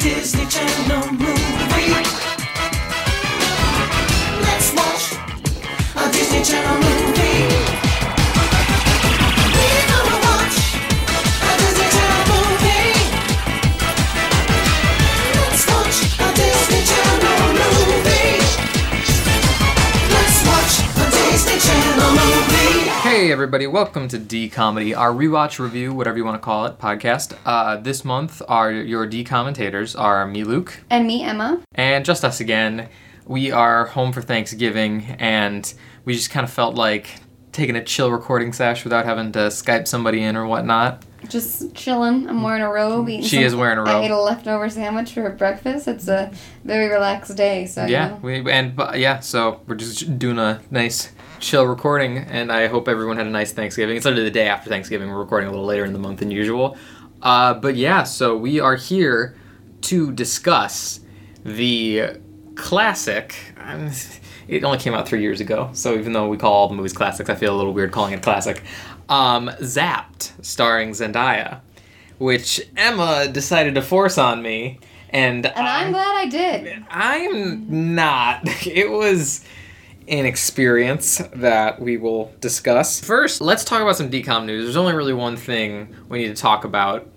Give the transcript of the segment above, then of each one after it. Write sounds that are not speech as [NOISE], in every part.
Disney Channel movie. Let's watch a Disney Channel movie. Hey everybody, welcome to D Comedy, our rewatch review, whatever you want to call it, podcast. Uh, this month, our your D commentators are me, Luke, And me, Emma. and just us again. We are home for Thanksgiving, and we just kind of felt like taking a chill recording sesh without having to Skype somebody in or whatnot. Just chilling. I'm wearing a robe. Eating She some- is wearing a robe. I ate a leftover sandwich for breakfast. It's a very relaxed day. So you yeah, know. we and but yeah, so we're just doing a nice chill recording, and I hope everyone had a nice Thanksgiving. It's literally the day after Thanksgiving. We're recording a little later in the month than usual, uh, but yeah, so we are here to discuss the classic. um, It only came out three years ago, so even though we call all the movies classics, I feel a little weird calling it classic. Um, Zapped, starring Zendaya, which Emma decided to force on me, and And I'm glad I did. I'm not. [LAUGHS] It was an experience that we will discuss. First, let's talk about some DCOM news. There's only really one thing we need to talk about,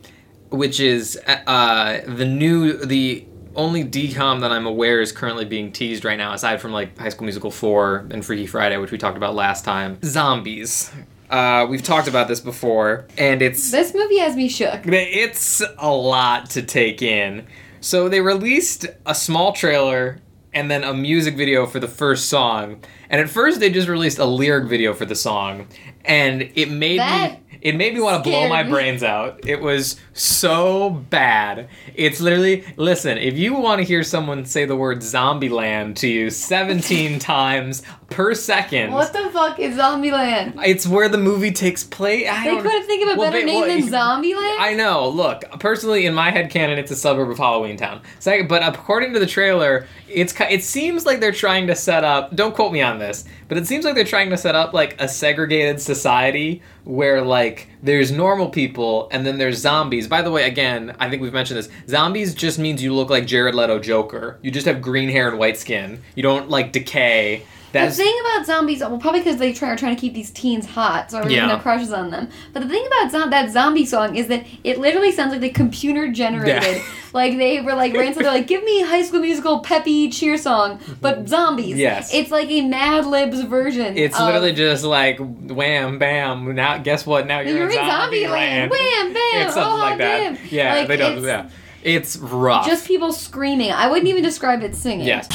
which is uh, the new the only DCOM that I'm aware is currently being teased right now, aside from like High School Musical 4 and Freaky Friday, which we talked about last time. Zombies. Uh, we've talked about this before, and it's This movie has me shook. it's a lot to take in. So they released a small trailer and then a music video for the first song. And at first they just released a lyric video for the song, and it made That me it made me want to blow my brains out. It was so bad. It's literally listen, if you want to hear someone say the word Zombieland to you 17 [LAUGHS] times per second, What the fuck is Zombieland? it's where the movie takes place. I They couldn't think of a Well, better they- name well, than Zombieland. I know. Look, personally, in my head canon, it's a suburb of Halloween Town. Second, but according to the trailer, it's it seems like they're trying to set up. Don't quote me on this, but it seems like they're trying to set up like a segregated society where like there's normal people and then there's zombies. By the way, again, I think we've mentioned this. Zombies just means you look like Jared Leto Joker. You just have green hair and white skin. You don't like decay. The That's thing about zombies, well, probably because they try, are trying to keep these teens hot, so everyone Yeah. yeah. crushes on them. But the thing about zom- that zombie song is that it literally sounds like they computer generated. Yeah. [LAUGHS] Like they were like ran they're like, give me High School Musical peppy cheer song, but mm-hmm. zombies. Yes. it's like a Mad Libs version. It's of- literally just like wham bam. Now guess what? Now you're, You're in in zombie Zombieland. land. Wham, bam, It's something oh, like that. damn. Yeah, Like, they don't. it's Yeah, it's rough. just people screaming. I wouldn't even describe it singing. yes.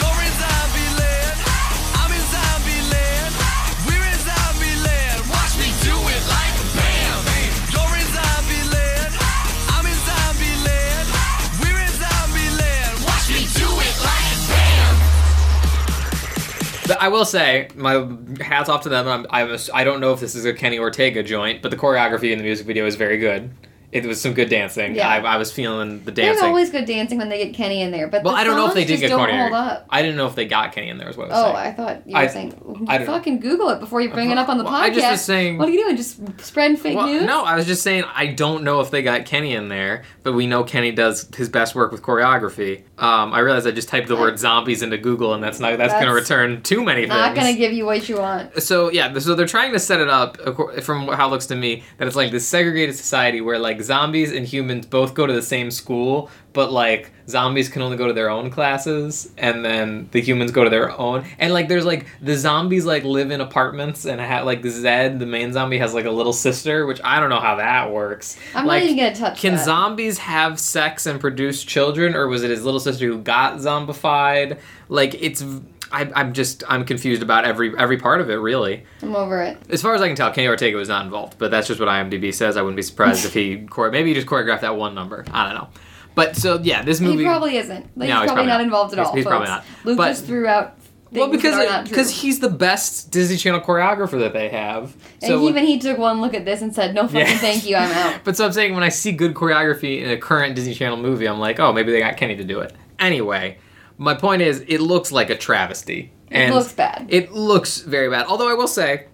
But I will say, my hats off to them. I'm, I'm, a- I don't know if this is a Kenny Ortega joint, but the choreography in the music video is very good. It was some good dancing. Yeah. I, I was feeling the dancing. There's always good dancing when they get Kenny in there, but well, the I don't know if they did get Kenny. hold up. I didn't know if they got Kenny in there. Is what I was saying. Oh, saying. I thought you I- were saying I fucking Google it before you bring it up on the Well, podcast. I just was saying- What are you doing? Just spreading fake Well, news? No, I was just saying I don't know if they got Kenny in there, but we know Kenny does his best work with choreography. Um, I realized I just typed the word zombies into Google, and that's not that's, going to return too many things. Not gonna give you what you want. so yeah, so they're trying to set it up from how it looks to me that it's like this segregated society where like zombies and humans both go to the same school, but like zombies can only go to their own classes, and then the humans go to their own. And like there's like the zombies like live in apartments, and have like Zed, the main zombie, has like a little sister, which I don't know how that works. I'm like, not even gonna touch Can that. zombies have sex and produce children, or was it his little sister who got zombified? Like it's. I, I'm just I'm confused about every every part of it really. I'm over it. As far as I can tell, Kenny Ortega was not involved, but that's just what IMDb says. I wouldn't be surprised if he [LAUGHS] chore- maybe he just choreographed that one number. I don't know. But so yeah, this movie. He probably isn't. Like, No, he's, he's probably, probably not involved at He's- all. he's probably folks. not. Luke But- just threw out. Well, because that are not true. because he's the best Disney Channel choreographer that they have. and So even he took one look at this and said, "No fucking Yeah. thank you, I'm out." [LAUGHS] But so I'm saying when I see good choreography in a current Disney Channel movie, I'm like, oh, maybe they got Kenny to do it. Anyway, my point is, it looks like a travesty. And It looks bad. It looks very bad. Although I will say,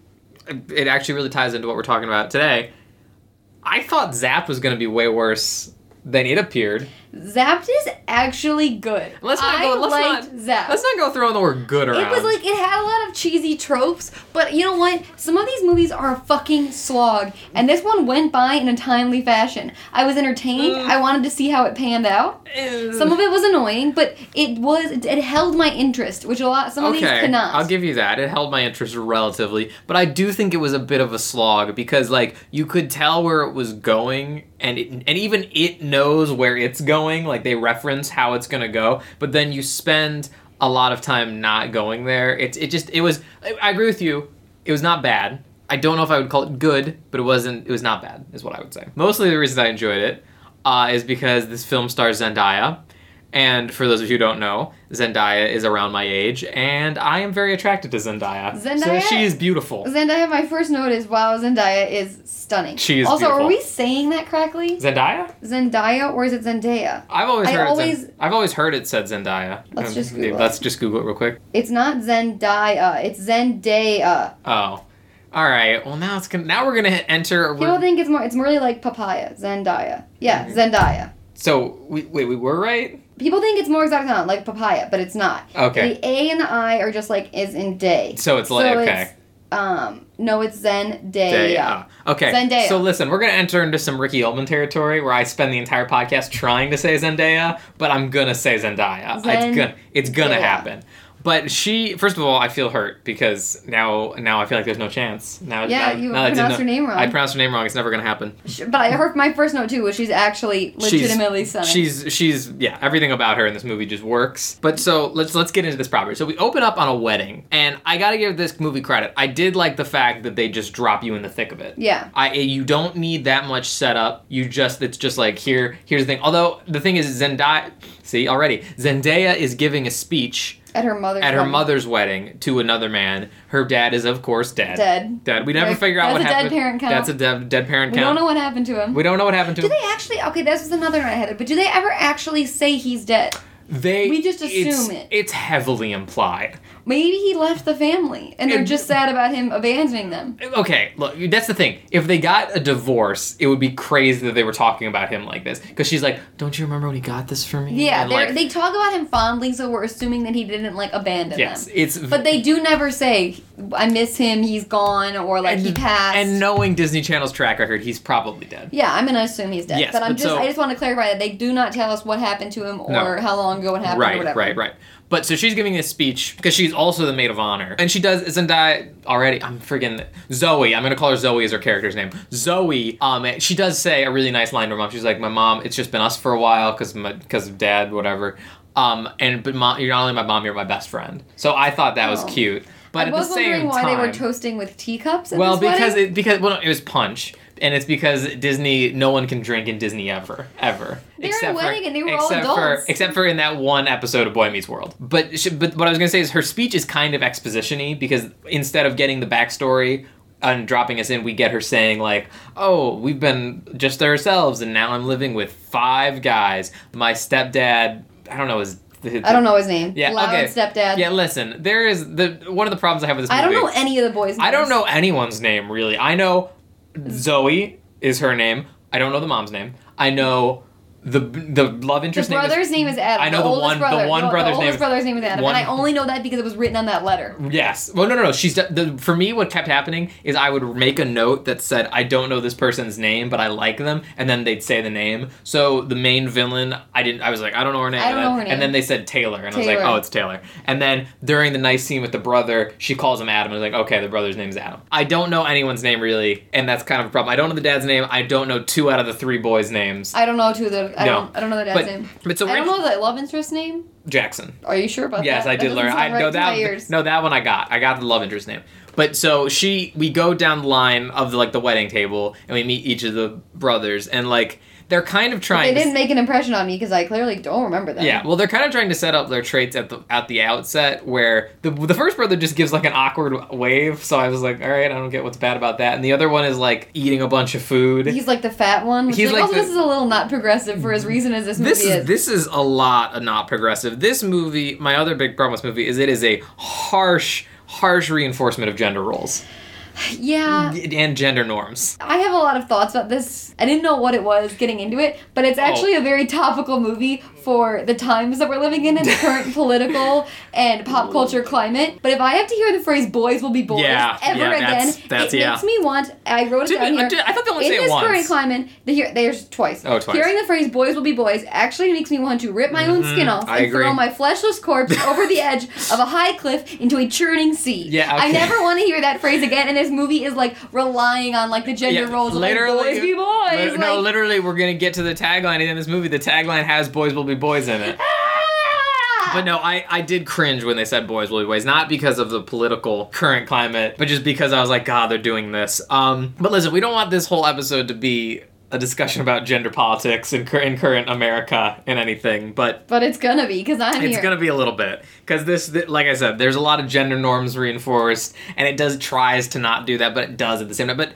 it actually really ties into what we're talking about today. I thought Zap was going to be way worse than it appeared. Zapped is actually good. Let's not I go. Let's liked not. Zapped. Let's not go throwing the word good around. It was like it had a lot of cheesy tropes, but you know what? Some of these movies are a fucking slog, and this one went by in a timely fashion. I was entertained. Mm. I wanted to see how it panned out. Some of it was annoying, but it was it, it held my interest, which a lot some of these Okay, cannot. I'll give you that. It held my interest relatively, but I do think it was a bit of a slog because like you could tell where it was going and it, and even it knows where it's going, like they reference how it's going to go, but then you spend a lot of time not going there. It it just it was I, agree with you. It was not bad. I don't know if I would call it good, but it wasn't it was not bad is what I would say. Mostly the reason I enjoyed it uh, is because this film stars Zendaya. And for those of you who don't know, Zendaya is around my age, and I am very attracted to Zendaya. Zendaya- So she is beautiful. Zendaya, my first note is wow, Zendaya is stunning. She is also, beautiful. are we saying that correctly? Zendaya? Zendaya or is it Zendaya? I've always I heard. always- Zen- I've always heard it said Zendaya. Let's Um, just Google Let's it. just Google it real quick. It's not Zendaya. It's Zendaya. Oh, all right. Well, now it's gonna. Now we're gonna hit enter. a People word- think it's more. It's more like papaya. Zendaya. Yeah, Mm-hmm. Zendaya. so we, wait, we were right. People think it's more exotic sound, like papaya, but it's not. Okay. The A and the I are just like is in day. So it's like okay. it's, um, no, it's Zendaya. Zendaya. Okay. Zendaya. So listen, we're gonna enter into some Ricky Ullman territory where I spend the entire podcast trying to say Zendaya, but I'm gonna say Zendaya. It's gonna, it's gonna happen. But she, first of all, I feel hurt because now, now I feel like there's no chance. Now, Yeah, now, you now I pronounced her name wrong. I pronounced her name wrong. It's never gonna happen. Sh- But I heard my first note too was she's actually legitimately she's, stunning. She's she's yeah, everything about her in this movie just works. But so let's let's get into this property. So we open up on a wedding, and I gotta give this movie credit. I did like the fact that they just drop you in the thick of it. yeah. I you don't need that much setup. You just it's just like here here's the thing. Although the thing is Zendaya, see already Zendaya is giving a speech At her mother's at her wedding. mother's wedding to another man. Her dad is of course dead. Dead. Dead. We never figure out what happened. That's a dead parent count. That's a dead dead parent We count. don't know what happened to him. We don't know what happened to do him. Do they actually? Okay, this was another one I had. But do they ever actually say he's dead? They We just it's- assume it. It's heavily implied. Maybe he left the family, and they're And- just sad about him abandoning them. Okay, look, that's the thing. If they got a divorce, it would be crazy that they were talking about him like this. Because she's like, "Don't you remember when he got this for me?" Yeah, like, they talk about him fondly, so we're assuming that he didn't like abandon yes, them. it's But they do never say, "I miss him. He's gone," or like he passed. And knowing Disney Channel's track record, he's probably dead. yeah, I'm gonna assume he's dead. Yes, but I'm but just so- I just want to clarify that they do not tell us what happened to him or No. how long ago it happened or Right, right, right. But so she's giving this speech because she's also the maid of honor, and she does Zendaya already. I'm friggin' Zoe. I'm gonna call her Zoe as her character's name. Zoe. Um, she does say a really nice line to her mom. She's like, "My mom, it's just been us for a while because because of dad, whatever." Um, and but mom, you're not only my mom, you're my best friend. So I thought that was Oh. cute. But I at was the same wondering why time, they were toasting with teacups. Well, because wedding. it because well, it was punch, and it's because Disney, no one can drink in Disney ever, ever. They were at a wedding and they were all except for adults. except for in that one episode of Boy Meets World. But she, but what I was gonna say is her speech is kind of exposition-y because instead of getting the backstory and dropping us in, we get her saying like, "Oh, we've been just ourselves, and now I'm living with five guys. My stepdad, I don't know his." I don't know his name. Yeah, Loud okay. stepdad. Yeah, listen. There is the one of the problems I have with this movie. I don't know any of the boys. I don't know anyone's name really. I know Zoe is her name. I don't know the mom's name. I know the the love The interest name. is- brother's name is Adam. I know the oldest one- the one brother's the name is- brother's name is Adam, one- and I only know that because it was written on that letter. Yes. Well, no, no, no. She's the, the for me. What kept happening is I would make a note that said I don't know this person's name, but I like them, and then they'd say the name. So the main villain, I didn't. I was like, I don't know her name. I don't know her name. And then they said Taylor, and I was like, oh, it's Taylor. And then during the nice scene with the brother, she calls him Adam. I was like, okay, the brother's name is Adam. I don't know anyone's name really, and that's kind of a problem. I don't know the dad's name. I don't know two out of the three boys' names. I don't know who the. I No. don't. I don't know the dad's But- name. but so I don't know the love interest name. Jackson. Are you sure about Yes, that? Yes, I did learn. I know my that. No, that one I got. I got the love interest name. But so she, we go down the line of the, like the wedding table, and we meet each of the brothers, and like they're kind of trying. But They didn't make an impression on me because I clearly don't remember them. yeah, well, they're kind of trying to set up their traits at the at the outset, where the the first brother just gives like an awkward wave. So I was like, all right, I don't get what's bad about that. And the other one is like eating a bunch of food. He's like the fat one. He's like, like also, the- this is a little not progressive for as reason as this movie this is is. this is a lot of not progressive. This movie, my other big problem with this movie is it is a harsh, harsh reinforcement of gender roles. [LAUGHS] Yeah. and gender norms. I have a lot of thoughts about this. I didn't know what it was getting into it, but it's oh. actually Oh. a very topical movie for the times that we're living in and the [LAUGHS] current political and pop culture climate. But if I have to hear the phrase "boys will be boys" Yeah, ever yeah, again, that's- that's- it yeah. makes me want. I wrote it down here. I thought they only in say it this once. current climate, the here there's twice. Oh, twice. Hearing the phrase "boys will be boys" actually makes me want to rip my own skin off Mm-hmm. I and agree. throw my fleshless corpse [LAUGHS] over the edge of a high cliff into a churning sea. Yeah, I never want to hear that phrase again. And this movie is like relying on like the gender roles. of, like, boys be boys. lit- no, literally, we're gonna get to the tagline in this movie. The tagline has "Boys will be boys" in it. ah! But no, I, I did cringe when they said boys will be boys, not because of the political current climate, but just because I was like, God, they're doing this. Um, but listen, we don't want this whole episode to be a discussion about gender politics in, cur- in current America and anything, but But it's gonna be because I'm it's here. gonna be a little bit because this, th- like I said, there's a lot of gender norms reinforced, and it does tries to not do that, but it does at the same time. But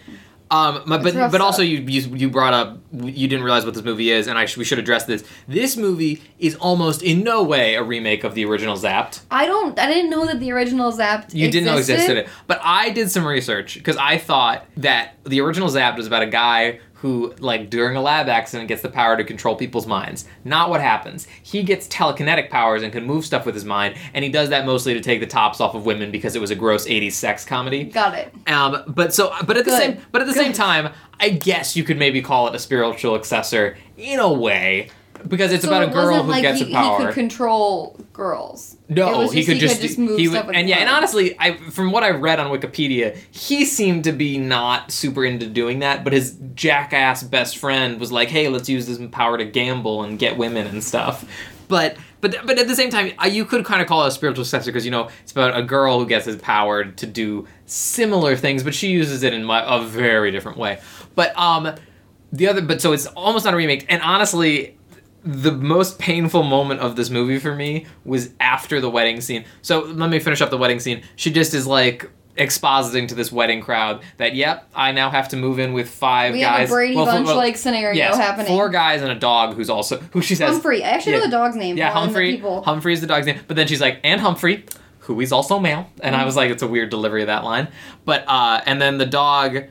um, my, but but also you, you you brought up you didn't realize what this movie is, and I sh- we should address this. This movie is almost in no way a remake of the original Zapped. I don't. I didn't know that the original Zapped. You didn't know existed. existed but I did some research because I thought that the original Zapped was about a guy who, like, during a lab accident, gets the power to control people's minds. Not what happens. He gets telekinetic powers and can move stuff with his mind, and he does that mostly to take the tops off of women because it was a gross '80s sex comedy. Got it. Um, but so, but at the Good. same, but at the same time, I guess you could maybe call it a spiritual successor in a way because it's So about a girl who like gets he, the power. he could control girls. No, was he could just, move he stuff would, with and yeah, and honestly, I from what I've read on Wikipedia, he seemed to be not super into doing that. But his jackass best friend was like, "Hey, let's use this power to gamble and get women and stuff." But but but at the same time, you could kind of call it a spiritual successor because you know it's about a girl who gets his power to do similar things, but she uses it in my, a very different way. But um, the other, but so it's almost not a remake, and honestly the most painful moment of this movie for me was after the wedding scene. So let me finish up the wedding scene. She just is like expositing to this wedding crowd that yep, I now have to move in with five we guys. have a Brady Well, Bunch well, like scenario yes, happening. Four guys and a dog who's also who she says Humphrey. I actually Yeah. know the dog's name. Yeah, Humphrey. Humphrey is the dog's name. But then she's like, and Humphrey, who is also male. And Mm. I was like, it's a weird delivery of that line. But uh, and then the dog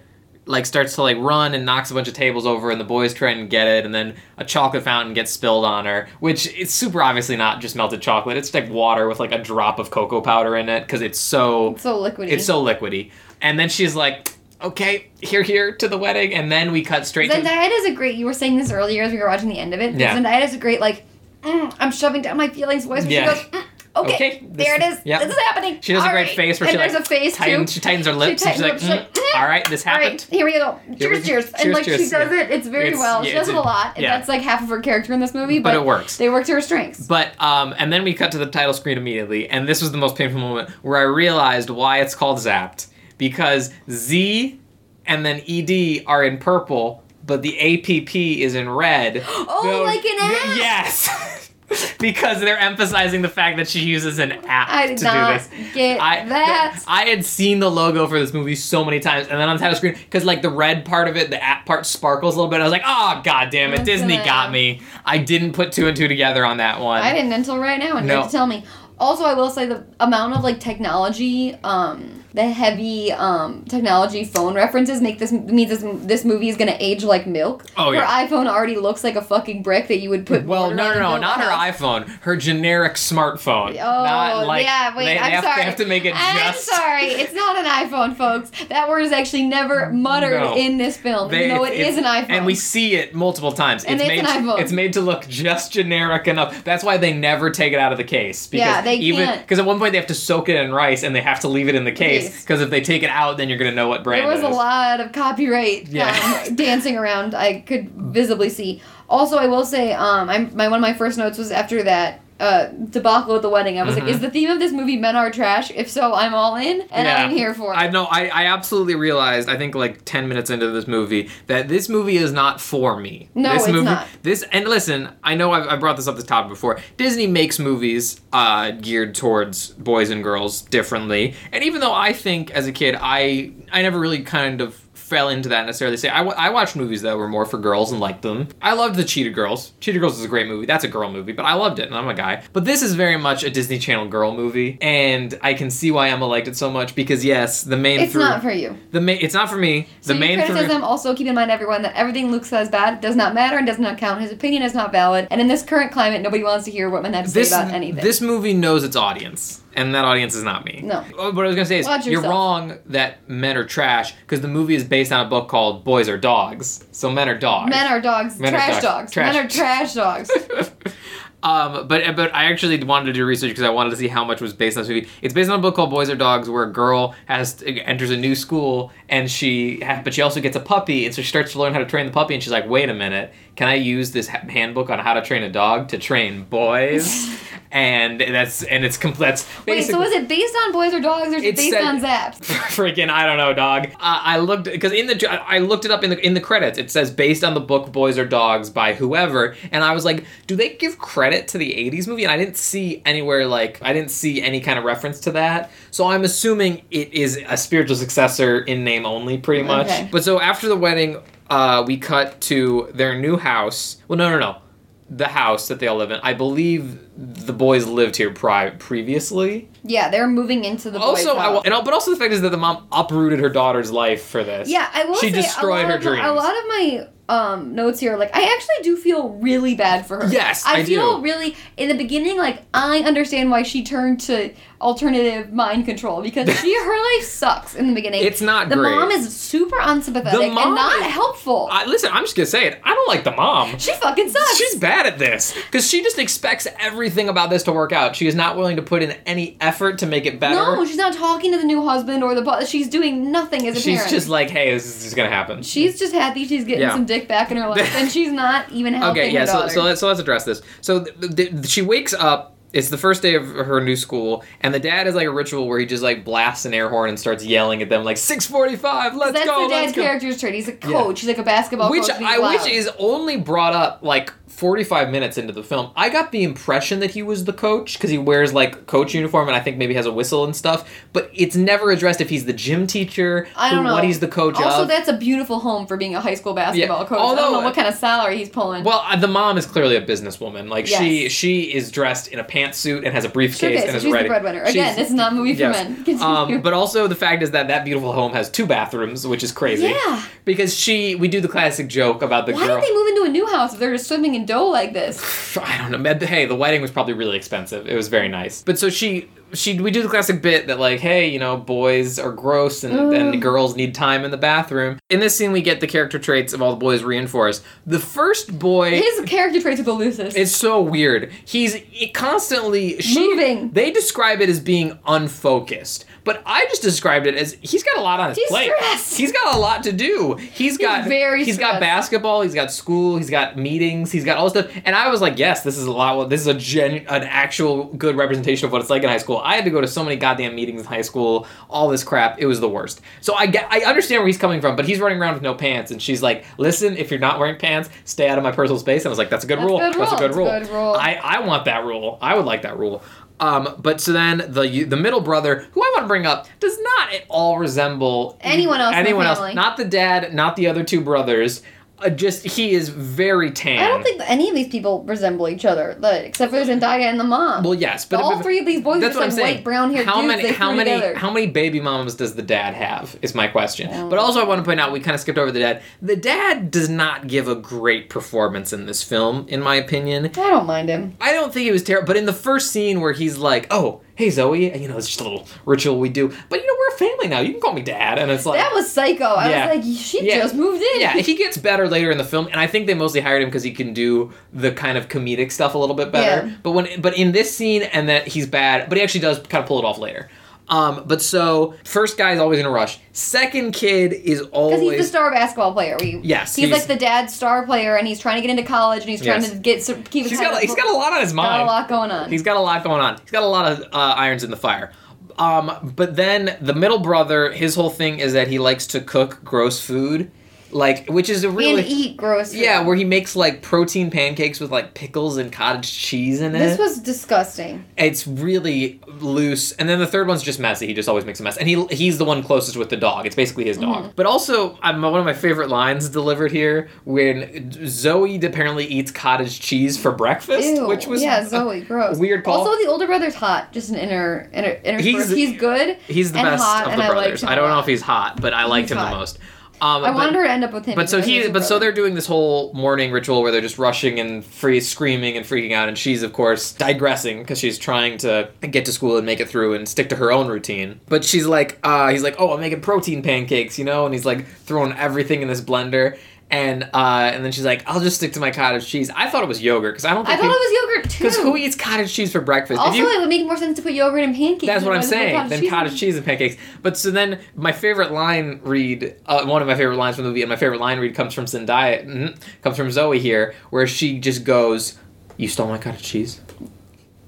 like starts to like run and knocks a bunch of tables over, and the boys try and get it, and then a chocolate fountain gets spilled on her, which it's super obviously not just melted chocolate. It's like water with like a drop of cocoa powder in it because it's so It's so liquidy. it's so liquidy. And then she's like, okay, here, here to the wedding, and then we cut straight to Zendaya does a great. You were saying this earlier as we were watching the end of it. Yeah. Zendaya does a great like. Mm, I'm shoving down my feelings voice. Yeah. She goes. Mm, okay, Okay, there it is. yep. This is happening. She does a great right. face where and she like there's a face tightens, too. she tightens her lips and she's like, tightens her "Mm, all right, this All happened. right, here we go. We Cheers, cheers. And like cheers. she does it, it's very It's- well. yeah, she does it a lot, and yeah. that's like half of her character in this movie. But But, it works. They work to her strengths. But um, and then we cut to the title screen immediately, and this was the most painful moment where I realized why it's called Zapped because Z and then ED are in purple, but the APP is in red. [GASPS] Oh, So- like an app? Yes. [LAUGHS] [LAUGHS] because they're emphasizing the fact that she uses an app I did to not do this. get I that. I had seen the logo for this movie so many times, and then on the title screen, because like the red part of it, the app part sparkles a little bit. I was like, oh god damn it, Listen. Disney got me. I didn't put two and two together on that one. I didn't until right now, and you No. have to tell me. Also, I will say the amount of like technology, um, the heavy um, technology phone references make this means this, this movie is gonna age like milk. Oh, her yeah. iPhone already looks like a fucking brick that you would put. Well, no, no, no, not a her iPhone, her generic smartphone. Oh, not like, yeah, wait, they, I'm they have, sorry. They have to make it I'm just. sorry, it's not an iPhone, folks. That word is actually never muttered No. in this film. They- you know, it it's- an iPhone. and we see it multiple times. And it's, made an iPhone. it's made to look just generic enough. That's why they never take it out of the case. Because Yeah, they even can't. because at one point they have to soak it in rice and they have to leave it in the Case. Because if they take it out, then you're gonna know what brand There was a lot of copyright Yeah. um, [LAUGHS] dancing around. I could visibly see. Also, I will say, um, I'm my one of my first notes was after that uh, debacle at the wedding. I was Mhm. like, "Is the theme of this movie men are trash? If so, I'm all in, and Yeah. I'm here for it." I know. I, I absolutely realized. I think like ten minutes into this movie that this movie is not for me. No, this it's movie, not. This and listen, I know I've, I brought this up the top before. Disney makes movies uh, geared towards boys and girls differently, and even though I think as a kid I I never really kind of fell into that necessarily. Say I, watched movies that were more for girls and liked them. I loved the Cheetah Girls. Cheetah Girls is a great movie. That's a girl movie, but I loved it, and I'm a guy. But this is very much a Disney Channel girl movie, and I can see why Emma liked it so much because yes, the main It's through- not for you. the main. It's not for me. So the main through- criticism, also keep in mind, everyone, that everything Luke says bad does not matter and does not count. His opinion is not valid. And in this current climate, nobody wants to hear what men have to this say about anything. this movie knows its audience, and that audience is not me. No. Oh, What I was gonna say is Watch you're yourself. wrong that men are trash because the movie is based on a book called Boys Are Dogs. So men are dogs. Men are dogs. Men are trash dogs. dogs. Trash. Men are trash dogs. [LAUGHS] Um, but uh, but I actually wanted to do research because I wanted to see how much was based on this movie. It's based on a book called Boys Are Dogs, where a girl has uh, enters a new school and she but she also gets a puppy, and so she starts to learn how to train the puppy, and she's like, wait a minute, can I use this handbook on how to train a dog to train boys? [LAUGHS] and that's and it's complete. Wait, so is it based on boys or dogs, or is it It's based said- on Zaps? [LAUGHS] freaking I don't know, dog. Uh, I looked because in the I looked it up in the in the credits. It says based on the book Boys Are Dogs by whoever, and I was like, do they give credit to the '80s movie? And I didn't see anywhere like I didn't see any kind of reference to that. So I'm assuming it is a spiritual successor in name only, pretty much. Okay. But so after the wedding, uh, we cut to their new house. Well, no, no, no. The house that they all live in. I believe the boys lived here pri- previously. Yeah, they're moving into the Also, I, house. and but also the fact is that the mom uprooted her daughter's life for this. Yeah, I will She say destroyed her of my- a lot of my um, notes here, like I actually do feel really bad for her. Yes, I, I feel do. really in the beginning, like I understand why she turned to alternative mind control because she [LAUGHS] her life sucks in the beginning. It's not the great. mom is super unsympathetic The mom and not is- helpful. I, listen, I'm just gonna say it. I don't like the mom. she fucking sucks. She's bad at this because she just expects everything about this to work out. She is not willing to put in any effort to make it better. no, she's not talking to the new husband or the boss. She's doing nothing as a she's parent. just like, hey, this is just gonna happen. She's just happy she's getting Yeah. some dick back in her life, and she's not even [LAUGHS] helping okay, yeah. So, so let's so let's address this. So th- th- she wakes up. It's the first day of her new school, and the dad has like a ritual where he just like blasts an air horn and starts yelling at them like 6:45. Let's That's go. the dad's character's trait. He's a coach. He's like a basketball which coach. I wish loud. is only brought up like 45 minutes into the film. I got the impression that he was the coach because he wears like coach uniform and I think maybe has a whistle and stuff. But it's never addressed if he's the gym teacher, I don't who- know. what he's the coach of. Also, of. that's a beautiful home for being a high school basketball Yeah, coach. I don't know what kind of salary he's pulling. well, uh, the mom is clearly a businesswoman. Like she, Yes. she is dressed in a pantsuit and has a briefcase okay, and so is she's ready. the breadwinner. Again, She's- this is not a movie for yes. men. Continue. Um, but also the fact is that that beautiful home has two bathrooms, which is crazy. Yeah. Because she, we do the classic joke about the Why girl. did they move into a new house if they're just swimming in dough like this? [SIGHS] I don't know. Hey, the wedding was probably really expensive. It was very nice. But so she she we do the classic bit that like, hey, you know, boys are gross and then Ugh. girls need time in the bathroom. In this scene we get the character traits of all the boys reinforced. The first boy His character traits are the loosest. it's so weird. He's constantly she, Moving. They describe it as being unfocused, but I just described it as he's got a lot on his He's plate. stressed. He's got a lot to do. He's got very He's got basketball. He's got school. He's got meetings. He's got all this stuff. And I was like, yes, this is a lot. This is a gen, an actual good representation of what it's like in high school. I had to go to so many goddamn meetings in high school. All this crap. It was the worst. So I get, I understand where he's coming from, but he's running around with no pants, and she's like, listen, if you're not wearing pants, stay out of my personal space. And I was like, that's a good That's rule. good That's a good rule. good rule. I, I want that rule. I would like that rule. Um, but so then the the middle brother, who I want to bring up, does not at all resemble Anyone else Anyone else? Not the dad. Not the other two brothers. Uh, just he is very tan. I don't think any of these people resemble each other, like, except for Zendaya and the mom. Well, yes, but all but- three of these boys That's are what I'm like white, brown haired how dudes. many? How many? Together. How many baby moms does the dad have? Is my question. Um, but also, I want to point out we kind of skipped over the dad. The dad does not give a great performance in this film, in my opinion. I don't mind him. I don't think it was terrible. But in the first scene where he's like, "Oh, hey Zoe," and, you know, it's just a little ritual we do. But you know, we're a family now. You can call me dad, and it's like That was psycho. I Yeah. was like, she Yeah. just moved in. yeah, he [LAUGHS] gets better later in the film, and I think they mostly hired him because he can do the kind of comedic stuff a little bit better. Yeah. But when, but in this scene, and that he's bad, but he actually does kind of pull it off later. Um, but so first guy is always in a rush. Second kid is always Because he's the star basketball player. We, Yes, he's, he's- like the dad star player, and he's trying to get into college, and he's trying Yes. to get so- keep. his he's got up. he's got a lot on his mind. Got a lot going on. He's got a lot going on. He's got a lot of uh, irons in the fire. Um, but then the middle brother, his whole thing is that he likes to cook gross food. Like which is a really and eat gross. food. yeah, where he makes like protein pancakes with like pickles and cottage cheese in it. This was disgusting. it's really loose, and then the third one's just messy. He just always makes a mess, and he he's the one closest with the dog. It's basically his dog. Mm-hmm. But also, um, one of my favorite lines delivered here when Zoe apparently eats cottage cheese for breakfast, Ew. which was yeah, Zoe, gross. weird call. Also, the older brother's hot. Just an inner, inner, inner. He's- He's, good. He's the best hot, of the brothers. I, I, don't know if he's hot, but I liked He's him the most. Um, I but- wanted her to end up with him. But so he, but so they're doing this whole morning ritual where they're just rushing and free screaming and freaking out, and she's of course digressing because she's trying to get to school and make it through and stick to her own routine. But she's like, uh, he's like, oh, I'm making protein pancakes, you know, and he's like throwing everything in this blender. And uh, and then she's like, I'll just stick to my cottage cheese. I thought it was yogurt because I don't I think thought it was yogurt too. because who eats cottage cheese for breakfast? Also, you- it would make more sense to put yogurt in pancakes. that's what I'm was to put saying. Then cheese cottage cheese and pancakes. But so then my favorite line read, uh, one of my favorite lines from the movie, and my favorite line read comes from Zendaya, mhm, comes from Zoe here, where she just goes, "You stole my cottage cheese."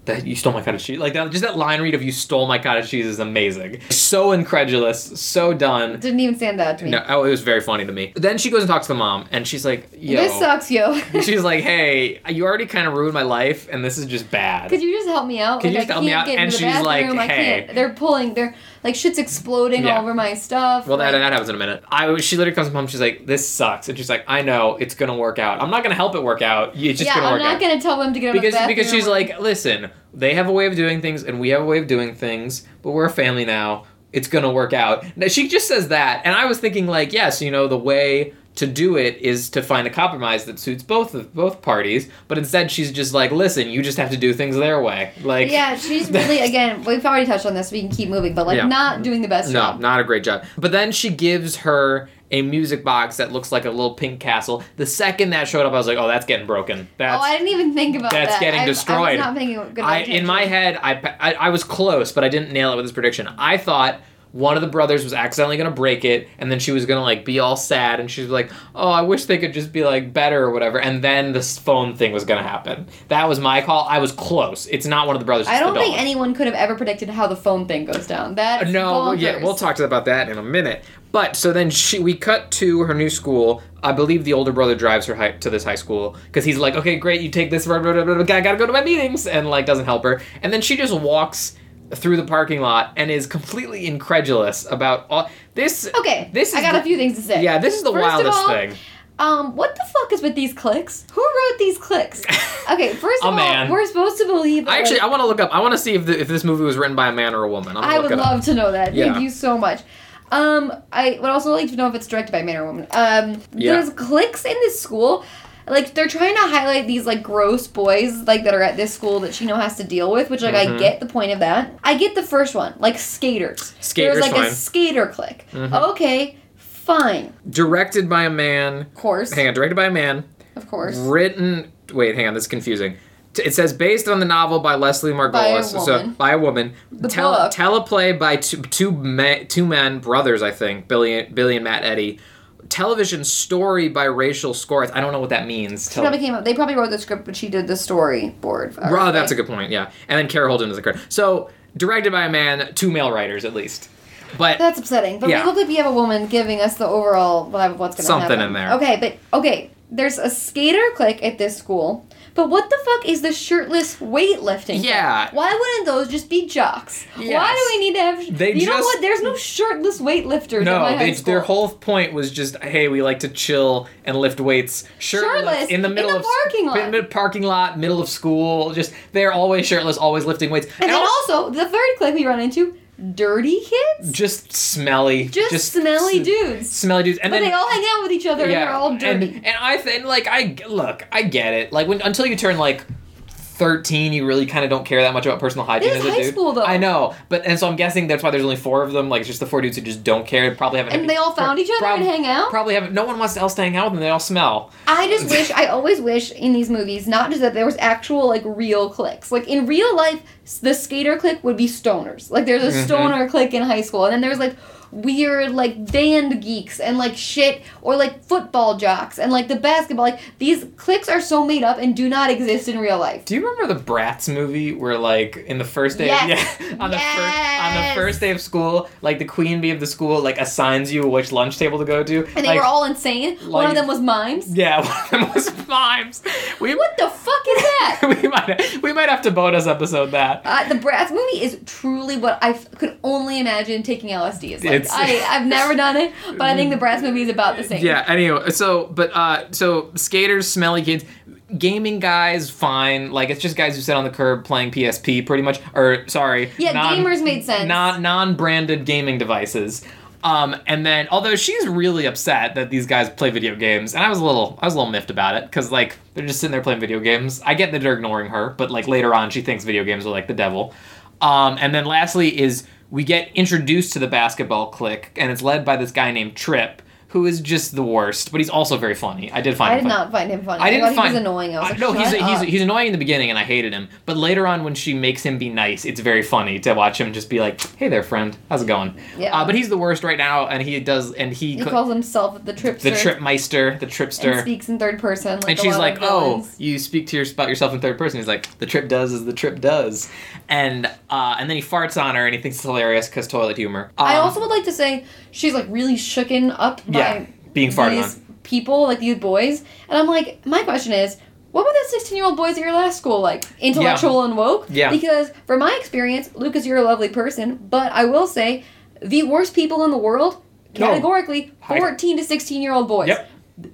That you stole my cottage cheese, like that. Just that line read of "You stole my cottage cheese" is amazing. So incredulous, so done. Didn't even stand out to me. No, oh, it was very funny to me. Then she goes and talks to the mom, and she's like, "Yo." This sucks, yo. [LAUGHS] She's like, "Hey, you already kind of ruined my life, and this is just bad." Could you just help me out? Could you just I help me out? And she's like, bathroom. I "Hey." can't. They're pulling. They're like shit's exploding Yeah. all over my stuff. Well, that, like, that happens in a minute. I she literally comes home. She's like, "This sucks," and she's like, "I know it's gonna work out. I'm not gonna help it work out. It's just yeah, gonna I'm work not gonna tell them to get out of because the bathroom. because she's like, "Listen, they have a way of doing things, and we have a way of doing things, but we're a family now. It's gonna work out." Now, she just says that, and I was thinking like, yes, you know, the way to do it is to find a compromise that suits both of both parties. But instead, she's just like, "Listen, you just have to do things their way." Like, yeah, she's [LAUGHS] really again. We've already touched on this. We can keep moving, but like Yeah. not doing the best No, job. not a great job. But then she gives her a music box that looks like a little pink castle. The second that showed up, I was like, "Oh, that's getting broken. That's oh, I didn't even think about that's that. That's getting I- I, destroyed." was not thinking good I in my head, I, I I was close, but I didn't nail it with this prediction. I thought one of the brothers was accidentally gonna break it, and then she was gonna like be all sad, and she was like, "Oh, I wish they could just be like better or whatever." And then this phone thing was gonna happen. That was my call. I was close. It's not one of the brothers. I don't think anyone could have ever predicted how the phone thing goes down. That's Uh, No, well, yeah, we'll talk to about that in a minute. But so then she, we cut to her new school. I believe the older brother drives her high, to this high school because he's like, "Okay, great, you take this. Blah, blah, blah, blah, blah, I gotta go to my meetings," and like doesn't help her. And then she just walks through the parking lot and is completely incredulous about all this. Okay, this is I got the- a few things to say. Yeah, this is the First wildest all, thing. Um, what the fuck is with these cliques? Who wrote these cliques? [LAUGHS] Okay, first of all, man. we're supposed to believe. I actually, like, I want to look up. I want to see if the, if this movie was written by a man or a woman. I'm I would it up. love to know that. Yeah. Thank you so much. Um, I would also like to know if it's directed by a man or a woman. Um, Yeah. there's cliques in this school. Like they're trying to highlight these like gross boys like that are at this school that she know has to deal with, which like I Mhm. get the point of that. I get the first one, like skaters. Skaters, There's like fine. a skater clique. Mhm. Okay, fine. Directed by a man. Of course. Hang on, directed by a man. Of course. Written. Wait, hang on. This is confusing. It says based on the novel by Leslie Margolis. So woman. by a woman. The Tele- book. teleplay by two two, me- two men brothers, I think. Billy Billy and Matt Eddy. Television story by Rachel Scorth. I don't know what that means. She probably came up. They probably wrote the script, but she did the storyboard. or, Raw, that's a good point. Yeah, and then Kara Holden is the credit. So directed by a man, two male writers at least. But That's upsetting. But Yeah. we look like we have a woman giving us the overall vibe of what's going to happen. Something in there. Okay, but okay, there's a skater clique at this school. But what the fuck is the shirtless weightlifting? Yeah. clique? Why wouldn't those just be jocks? Why do we need to have? They you know what? There's no shirtless weightlifters at my No, high they, their whole point was just, hey, we like to chill and lift weights shirtless, Shirtless, in the in middle the of parking lot. in the parking lot, middle of school. Just they're always shirtless, always lifting weights, and then al- also the third clique we run into, dirty kids, just smelly, just, smelly s- dudes. smelly dudes, and but then they all hang out with each other and they're all dirty. And, and I think like I look, I get it. Like when until you turn like. 13 you really kind of don't care that much about personal hygiene as a high dude. school, though. I know, but and so I'm guessing that's why there's only four of them. Like it's just the four dudes who just don't care. And probably haven't. And they all found each other prob- and hang out? Probably haven't. No one wants else to hang out with them. They all smell. I just [LAUGHS] wish I always wish in these movies not just that there was actual like real cliques. Like in real life, the skater clique would be stoners. Like there's a Mhm. stoner clique in high school, and then there's like weird like band geeks and like shit or like football jocks and like the basketball like these cliques are so made up and do not exist in real life. Do you remember the Bratz movie where like in the first day Yes. yeah, [LAUGHS] on the first on the first day of school, like the queen bee of the school like assigns you which lunch table to go to. And they like, were all insane. One of them was mimes. Yeah, [LAUGHS] one of them was mimes. We What the fuck is that? [LAUGHS] we might we might have to bonus episode that. Uh, the Bratz movie is truly what I f- could only imagine taking LSD is like. It's- I, I've never done it, but I think the Bratz movie is about the same. Yeah. Anyway, so but uh, so skaters, smelly kids, gaming guys, fine. Like it's just guys who sit on the curb playing PSP, pretty much. Or sorry, Yeah, gamers made sense. Not non-branded gaming devices. Um, and then although she's really upset that these guys play video games, and I was a little I was a little miffed about it because like they're just sitting there playing video games. I get that they're ignoring her, but like later on she thinks video games are like the devil. Um, and then lastly is we get introduced to the basketball clique, and it's led by this guy named Trip, who is just the worst, but he's also very funny. I did find I him did funny. not find him funny. I didn't thought find he was annoying. I was I- like, no, he's "Shut he's up." he's annoying in the beginning, and I hated him. But later on, when she makes him be nice, it's very funny to watch him just be like, "Hey there, friend, how's it going?" Yeah. Uh, but he's the worst right now, and he does, and he, He co- calls himself the Tripster. the Tripmeister, the tripster. and speaks in third person. Like and she's like, "Oh, you speak to your, about yourself in third person." He's like, "The trip does as the trip does," and uh, and then he farts on her, and he thinks it's hilarious because toilet humor. I Um, also would like to say she's like really shooken up by Yeah, being farted these on. people, like these boys. And I'm like, my question is, what were the 16 year old boys at your last school like? Intellectual and woke? Yeah. Because from my experience, Lucas, you're a lovely person, but I will say, the worst people in the world, categorically, I- 14 to 16 year old boys. Yep.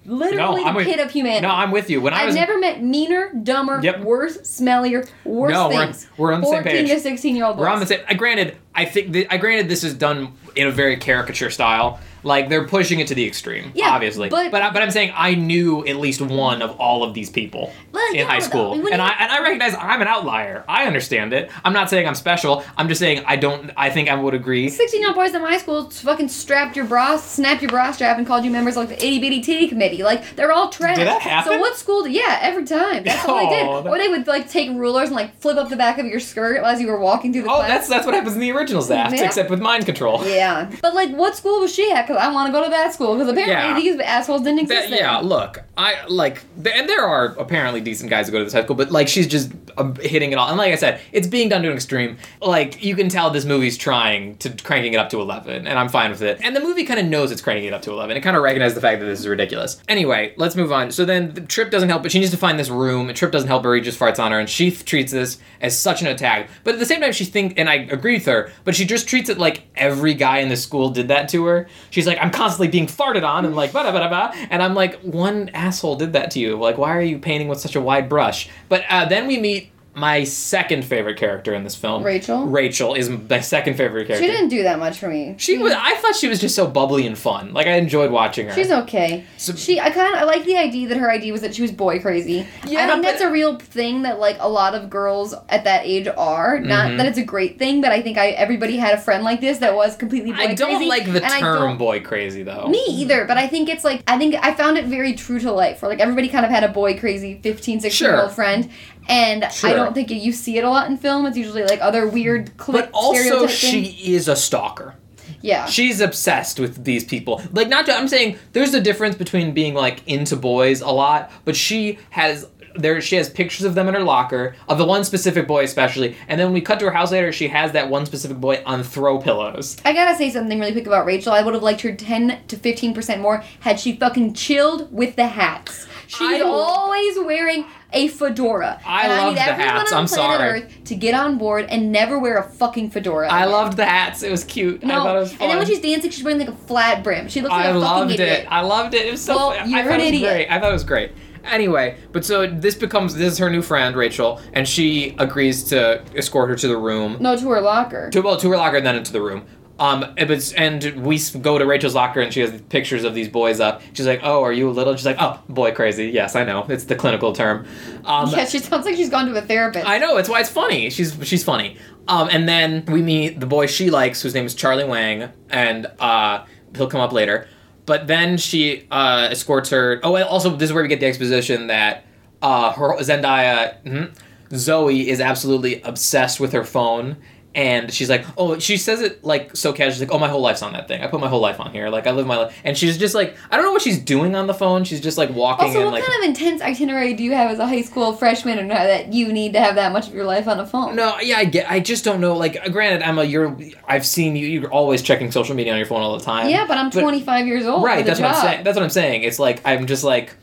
Literally I'm the with- pit of humanity. No, I'm with you. When I I've was never met meaner, dumber, Yep. worse, smellier, worse No, we're- things. we're on the same 14 page. to 16 year old boys. We're on the same. I granted, I think th- I granted this is done in a very caricature style. Like they're pushing it to the extreme, Yeah, obviously. but- but I- but I'm saying I knew at least one of all of these people Well, in yeah, high uh, school, when and I and I recognize I'm an outlier. I understand it. I'm not saying I'm special. I'm just saying I don't. I think I would agree. 16 year old boys in my school fucking strapped your bra, snapped your bra strap, and called you members of like the itty bitty titty committee. Like, they're all trash. Did that happen? So, what school did. Yeah, every time. That's what they did. That- [LAUGHS] Or they would like take rulers and like flip up the back of your skirt as you were walking through the Oh, class. that's that's what happens in the original [LAUGHS] Zapped, Yeah. except with mind control. Yeah. But like, what school was she at? I want to go to that school. Because apparently Yeah. these assholes didn't exist That, there. yeah, look, I like, and there are apparently decent guys who go to this high school, but like, she's just um, hitting it all. And like I said, it's being done to an extreme. Like, you can tell this movie's trying to cranking it up to 11, and I'm fine with it. And the movie kind of knows it's cranking it up to 11. It kind of recognizes the fact that this is ridiculous. Anyway, let's move on. So then the Trip doesn't help, but she needs to find this room. Trip doesn't help her, he just farts on her, and she treats this as such an attack. But at the same time, she thinks, and I agree with her, but she just treats it like every guy in the school did that to her. She's like, I'm constantly being farted on, and like, blah, blah, blah. And I'm like, one asshole did that to you. Like, why are you painting with such a wide brush? But uh, then we meet my second favorite character in this film. Rachel? Rachel is my second favorite character. She didn't do that much for me. She was. I thought she was just so bubbly and fun. Like I enjoyed watching her. She's okay. So- she, I kind of, I like the idea that her idea was that she was boy crazy. Yeah, I think but- that's a real thing that like a lot of girls at that age are. Not Mhm. that it's a great thing, but I think I everybody had a friend like this that was completely boy I don't crazy. like the term boy crazy though. Me either, but I think it's like I think I found it very true to life. Where like everybody kind of had a boy crazy 15, 16 year old friend, and Sure. I don't think you see it a lot in film. It's usually like other weird clip But also, she is a stalker. yeah. She's obsessed with these people. Like, not. To, I'm saying there's a difference between being like into boys a lot, but she has there. She has pictures of them in her locker of the one specific boy, especially. And then when we cut to her house later, she has that one specific boy on throw pillows. I gotta say something really quick about Rachel. I would have liked her 10 to 15% more had she fucking chilled with the hats. She's I- always wearing a fedora. I and I loved need the hats. I'm sorry. Earth to get on board and never wear a fucking fedora. I again. loved the hats. It was cute. I No, thought it was fun. and then when she's dancing, she's wearing like a flat brim. She looks like I a fucking loved idiot. it. I loved it. It was so. Well, you're thought an it was idiot. great. I thought it was great. Anyway, but so this becomes this is her new friend Rachel, and she agrees to escort her to the room, No, to her locker. to well to her locker, and then into the room. Um, and it's, and we go to Rachel's locker, and she has pictures of these boys up. She's like, "Oh, are you a little?" She's like, "Oh, boy, crazy." Yes, I know. It's the clinical term. Um, yeah, she sounds like she's gone to a therapist. I know. It's why it's funny. She's she's funny. Um, and then we meet the boy she likes, whose name is Charlie Wang, and uh, he'll come up later. But then she uh, escorts her. Oh, and also this is where we get the exposition that uh, her Zendaya mhm, Zoe is absolutely obsessed with her phone. And she's like, oh, she says it like so casual. She's like, oh, my whole life's on that thing. I put my whole life on here. Like I live my life, and she's just like, I don't know what she's doing on the phone. She's just like walking Also, what like. kind of intense itinerary do you have as a high school freshman and that you need to have that much of your life on a phone? No, yeah, I get. I just don't know. Like, uh, granted, I'm a. You're. I've seen you. You're always checking social media on your phone all the time. Yeah, but I'm 25 years old. Right. That's what I'm saying. That's what I'm saying. It's like I'm just like,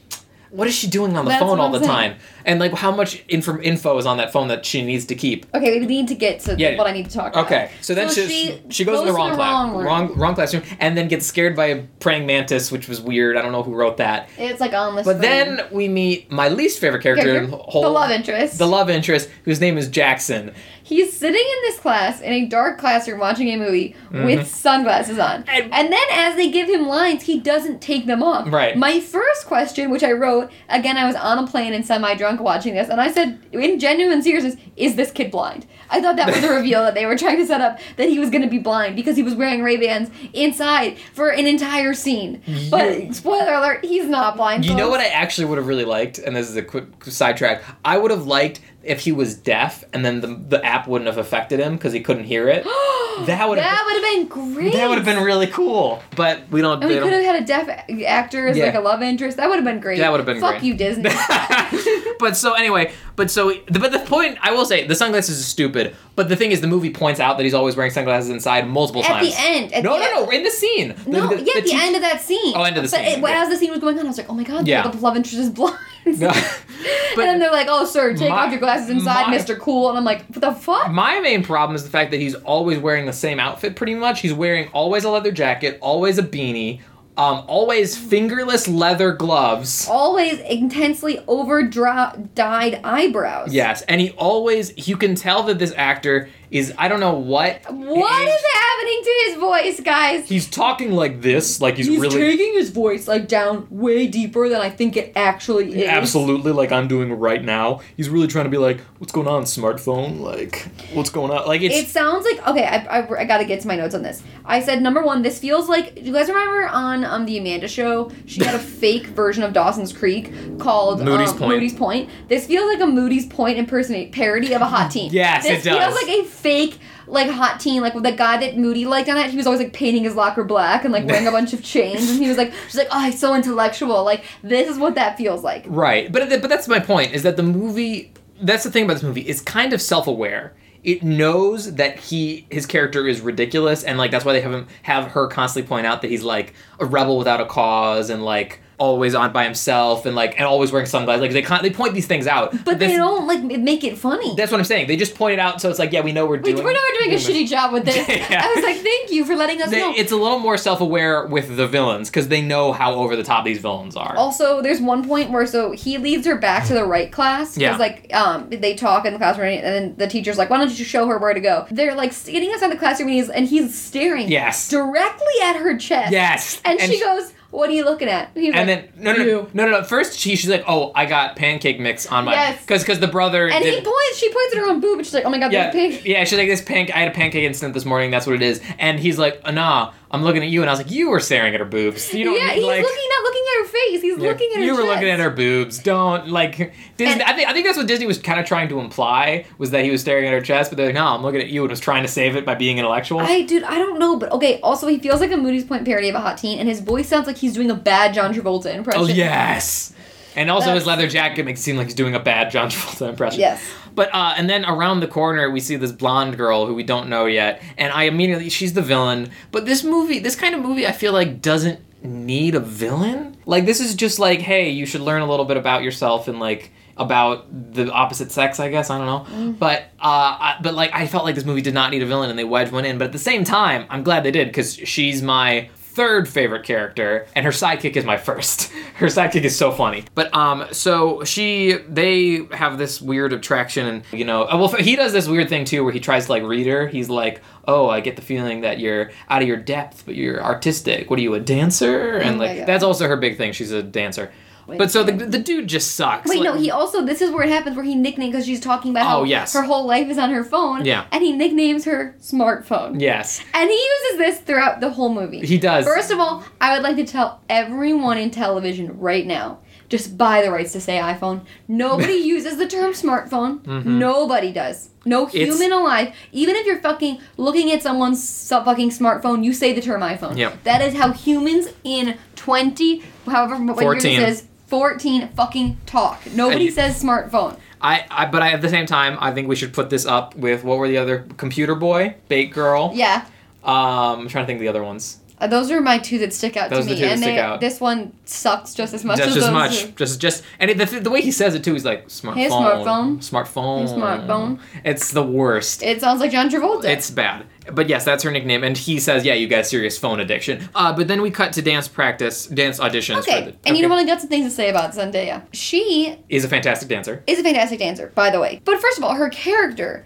what is she doing on the That's phone all the saying. time? And like, how much info info is on that phone that she needs to keep? Okay, we need to get to Yeah. what I need to talk about. Okay, so then she, she, goes, in the wrong class, wrong wrong, wrong classroom, and then gets scared by a praying mantis, which was weird. I don't know who wrote that. It's like on the But screen. then we meet my least favorite character in the whole the love interest. the love interest, whose name is Jackson. He's sitting in this class in a dark classroom watching a movie Mm-hmm. with sunglasses on. And- And, then as they give him lines, he doesn't take them off. Right. My first question, which I wrote, again, I was on a plane and semi drunk watching this, and I said, in genuine seriousness, is this kid blind? I thought that was a [LAUGHS] reveal that they were trying to set up that he was going to be blind because he was wearing Ray Bans inside for an entire scene. But spoiler alert, he's not blind. You know what. I actually would have really liked, and this is a quick sidetrack. I would have liked if he was deaf, and then the the app wouldn't have affected him because he couldn't hear it. [GASPS] That would have That would have been great. that would have been really cool. But we don't. And we could have had a deaf actor as Yeah. like a love interest. That would have been great. That would have been Fuck great. you, Disney. [LAUGHS] [LAUGHS] but so anyway, but so but the point I will say the sunglasses is stupid. But the thing is, the movie points out that he's always wearing sunglasses inside multiple At times. At the end. At no, the no, end. no, in the scene. The- No, the- yeah, at the teach- end of that scene. Oh, end of the but scene, It, yeah. as the scene was going on, I was like, oh my god, Yeah. the love interest is blind. [LAUGHS] No. and then they're like, oh, sir, take my- off your glasses inside, my- Mr. Cool. And I'm like, what the fuck? My main problem is the fact that he's always wearing the same outfit pretty much. He's wearing always a leather jacket, always a beanie, um, always fingerless leather gloves. Always intensely over dyed eyebrows. Yes, and he always you can tell that this actor is I don't know what What is happening to his voice, guys? He's talking like this, like he's, He's really taking his voice like down way deeper than I think it actually is. absolutely like I'm doing right now. He's really trying to be like, "What's going on, smartphone? Like, what's going on?" Like it's It sounds like okay. I, I, I gotta get to my notes on this. I said number one. This feels like. Do you guys remember on um the Amanda show? She had a [LAUGHS] fake version of Dawson's Creek called Moody's um, Point. Moody's Point. This feels like a Moody's Point impersonate parody of a hot [LAUGHS] teen. Yes, this it does. feels like a fake like hot teen, like with the guy that Moody liked on it. He was always like painting his locker black and like wearing a [LAUGHS] bunch of chains, and he was like, she's like, oh, he's so intellectual. Like this is what that feels like. Right, but but that's my point. Is that the movie? That's the thing about this movie. It's kind of self-aware. It knows that he his character is ridiculous, and like that's why they have him have her constantly point out that he's like a rebel without a cause, and like always on by himself, and like and always wearing sunglasses. Like they con- they point these things out, But they don't like make it funny. That's what I'm saying. They just point it out, so it's like, yeah, we know we're doing. we're not doing a shitty job with this. [LAUGHS] Yeah. I was like, thank you for letting us They, know. it's a little more self-aware with the villains because they know how over the top these villains are. Also, there's one point where so he leads her back to the right class Yeah. because like um they talk in the classroom and then the teacher's like, why don't you show her where to go? They're like sitting outside the classroom and he's and he's staring Yes. directly at her chest. Yes. and, she sh- goes, what are you looking at? And, he's And like, then no no, no no no no first she she's like oh I got pancake mix on my Yes. because because the brother And he points. She points at her own boob and she's like, oh my god, yeah pink. yeah she's like this panc I had a pancake incident this morning that's what it is and he's like uh, nah I'm looking at you and I was like you were staring at her boobs you don't yeah, he's like looking not looking at her face. He's yeah, looking at her. you were chest. looking at her boobs don't like Disney And- I think I think that's what Disney was kind of trying to imply was that he was staring at her chest but they're like no I'm looking at you and was trying to save it by being intellectual I dude, I don't know, but okay. Also, he feels like a Moody's Point parody of a hot teen, and his voice sounds like he's doing a bad John Travolta impression. Oh yes. And also his leather jacket makes it seem like he's doing a bad John Travolta impression. Yes. But uh, and then around the corner we see this blonde girl who we don't know yet, and I immediately she's the villain. But this movie, this kind of movie, I feel like doesn't need a villain. Like this is just like, hey, you should learn a little bit about yourself and like about the opposite sex, I guess. I don't know. But uh, I, but like I felt like this movie did not need a villain, and they wedged one in. But at the same time, I'm glad they did because she's my third favorite character and her sidekick is my first. [LAUGHS] Her sidekick is so funny. But um so she they have this weird attraction and you know uh, well he does this weird thing too where he tries to like read her. He's like oh i get the feeling that you're out of your depth but you're artistic. What are you a dancer? And like that's also her big thing. She's a dancer but so the, the dude just sucks Wait, no, he also this is where it happens where he nicknames because she's talking about how Oh, yes. her whole life is on her phone. Yeah. And he nicknames her smartphone. yes And he uses this throughout the whole movie. he does First of all, I would like to tell everyone in television right now just buy the rights to say iPhone. Nobody [LAUGHS] uses the term smartphone. Nobody does. No Mm-hmm. It's- human alive. Even if you're fucking looking at someone's so- fucking smartphone, you say the term iPhone. Yep. That is how humans in 20, however, what 14. this is, 14 fucking talk. Nobody And- says smartphone. I, I but I, at the same time, I think we should put this up with what were the other computer boy, bait girl. Yeah. Um, I'm trying to think of the other ones. Uh, those are my two that stick out Those to me, the two that and stick they, out. this one sucks just as much just as as much, two. just just and it, the, the way he says it too, he's like smartphone, smartphone. smartphone, His smartphone. It's the worst. It sounds like John Travolta. It's bad. But yes, that's her nickname, and he says, "Yeah, you got serious phone addiction." Uh, but then we cut to dance practice, dance auditions. okay. for the, And you know what? I got some things to say about Zendaya. She Is a fantastic dancer. is a fantastic dancer, by the way. But first of all, her character,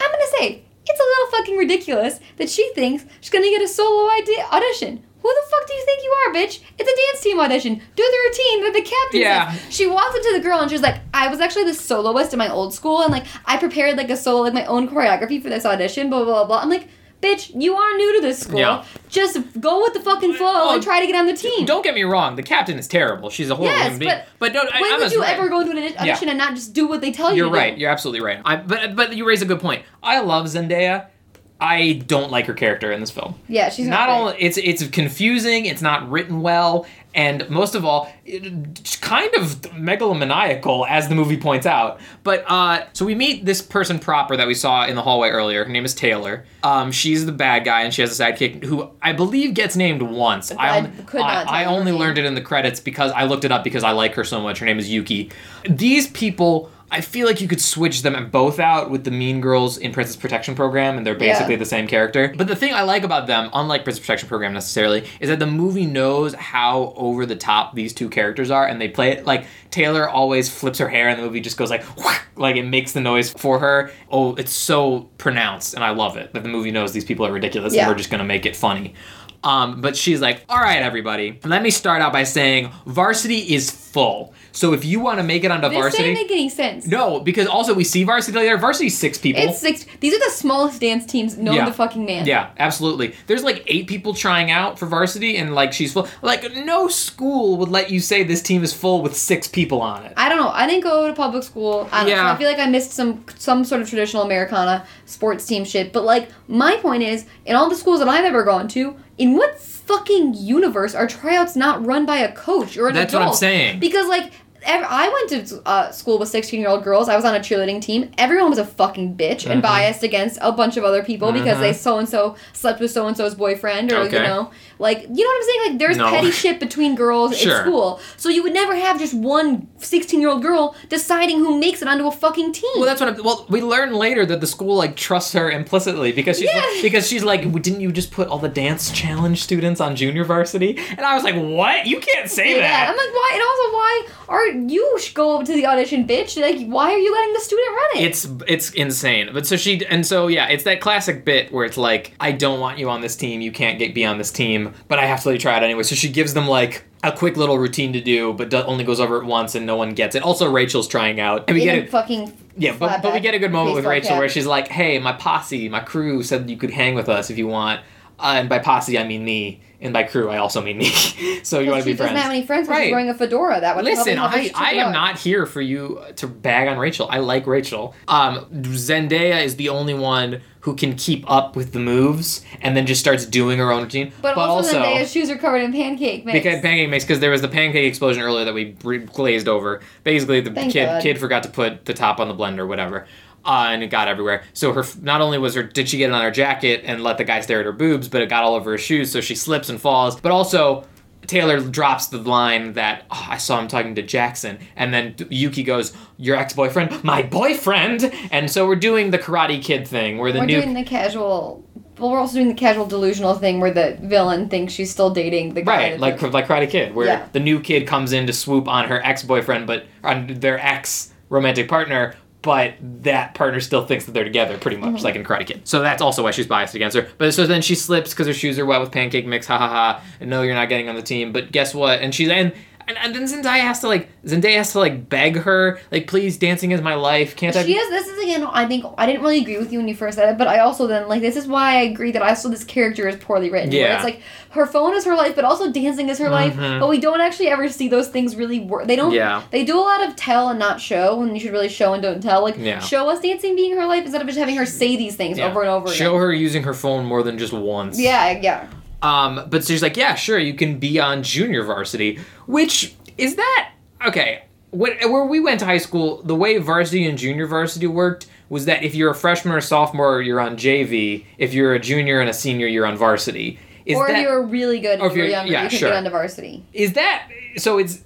I'm gonna say, it's a little fucking ridiculous that she thinks she's gonna get a solo ide- audition. Who the fuck do you think you are, bitch? It's a dance team audition. Do the routine that the captain Yeah. says. She walks up to the girl and she's like, I was actually the soloist in my old school and like I prepared like a solo, like my own choreography for this audition, blah blah blah. blah. I'm like, bitch, you are new to this school. Yeah. Just go with the fucking flow Well, and try to get on the team. Don't get me wrong, the captain is terrible. She's a horrible Yes, human being. but But don't. I, when I'm would you right. ever go into an audi- audition and not just do what they tell you You're to do? right. You're absolutely right. I, but but you raise a good point. I love Zendaya. I don't like her character in this film. Yeah, she's not not, only it's it's confusing. It's not written well, and most of all, kind of megalomaniacal, as the movie points out. But uh, so we meet this person proper that we saw in the hallway earlier. Her name is Taylor. Um, she's the bad guy, and she has a sidekick who I believe gets named once. I, I only- could not I, I only learned it in the credits because I looked it up because I like her so much. Her name is Yuki. These people. I feel like you could switch them both out with the Mean Girls in Princess Protection Program, and they're Yeah. basically the same character. But the thing I like about them, unlike Princess Protection Program necessarily, is that the movie knows how over the top these two characters are, and they play it like Taylor always flips her hair, and the movie just goes like, whack, like it makes the noise for her. Oh, it's so pronounced, and I love it that the movie knows these people are ridiculous, Yeah. and we're just gonna make it funny. Um, but she's like, all right, everybody, let me start out by saying varsity is full. So if you want to make it onto varsity? This varsity, didn't make any sense. no, because also we see varsity there. Varsity's six people. It's six. These are the smallest dance teams known Yeah. to fucking man. Yeah, absolutely. There's like eight people trying out for varsity, and like she's full. Like no school would let you say this team is full with six people on it. I don't know. I didn't go to public school. I don't know. So Yeah. I feel like I missed some some sort of traditional Americana sports team shit. But like my point is, in all the schools that I've ever gone to, in what fucking universe are tryouts not run by a coach or an That's what I'm adult? saying. Because like. I went to uh, school with 16 year old girls. I was on a cheerleading team. Everyone was a fucking bitch Mm-hmm. and biased against a bunch of other people because they so and so slept with so and so's boyfriend or, Okay. you know, like, you know what I'm saying? Like, there's No. petty shit between girls Sure. in school. So you would never have just one 16 year old girl deciding who makes it onto a fucking team. Well, that's what. I'm, well, we learn later that the school like trusts her implicitly because she's Yeah. because she's like, didn't you just put all the dance challenge students on junior varsity? And I was like, what? You can't say yeah, that. I'm like, why? And also, why are you go up to the audition, bitch? Like, why are you letting the student run it? It's it's insane. But so she and so yeah, it's that classic bit where it's like, I don't want you on this team. You can't get be on this team, but I have to let you try it anyway. So she gives them like a quick little routine to do, but do, only goes over it once and no one gets it. Also, Rachel's trying out, and we in get a fucking Yeah, but, but we get a good moment with Rachel where she's like, "Hey, my posse, my crew said you could hang with us if you want." Uh, and by posse, I mean me, and by crew, I also mean me. [LAUGHS] so you want to be friends? she doesn't friends? have any friends, Right. she's wearing a fedora. That would Listen, I, I am not here for you to bag on Rachel. I like Rachel. Um, Zendaya is the only one who can keep up with the moves and then just starts doing her own routine. But, also, Zendaya's shoes are covered in pancake mix. because pancake mix because there was the pancake explosion earlier that we glazed over. Basically, the Thank kid God. kid forgot to put the top on the blender, whatever, uh, and it got everywhere. So her not only was her did she get it on her jacket and let the guy stare at her boobs, but it got all over her shoes, so she slips and falls. But also. Taylor drops the line that "Oh, I saw him talking to Jackson, and then Yuki goes, "Your ex-boyfriend, my boyfriend," and so we're doing the Karate Kid thing, where the we're new doing the casual. Well, we're also doing the casual delusional thing where the villain thinks she's still dating the guy. Right, like like Karate Kid, where Yeah. the new kid comes in to swoop on her ex boyfriend, but on their ex romantic partner, but that partner still thinks that they're together, pretty much, Mm-hmm. like in Karate Kid. So that's also why she's biased against her. But so then she slips because her shoes are wet with pancake mix, ha ha ha. And no, you're not getting on the team. But guess what? And she's and And, and then Zendaya has to like Zendaya has to like beg her like please dancing is my life can't I She is. This is again. I think I didn't really agree with you when you first said it, but I also then like this is why I agree that I also this character is poorly written. where Yeah. it's like her phone is her life, but also dancing is her life. Mhm. But we don't actually ever see those things really work. They don't. Yeah. They do a lot of tell and not show, when you should really show and don't tell. Like Yeah. show us dancing being her life instead of just having her say these things Yeah. over and over. Again. Show again. her using her phone more than just once Yeah, yeah. Um, but she's like, yeah, sure, you can be on junior varsity. Which is that okay? When, where we went to high school, the way varsity and junior varsity worked was that if you're a freshman or sophomore, you're on JV. If you're a junior and a senior, you're on varsity. Is or that if you're really good or and if you were you're- younger, yeah, you could sure. get onto varsity. is that so? It's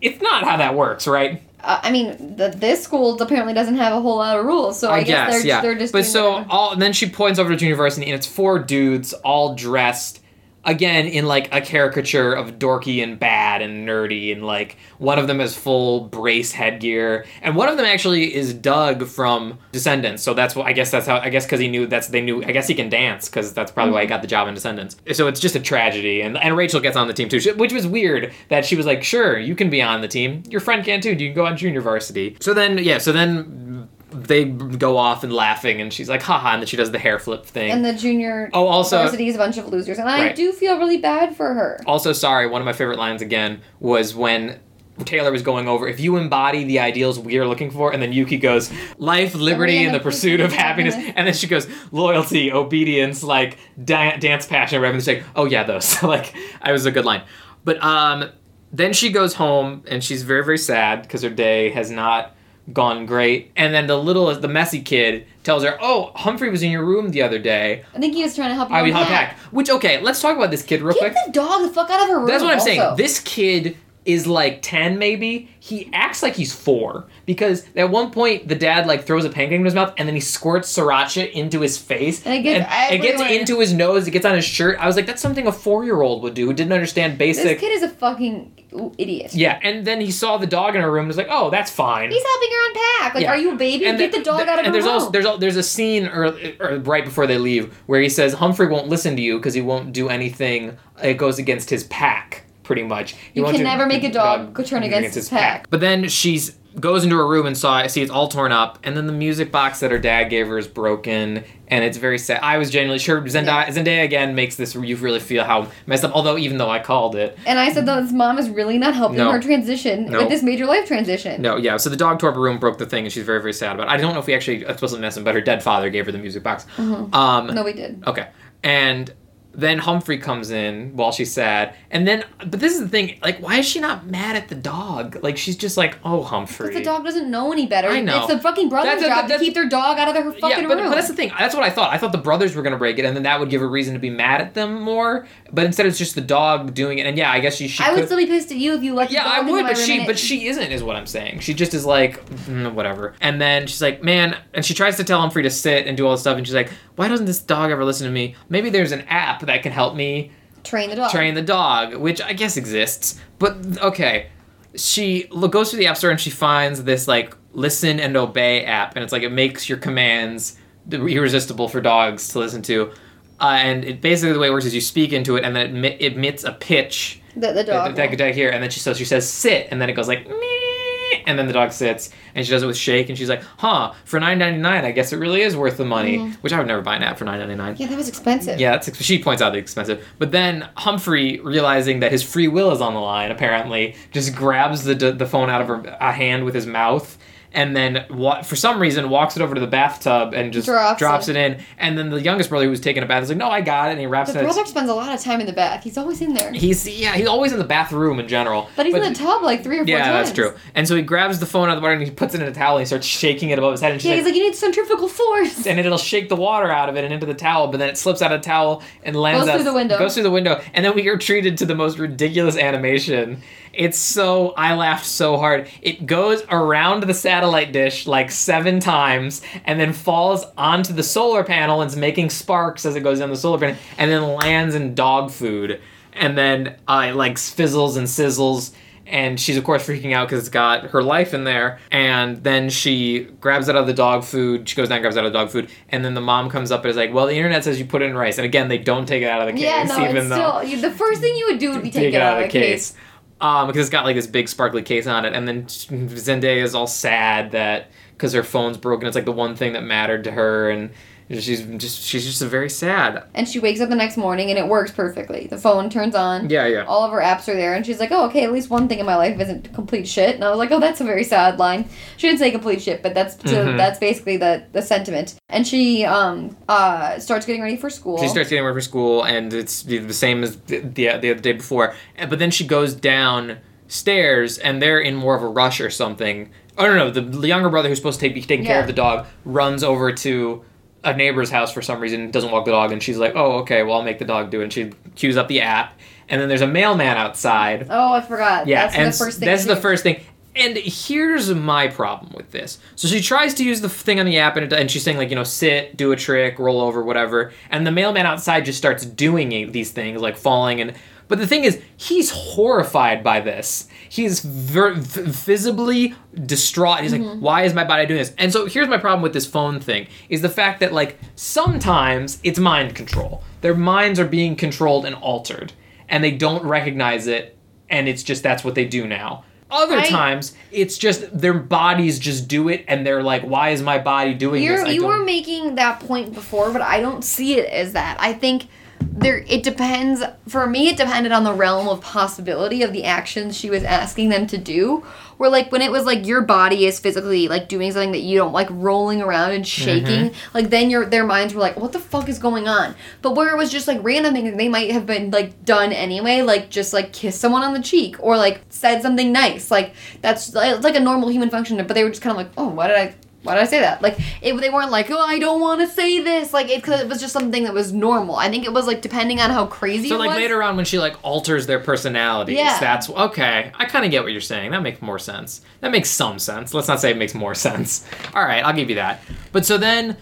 it's not how that works, right? Uh, I mean, the, this school apparently doesn't have a whole lot of rules, so I, guess, they're, yeah. they're just. but so whatever. all then she points over to university, and it's four dudes all dressed again in like a caricature of dorky and bad and nerdy, and like one of them has full brace headgear, and one of them actually is Doug from Descendants. So that's what I guess that's how I guess because he knew that's they knew I guess he can dance because that's probably why he mm-hmm. got the job in Descendants. So it's just a tragedy, and and Rachel gets on the team too, which was weird that she was like, sure, you can be on the team, your friend can too, you can go on junior varsity. So then yeah, so then they go off and laughing, and she's like, haha, and then she does the hair flip thing. and the junior Oh, also- varsity is a bunch of losers, and I Right. do feel really bad for her. also, sorry, one of my favorite lines again was when Taylor was going over, if you embody the ideals we are looking for, and then Yuki goes, life, liberty, and the pursuit of [LAUGHS] happiness, and then she goes, loyalty, obedience, like da- dance, passion, whatever. And she's like, oh yeah, those. [LAUGHS] like, I was a good line. But um, then she goes home, and she's very, very sad because her day has not gone great. And then the little, the messy kid tells her, oh, Humphrey was in your room the other day. I think he was trying to help you. I mean, unpack. unpack. Which, okay, let's talk about this kid real quick. Get the dog the fuck out of her room. That's what I'm saying. This kid is like 10 maybe. He acts like he's 4 because at one point the dad like throws a pancake in his mouth and then he squirts sriracha into his face And it gets it gets into his nose, it gets on his shirt. I was like that's something a 4-year-old would do who didn't understand basic This kid is a fucking idiot. Yeah, and then he saw the dog in her room and was like, "Oh, that's fine." He's helping her unpack. Like, Yeah. are you a baby? And Get then- the dog out of and her there's room. also there's al- there's a scene or, or right before they leave where he says Humphrey won't listen to you because he won't do anything. It goes against his pack, pretty much. He You can never make a dog go turn against his pack. But then she's goes into her room and saw see it's all torn up, and then the music box that her dad gave her is broken, and it's very sad. I was genuinely sure Zendaya, Zendaya again makes this you really feel how messed up. Although even though I called it, and I said that his mom is really not helping No. her transition No. with this major life transition. No, yeah. So the dog tore up her room, broke the thing, and she's very, very sad about it. I don't know if we actually explicitly mentioned, but her dead father gave her the music box. Um, No, we did. Okay. And then Humphrey comes in while she's sad, and then, but this is the thing, like, why is she not mad at the dog? Like, she's just like, oh, Humphrey. Because the dog doesn't know any better. I know. It's the fucking brother's That's- job that's- to keep their dog out of their fucking yeah, but, room. but that's the thing. That's what I thought. I thought the brothers were gonna break it, and then that would give a reason to be mad at them more. But instead, it's just the dog doing it. And yeah, I guess she. she I would could- still be pissed at you if you let the dog. Yeah, I would, but she, but she isn't, is what I'm saying. She just is like, mm, whatever. And then she's like, man, and she tries to tell Humphrey to sit and do all this stuff, and she's like, why doesn't this dog ever listen to me? Maybe there's an app that can help me train the dog. train the dog, which I guess exists. But okay, she goes to the app store and she finds this like listen and obey app, and it's like it makes your commands irresistible for dogs to listen to. Uh, and it basically the way it works is you speak into it, and then it emi- emits a pitch that the dog. that, will. that here, and then she so she says sit, and then it goes like "Meh," and then the dog sits, and she does it with shake, and she's like, huh, for nine ninety nine, I guess it really is worth the money, which I would never buy an app for nine ninety nine. yeah, that was expensive. Yeah, that's, she points out the expensive. But then Humphrey, realizing that his free will is on the line, apparently, just grabs the the phone out of her a hand with his mouth, and then wa- for some reason walks it over to the bathtub and just Drops it. in. And then the youngest brother who was taking a bath is like, "No, I got it," and he wraps The it. in brother spends a lot of time in the bath. He's always in there. He's yeah, he's always in the bathroom in general. but he's in the tub like three or four Yeah, times. that's true. And so he grabs the phone out of the water and he puts it in a towel and he starts shaking it above his head. And Yeah, like, he's like, you need centrifugal force. and it'll shake the water out of it and into the towel, but then it slips out of the towel and lands Goes out- through the window. Goes through the window, and then we are treated to the most ridiculous animation. It's so I laughed so hard. It goes around the satellite dish like seven times, and then falls onto the solar panel and is making sparks as it goes down the solar panel, and then lands in dog food, and then uh, it like fizzles and sizzles. And she's of course freaking out because it's got her life in there. And then she grabs it out of the dog food. She goes down and grabs it out of the dog food. And then the mom comes up and is like well the internet says you put it in rice. And again they don't take it out of the case yeah, no, even it's though still the first thing you would do would be take, take it out of the case. Um, because it's got like this big sparkly case on it, and then Zendaya is all sad that because her phone's broken, it's like the one thing that mattered to her, and she's just she's just very sad. And she wakes up the next morning and it works perfectly. The phone turns on. Yeah, yeah. All of her apps are there, and she's like, "Oh, okay. At least one thing in my life isn't complete shit." And I was like, "Oh, that's a very sad line." She didn't say complete shit, but that's so Mhm. that's basically the the sentiment. And she um uh starts getting ready for school. She starts getting ready for school, and it's the same as the the, the other day before. But then she goes downstairs, and they're in more of a rush or something. Oh no, no, the, younger brother who's supposed to take, be taking care of the dog runs over to a neighbor's house for some reason, doesn't walk the dog, and she's like, "Oh, okay, well I'll make the dog do it." And she cues up the app, and then there's a mailman outside. oh, I forgot. Yeah, that's and the first thing. that's the do. first thing. And here's my problem with this. So she tries to use the thing on the app, and, it, and she's saying like, you know, sit, do a trick, roll over, whatever. And the mailman outside just starts doing these things, like falling. And but the thing is, he's horrified by this. He's ver- v- visibly distraught. He's Mm-hmm. like, why is my body doing this? And so here's my problem with this phone thing: is the fact that like sometimes it's mind control. Their minds are being controlled and altered, and they don't recognize it and it's just that's what they do now. Other I- times, it's just their bodies just do it, and they're like, "Why is my body doing this?" I you were making that point before, but I don't see it as that. I think there it depends for me it depended on the realm of possibility of the actions she was asking them to do. Where like when it was like your body is physically like doing something that you don't like rolling around and shaking, Mm-hmm. like then your their minds were like, What the fuck is going on? But where it was just like random things they might have been like done anyway, like just like kiss someone on the cheek or like said something nice. Like that's it's like a normal human function, but they were just kind of like, Oh, why did I why did I say that? Like, it, they weren't like, oh, I don't want to say this. Like, it, cause it was just something that was normal. I think it was like depending on how crazy So like was. later on when she like alters their personalities, Yeah. that's okay. I kind of get what you're saying. That makes more sense. That makes some sense. Let's not say it makes more [LAUGHS] sense. All right, I'll give you that. But so then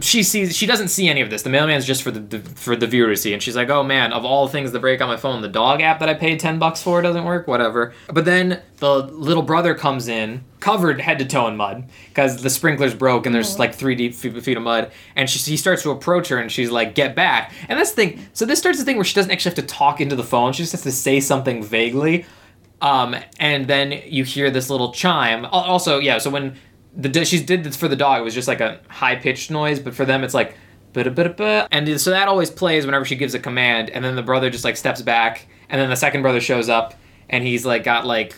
she sees she doesn't see any of this. The mailman's just for the, the for the viewer to see, and she's like, "Oh man, of all things to break on my phone, the dog app that I paid ten bucks for doesn't work. Whatever." But then the little brother comes in, covered head to toe in mud, because the sprinklers broke and there's like three deep feet, feet of mud. And she, he starts to approach her, and she's like, "Get back!" And that's the thing. So this starts the thing where she doesn't actually have to talk into the phone. She just has to say something vaguely. Um, and then you hear this little chime. Also, yeah. So when the she did this for the dog, it was just like a high pitched noise, but for them, it's like. And so that always plays whenever she gives a command, and then the brother just like steps back, and then the second brother shows up, and he's like got like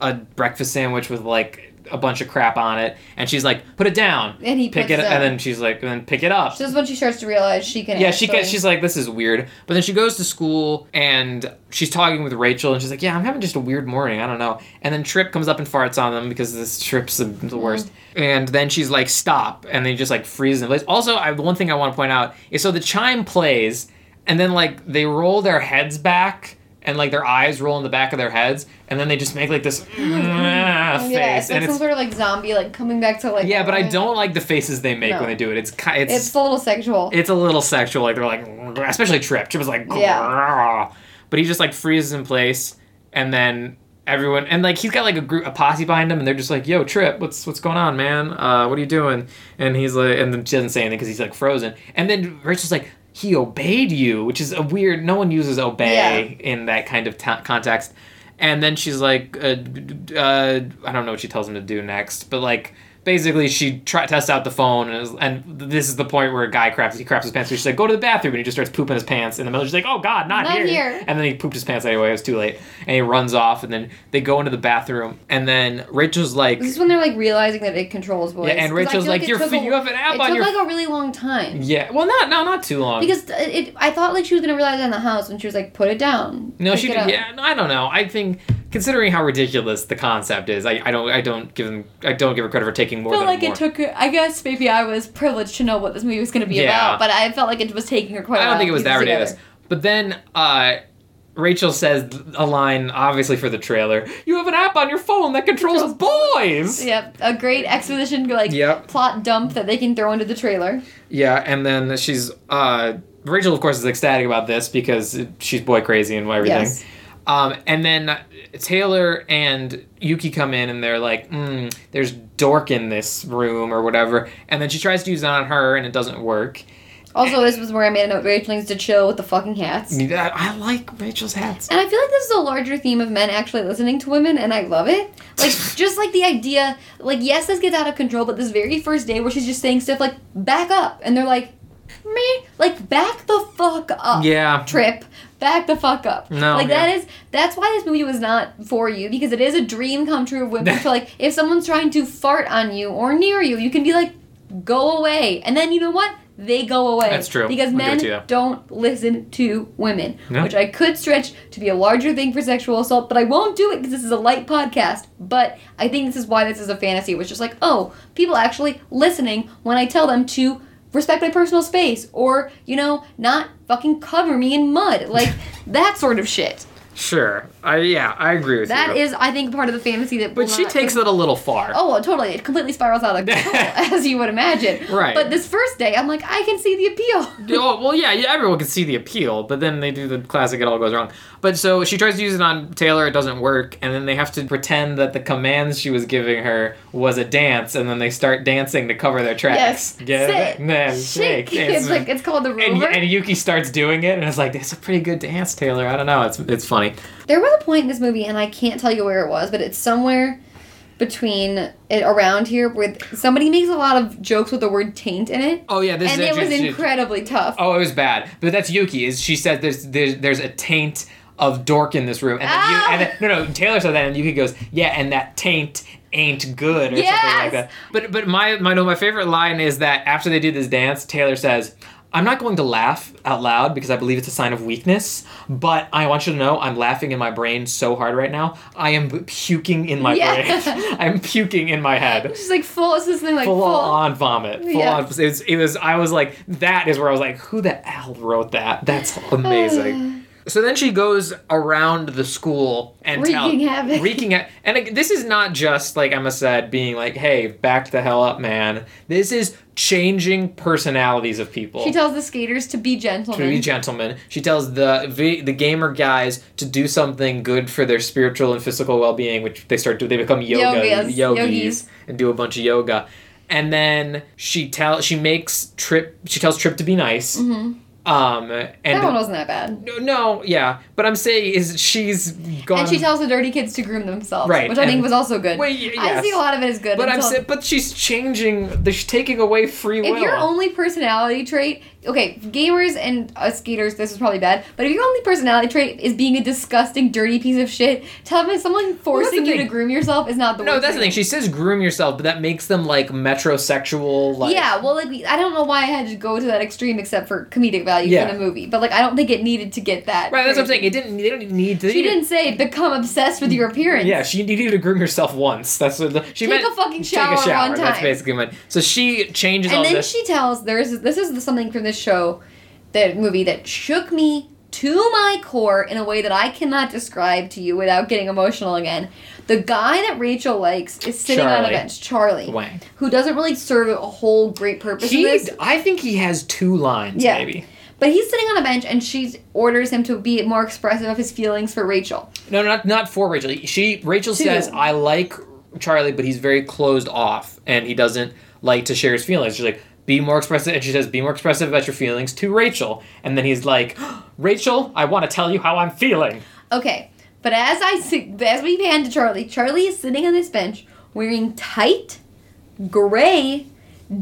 a breakfast sandwich with like a bunch of crap on it, and she's like, "Put it down," And he pick it, it down. and then she's like, "And then pick it up." So this is when she starts to realize she can. Yeah, she actually- gets, she's like, this is weird. But then she goes to school and she's talking with Rachel and she's like, yeah, I'm having just a weird morning. I don't know. And then Trip comes up and farts on them because this Trip's the, the worst. And then she's like, stop. And they just like freeze in place. Also, I, the one thing I want to point out is so the chime plays and then like they roll their heads back and like their eyes roll in the back of their heads and then they just make like this face. Yeah, it's like and some it's, sort of like zombie, like coming back to like. yeah, but I don't like the faces they make No. when they do it. It's ki- It's a little sexual. it's a little sexual. Like they're like, especially Trip. Trip is like, Yeah. but he just like freezes in place, and then everyone and like he's got like a group, a posse behind him, and they're just like, "Yo, Trip, what's what's going on, man? Uh, what are you doing?" And he's like, and then she doesn't say anything because he's like frozen. And then Rachel's like, "He obeyed you," which is a weird. No one uses obey in that kind of ta context. And then she's like, uh, uh, I don't know what she tells him to do next, but like basically she try tests out the phone and, is, and this is the point where a guy craps he craps his pants. So she's like, go to the bathroom, and he just starts pooping his pants in the middle. She's like, oh god, not, Not here. here. And then he pooped his pants anyway. It was too late, and he runs off. And then they go into the bathroom, and then Rachel's like, This is when they're like realizing that it controls boys. Yeah, and Rachel's feel like, "You're a- you have an app It on took your like a really long time. yeah, well, not no, not too long. Because it, it, I thought like she was gonna realize it in the house when she was like, "Put it down." no, she did. up." Yeah, I don't know. I think considering how ridiculous the concept is, I, I don't I don't give them I don't give her credit for taking more I felt like more. it took. I guess maybe I was privileged to know what this movie was gonna be Yeah. about, but I felt like it was taking her quite. I don't think it was that together. ridiculous. But then uh, Rachel says a line, obviously for the trailer. You have an app on your phone that controls Controls boys. Yep, a great exposition like Yep. plot dump that they can throw into the trailer. Yeah, and then she's uh, Rachel, of course, is ecstatic about this because she's boy crazy and everything. Yes. Um, and then Taylor and Yuki come in and they're like, mm, "There's dork in this room or whatever." And then she tries to use that on her and it doesn't work. Also, this was where I made a note. Rachel needs to chill with the fucking hats. I, I like Rachel's hats. And I feel like this is a larger theme of men actually listening to women, and I love it. Like, [LAUGHS] just like the idea, like, yes, this gets out of control, but this very first day where she's just saying stuff like, back up, and they're like, me? Like, back the fuck up. Yeah. Trip. Back the fuck up. No, Like, yeah. that is, that's why this movie was not for you, because it is a dream come true of women. [LAUGHS] so, like, if someone's trying to fart on you or near you, you can be like, go away. And then, you know what? They go away. That's true. Because I'll men you. don't listen to women, which I could stretch to be a larger thing for sexual assault, but I won't do it because this is a light podcast. But I think this is why this is a fantasy. It was just like, oh, people actually listening when I tell them to respect my personal space or, you know, not fucking cover me in mud. Like [LAUGHS] that sort of shit. Sure. I yeah, I agree with That you. is, I think, part of the fantasy that. but she not- takes it a little far. Oh, well, totally. It completely spirals out of [LAUGHS] control, as you would imagine. Right. But this first day, I'm like, I can see the appeal. [LAUGHS] Oh, well, yeah, yeah, everyone can see the appeal, but then they do the classic "it all goes wrong." But so she tries to use it on Taylor, it doesn't work, and then they have to pretend that the commands she was giving her was a dance, and then they start dancing to cover their tracks. Yes. Get Sit. it? And then Shake. shake. It's like it's called the and, rover. and Yuki starts doing it, and it's like it's a pretty good dance, Taylor. I don't know, it's it's funny. There was a point in this movie, and I can't tell you where it was, but it's somewhere between it around here where somebody makes a lot of jokes with the word taint in it, Oh yeah, this and is it was incredibly tough. Oh, it was bad. But that's Yuki. Is she said there's there's, there's a taint of dork in this room, and then, you, Ah! and then no no Taylor said that, and Yuki goes yeah, and that taint ain't good or something like that. But but my my no my favorite line is that after they do this dance, Taylor says. I'm not going to laugh out loud because I believe it's a sign of weakness, but I want you to know I'm laughing in my brain so hard right now. I am puking in my Yeah. brain. [LAUGHS] I'm puking in my head She's like full. It's this thing like full, full. on vomit. Full Yeah. on. It was, it was. I was like, that is where I was like, who the hell wrote that? That's [SIGHS] amazing. So then she goes around the school and tell- Wreaking havoc. wreaking And this is not just like Emma said, being like, hey, back the hell up, man. This is changing personalities of people. She tells the skaters to be gentlemen. to be gentlemen. She tells the the gamer guys to do something good for their spiritual and physical well being, which they start to they become yoga Yogas, yogis, yogis. and do a bunch of yoga. And then she tell she makes Trip she tells Trip to be nice. Mm-hmm. Um and that one wasn't that bad. no, no, yeah, but I'm saying is she's gone. And she tells the dirty kids to groom themselves, Right, which I think was also good. Well, y- I yes. see a lot of it as good. but I'm saying, but she's changing. She's taking away free will. If your only personality trait, okay, gamers and uh, skaters, this is probably bad. But if your only personality trait is being a disgusting, dirty piece of shit, tell me someone forcing the you to groom yourself is not the no, that's the thing. She says groom yourself, but that makes them like metrosexual. Like, yeah, well, like I don't know why I had to go to that extreme except for comedic value Yeah. in a movie, but like I don't think it needed to get that. Right, that's what I'm saying. It didn't. They don't need to. She didn't say become obsessed with your appearance. Yeah, she needed to groom herself once. That's what the, she Take meant. a fucking take shower a shower. That's basically what. So she changes all And then this. she tells there's this is something from this show, that movie that shook me to my core in a way that I cannot describe to you without getting emotional again. The guy that Rachel likes is sitting on a bench, Charlie, Wang. who doesn't really serve a whole great purpose He, this. I think he has two lines, Yeah. maybe. But he's sitting on a bench and she orders him to be more expressive of his feelings for Rachel. No, not not for Rachel. She Rachel Two. says, "I like Charlie, but he's very closed off, and he doesn't like to share his feelings." She's like, "Be more expressive," and she says, "Be more expressive about your feelings to Rachel." And then he's like, [GASPS] "Rachel, I want to tell you how I'm feeling." Okay, but as I as we pan to Charlie, Charlie is sitting on this bench wearing tight, gray,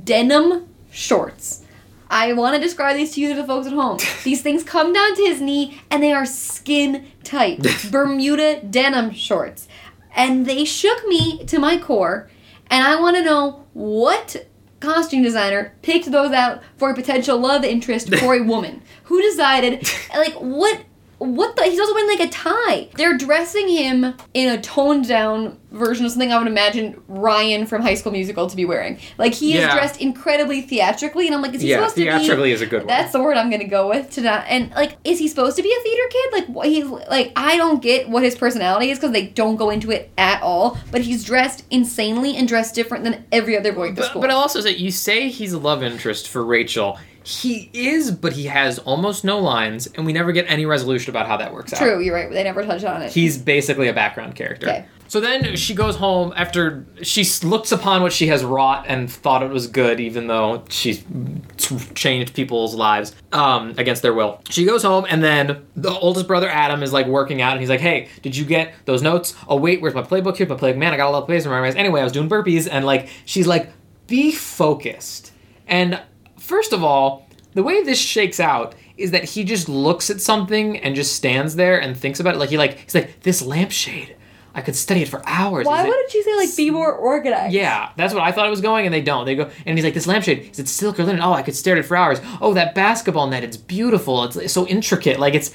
denim shorts. I want to describe these to you, to the folks at home. [LAUGHS] These things come down to his knee, and they are skin tight [LAUGHS] Bermuda denim shorts, and they shook me to my core. And I want to know what costume designer picked those out for a potential love interest for a woman [LAUGHS] who decided, like, what what the? He's also wearing like a tie. They're dressing him in a toned down version of something I would imagine Ryan from High School Musical to be wearing. Like he Yeah. is dressed incredibly theatrically, and I'm like, is he Yeah, supposed to be? theatrically is a good one. That's the word I'm gonna go with to not. And like, is he supposed to be a theater kid? Like, what he's like, I don't get what his personality is because they don't go into it at all. But he's dressed insanely and dressed different than every other boy at the But, school. but I'll also say, you say he's a love interest for Rachel. He is, but he has almost no lines, and we never get any resolution about how that works out. True, you're right. They never touch on it. He's basically a background character. Okay. So then she goes home after she looks upon what she has wrought and thought it was good, even though she's changed people's lives um, against their will. She goes home, and then the oldest brother Adam is like working out, and he's like, "Hey, did you get those notes? Oh wait, where's my playbook? Here's my playbook. Man, I got a lot of plays memorized. Anyway, I was doing burpees, and like she's like, be focused. And first of all, the way this shakes out is that he just looks at something and just stands there and thinks about it. Like he like he's like this lampshade. I could study it for hours. Why wouldn't you say like be more organized? yeah, that's what I thought it was going, and they don't. They go, and he's like, "This lampshade is it silk or linen? Oh, I could stare at it for hours. Oh, that basketball net, it's beautiful. It's so intricate. Like it's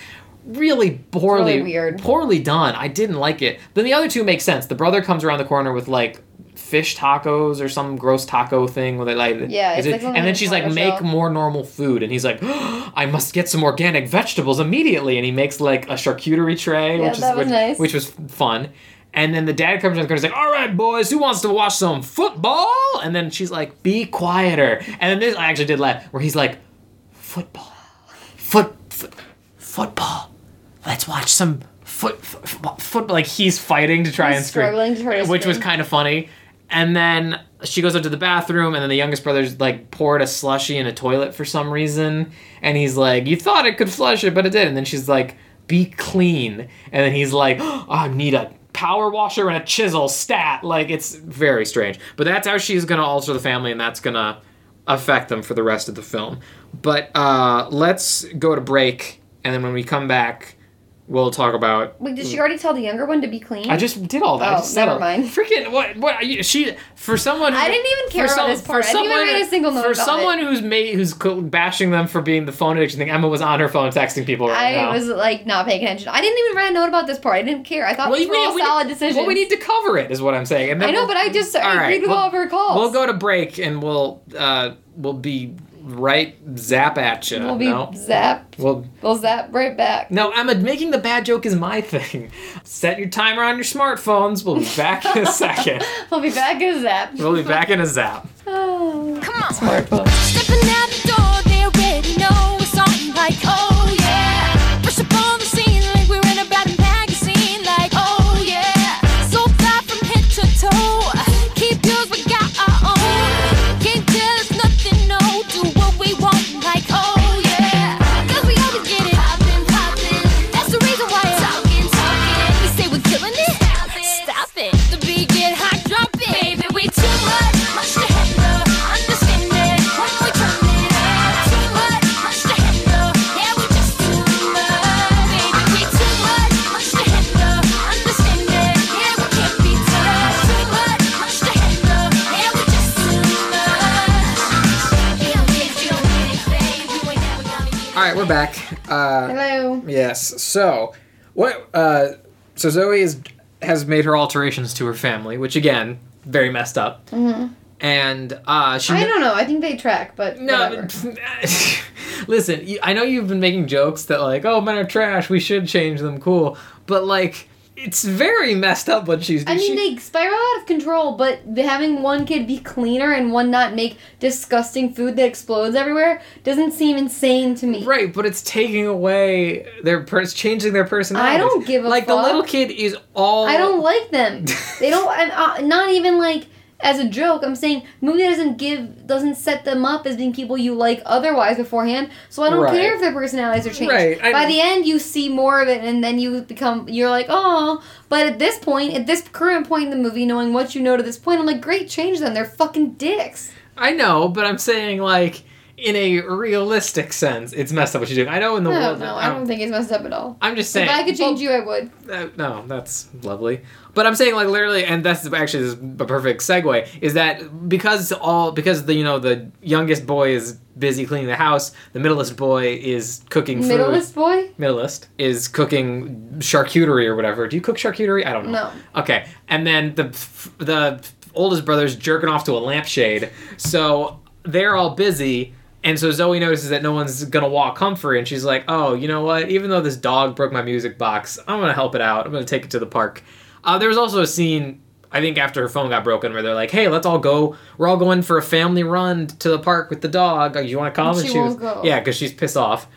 really poorly, really weird. poorly done. I didn't like it. Then the other two make sense. The brother comes around the corner with like fish tacos or some gross taco thing where they like Yeah, it's it- like and then she's like make more normal food and he's like I must get some organic vegetables immediately and he makes like a charcuterie tray Yeah, which is which, nice. which was fun and then the dad comes in the corner and is like, all right, boys, who wants to watch some football? And then she's like, be quieter. And then this, I actually did laugh, where he's like, football. Foot, foot, football. Let's watch some foot, foot, football. Like he's fighting to try He's and scream. to to Which was kind of funny. And then she goes up to the bathroom, and then the youngest brother's like poured a slushy in a toilet for some reason. And he's like, You thought it could flush it, but it did. And then she's like, Be clean. And then he's like, oh, [GASPS] I need a power washer and a chisel stat. Like, it's very strange. But that's how she's to alter the family, and that's to affect them for the rest of the film. But uh, let's go to break, and then when we come back, we'll talk about Wait, did she already tell the younger one to be clean? I just did all that. I Oh, just said never mind. [LAUGHS] Freaking what? What? you- She for someone. Who, I didn't even care for about this part. I didn't even read a single note For about someone it. who's made who's bashing them for being the phone addiction thing, Emma was on her phone texting people right I now. was like not paying attention. I didn't even write a note about this part. I didn't care. I thought Well, these we were all need- we solid decisions. Well, we need to cover it, is what I'm saying. And then I know, we'll- but I just I All right, agreed with we'll- all of her calls. We'll go to break and we'll uh we'll be right zap at you. We'll be no? zap. We'll We'll zap right back. no, Emma, making the bad joke is my [LAUGHS] thing. Set your timer on your smartphones. We'll be back in a [LAUGHS] second. We'll be back in a zap. We'll be back in a zap. Oh. [SIGHS] Come on. Smartphone. Back. Uh, Hello. Yes. So, what? Uh, so Zoe is has made her alterations to her family, which again, very messed up. Mm-hmm. And uh, she. I don't know. I think they track, but No, [LAUGHS] listen. I know you've been making jokes that like, oh, men are trash. We should change them. Cool, but like, it's very messed up what she's doing. I mean, She- they spiral out of control, but having one kid be cleaner and one not make disgusting food that explodes everywhere doesn't seem insane to me. Right, but it's taking away their per- it's changing their personality. I don't give a like the little kid is all. I don't like them. [LAUGHS] they don't. And, uh, not even like as a joke. I'm saying movie doesn't give doesn't set them up as being people you like otherwise beforehand. So I don't Right. care if their personalities are changed. Right, I- By the end, you see more of it, and then you become you're like, oh. But at this point, at this current point in the movie, knowing what you know to this point, I'm like, great, change them. They're fucking dicks. I know, but I'm saying like in a realistic sense, it's messed up what you're doing. I know in the I world. don't. I don't think it's messed up at all. I'm just saying. If I could change you, I would. Uh, no, that's lovely. But I'm saying like literally, and that's actually this a perfect segue. Is that because all because the you know the youngest boy is busy cleaning the house, the middlest boy is cooking food. Middleist boy. Middleist is cooking charcuterie or whatever. Do you cook charcuterie? I don't know. No. Okay, and then the the oldest brother's jerking off to a lampshade, so they're all busy. And so Zoe notices that no one's gonna walk Humphrey, and she's like, "Oh, you know what? Even though this dog broke my music box, I'm gonna help it out. I'm gonna take it to the park." Uh, there was also a scene, I think, after her phone got broken, where they're like, "Hey, let's all go. We're all going for a family run to the park with the dog. You want to come?" And she was, won't go. yeah, because she's pissed off.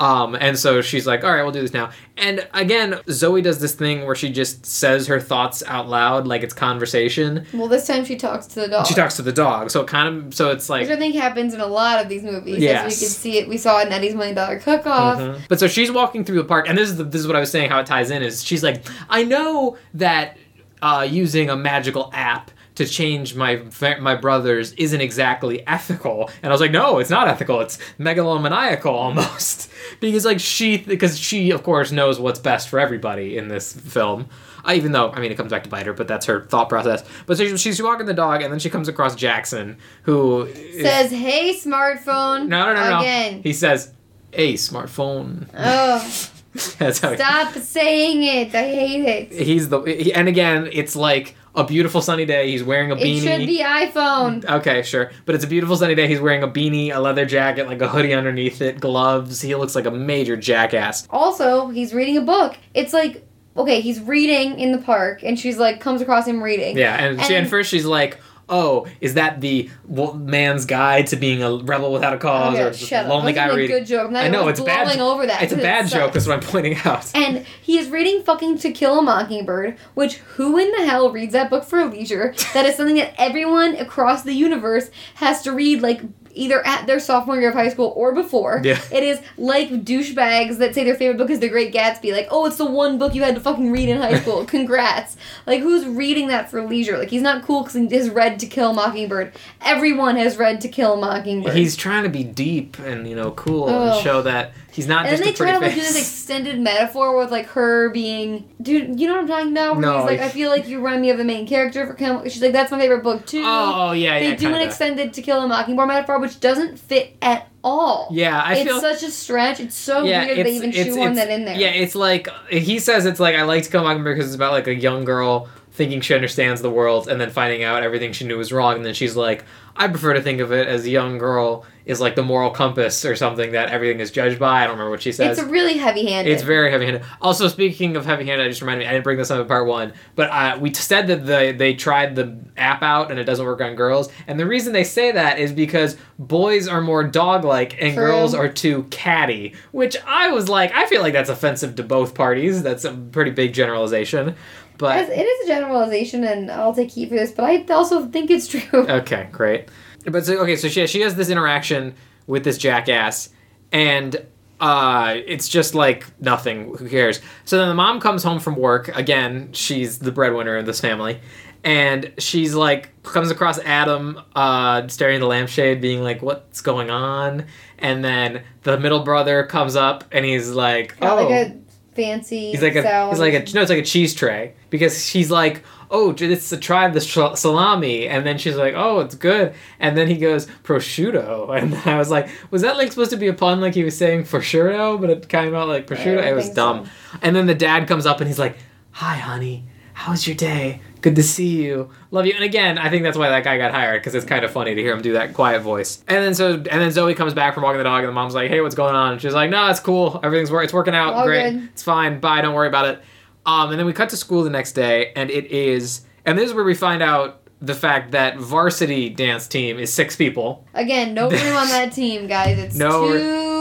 Um, and so she's like, all right, we'll do this now. And again, Zoe does this thing where she just says her thoughts out loud, like it's conversation. Well, this time she talks to the dog. She talks to the dog, so it kind of, so it's like, Which I think happens in a lot of these movies. Yes. we can see it. We saw it in Eddie's Million Dollar Cook Off. Mhm. But so she's walking through the park, and this is the, this is what I was saying. How it ties in is she's like, I know that uh, using a magical app to change my my brothers isn't exactly ethical, and I was like, no, it's not ethical. It's megalomaniacal almost [LAUGHS] because like she because she of course knows what's best for everybody in this film. Uh, even though I mean it comes back to bite her, but that's her thought process. But so she- she's walking the dog, and then she comes across Jackson, who Says, "Hey, smartphone." no no no no. Again. He says, "Hey, smartphone." Oh, [LAUGHS] [LAUGHS] That's how he- stop saying it. I hate it. he's the he, and again it's like a beautiful sunny day he's wearing a beanie It should be iPhone. okay sure but it's a beautiful sunny day he's wearing a beanie a leather jacket like a hoodie underneath it gloves he looks like a major jackass Also, he's reading a book. It's like, okay, he's reading in the park, and she's like, comes across him reading. yeah and, she, and And- first she's like oh is that the man's guide to being a rebel without a cause Okay, or just shut a up. lonely guy a reading good joke. I know it's bad over that. it's a 'cause it bad joke that's what i'm pointing out And he is reading fucking To Kill a Mockingbird, which who in the hell reads that book for leisure? That is something that everyone across the universe has to read like either at their sophomore year of high school or before. Yeah. It is like douchebags that say their favorite book is The Great Gatsby. Like, oh, it's the one book you had to fucking read in high [LAUGHS] school. Congrats. Like, who's reading that for leisure? Like, he's not cool because he has read To Kill Mockingbird. Everyone has read To Kill Mockingbird. he's trying to be deep and you know cool and show that he's not and just then they try to like do this extended metaphor with like her being, dude. You know what I'm talking about? Where No, he's like, I- feel like you remind me of the main character for Kill. She's like, that's my favorite book too. oh yeah they yeah do an kinda. extended To Kill a Mockingbird metaphor, which doesn't fit at all. yeah i it's feel such a stretch. It's so weird that they even shoehorn that in there. Yeah, it's like he says it's like I like to kill a Mockingbird because it's about like a young girl thinking she understands the world and then finding out everything she knew was wrong and then she's like I prefer to think of it as a young girl is like the moral compass or something that everything is judged by. I don't remember what she says. it's a really heavy-handed. It's very heavy-handed. Also, speaking of heavy-handed, I just reminded me I didn't bring this up in part one, but uh, we said that the they tried the app out and it doesn't work on girls, and the reason they say that is because boys are more dog-like and True. girls are too catty. Which I was like, I feel like that's offensive to both parties. That's a pretty big generalization, but it is a generalization, and I'll take heat for this, but I also think it's true. [LAUGHS] Okay, great. But so okay, so she she has this interaction with this jackass, and uh, it's just like nothing. Who cares? So then the mom comes home from work again. She's the breadwinner of this family, and she's like comes across Adam uh, staring at the lampshade, being like, "What's going on?" And then the middle brother comes up, and he's like, "Oh." like a fancy. He's like a salad. he's like a no, it's like a cheese tray because she's like, oh, it's a try the salami, and then she's like, oh, it's good, and then he goes prosciutto, [LAUGHS] and I was like, was that like supposed to be a pun, like he was saying prosciutto, but it came out like prosciutto. It was dumb. And then the dad comes up and he's like, hi, honey, how's your day? Good to see you. Love you. And again, I think that's why that guy got hired because it's kind of funny to hear him do that quiet voice. And then so and then Zoe comes back from walking the dog and the mom's like, "Hey, what's going on?" And she's like, "No, it's cool. Everything's work. It's working out. All Great. good. It's fine. Bye. Don't worry about it." Um, and then we cut to school the next day, and it is, and this is where we find out the fact that varsity dance team is six people. Again, no room on that [LAUGHS] team, guys. It's No room-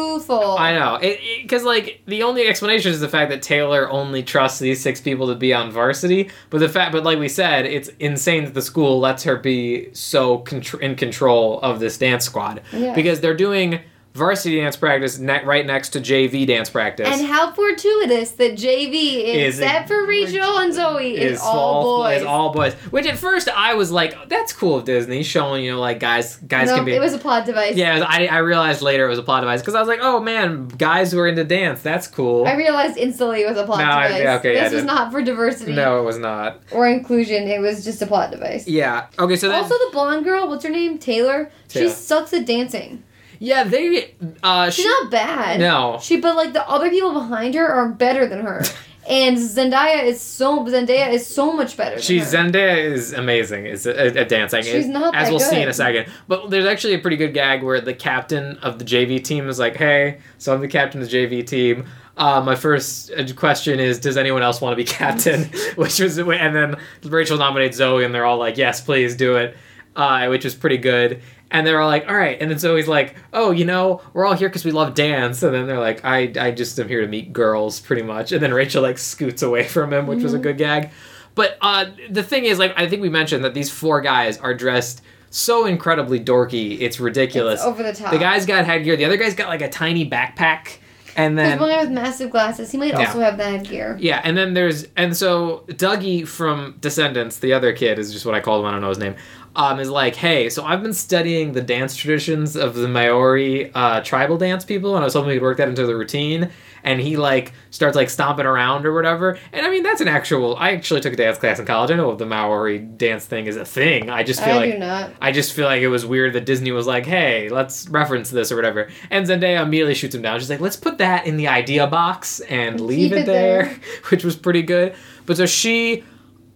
I know, it because like the only explanation is the fact that Taylor only trusts these six people to be on varsity. But the fact, but like we said, it's insane that the school lets her be so contr- in control of this dance squad Yeah. because they're doing varsity dance practice ne- right next to JV dance practice. And how fortuitous that JV, Is except for Rachel and Zoe, is, all boys. Is all boys. Which at first I was like, that's cool of Disney showing you know like guys guys no, can be. it was a plot device. yeah, I, I realized later it was a plot device because I was like, oh man, guys who are into dance, that's cool. I realized instantly it was a plot No, device. yeah, okay, yeah, this was not for diversity no, it was not. or inclusion. It was just a plot device. Yeah. Okay. So then, also, the blonde girl, what's her name? Taylor. Taylor. She sucks at dancing. Yeah, they. Uh, She's she, not bad. No. She, but like the other people behind her are better than her. [LAUGHS] and Zendaya is so Zendaya is so much better. Her. Zendaya is amazing. Is at, dancing. She's not as we'll see in a second. But there's actually a pretty good gag where the captain of the JV team is like, "Hey, so I'm the captain of the JV team. Uh, my first uh, question is, does anyone else want to be [LAUGHS] captain?" [LAUGHS] which was, and then Rachel nominates Zoe, and they're all like, "Yes, please do it," uh, which was pretty good. And they're all like, all right. And then Zoe's like, oh, you know, we're all here because we love dance. And then they're like, I, I just am here to meet girls, pretty much. And then Rachel like scoots away [LAUGHS] from him, which was a Mm-hmm. good gag. But uh, the thing is, like, I think we mentioned that these four guys are dressed so incredibly dorky. It's ridiculous. It's over the top. The guy's got headgear. The other guy's got like a tiny backpack. And There's then one guy with massive glasses. He might Yeah. also have that headgear. yeah, and then there's and so Dougie from Descendants, the other kid is just what I called him. I don't know his name. Um, is like, hey, so I've been studying the dance traditions of the Maori uh, tribal dance people, and I was hoping we could work that into the routine. And he like starts like stomping around or whatever. And I mean, that's an actual. I actually took a dance class in college. I know the Maori dance thing is a thing. I just feel I like. I just feel like it was weird that Disney was like, "Hey, let's reference this or whatever." And Zendaya immediately shoots him down. She's like, "Let's put that in the idea box and leave it, it there,", there. [LAUGHS] which was pretty good. But so she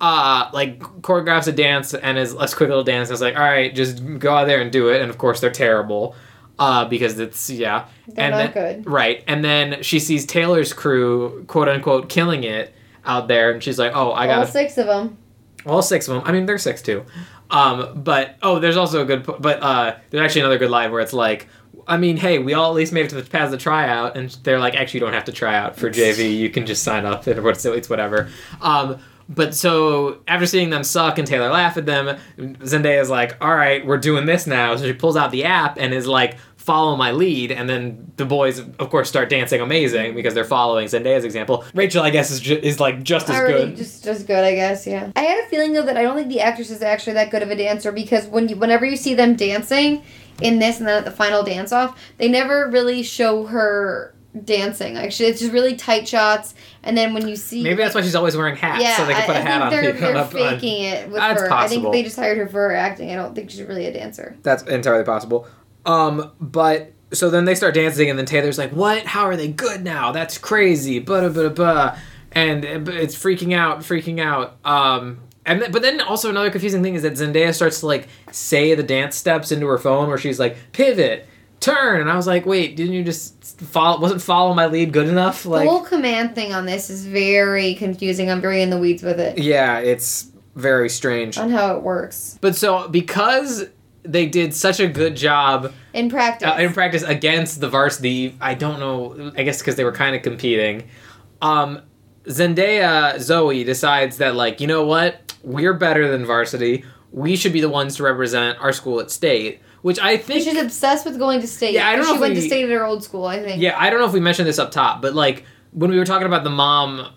uh like choreographs a dance and is a quick little dance and is like, "All right, just go out there and do it." And of course, they're terrible. Uh, because it's yeah, They're and not then, good. right? And then she sees Taylor's crew, quote unquote, killing it out there, and she's like, "Oh, I gotta six of them. all six of them. I mean, they're six too. Um, but oh, there's also a good. But uh, there's actually another good line where it's like, I mean, hey, we all at least made it to the past the tryout, and they're like, actually, you don't have to try out for JV. You can just sign up, and it's [LAUGHS] it's whatever. Um, but so after seeing them suck and Taylor laugh at them, Zendaya's like, all right, we're doing this now. So she pulls out the app and is like. Follow my lead, and then the boys, of course, start dancing amazing because they're following Zendaya's example. Rachel, I guess, is ju- is like just as Already good. just just good, I guess. Yeah. I had a feeling though that I don't think the actress is actually that good of a dancer because when you whenever you see them dancing in this and then at the final dance off, they never really show her dancing. Like she, it's just really tight shots, and then when you see Maybe that's why she's always wearing hats, yeah, so they can put I, a hat I on think they're, people. they're [LAUGHS] on- on- faking it with That's her. I think they just hired her for her acting. I don't think she's really a dancer. That's entirely possible. Um, but so then they start dancing, and then Taylor's like, "What? How are they good now? That's crazy!" Blah blah blah, blah. and uh, it's freaking out, freaking out. Um, and th- but then also another confusing thing is that Zendaya starts to like say the dance steps into her phone, where she's like, "Pivot." Turn and I was like, wait, didn't you just follow? Wasn't follow my lead good enough? Like, the whole command thing on this is very confusing. I'm very in the weeds with it yeah, it's very strange. on how it works But so because they did such a good job in practice. uh, in practice against the varsity. I don't know. I guess because they were kind of competing. Um, Zendaya Zoe decides that like you know what we're better than varsity. We should be the ones to represent our school at state. Which I think. She's obsessed with going to state. Yeah, I don't know She if went we- to state at her old school, I think. yeah, I don't know if we mentioned this up top, but like when we were talking about the mom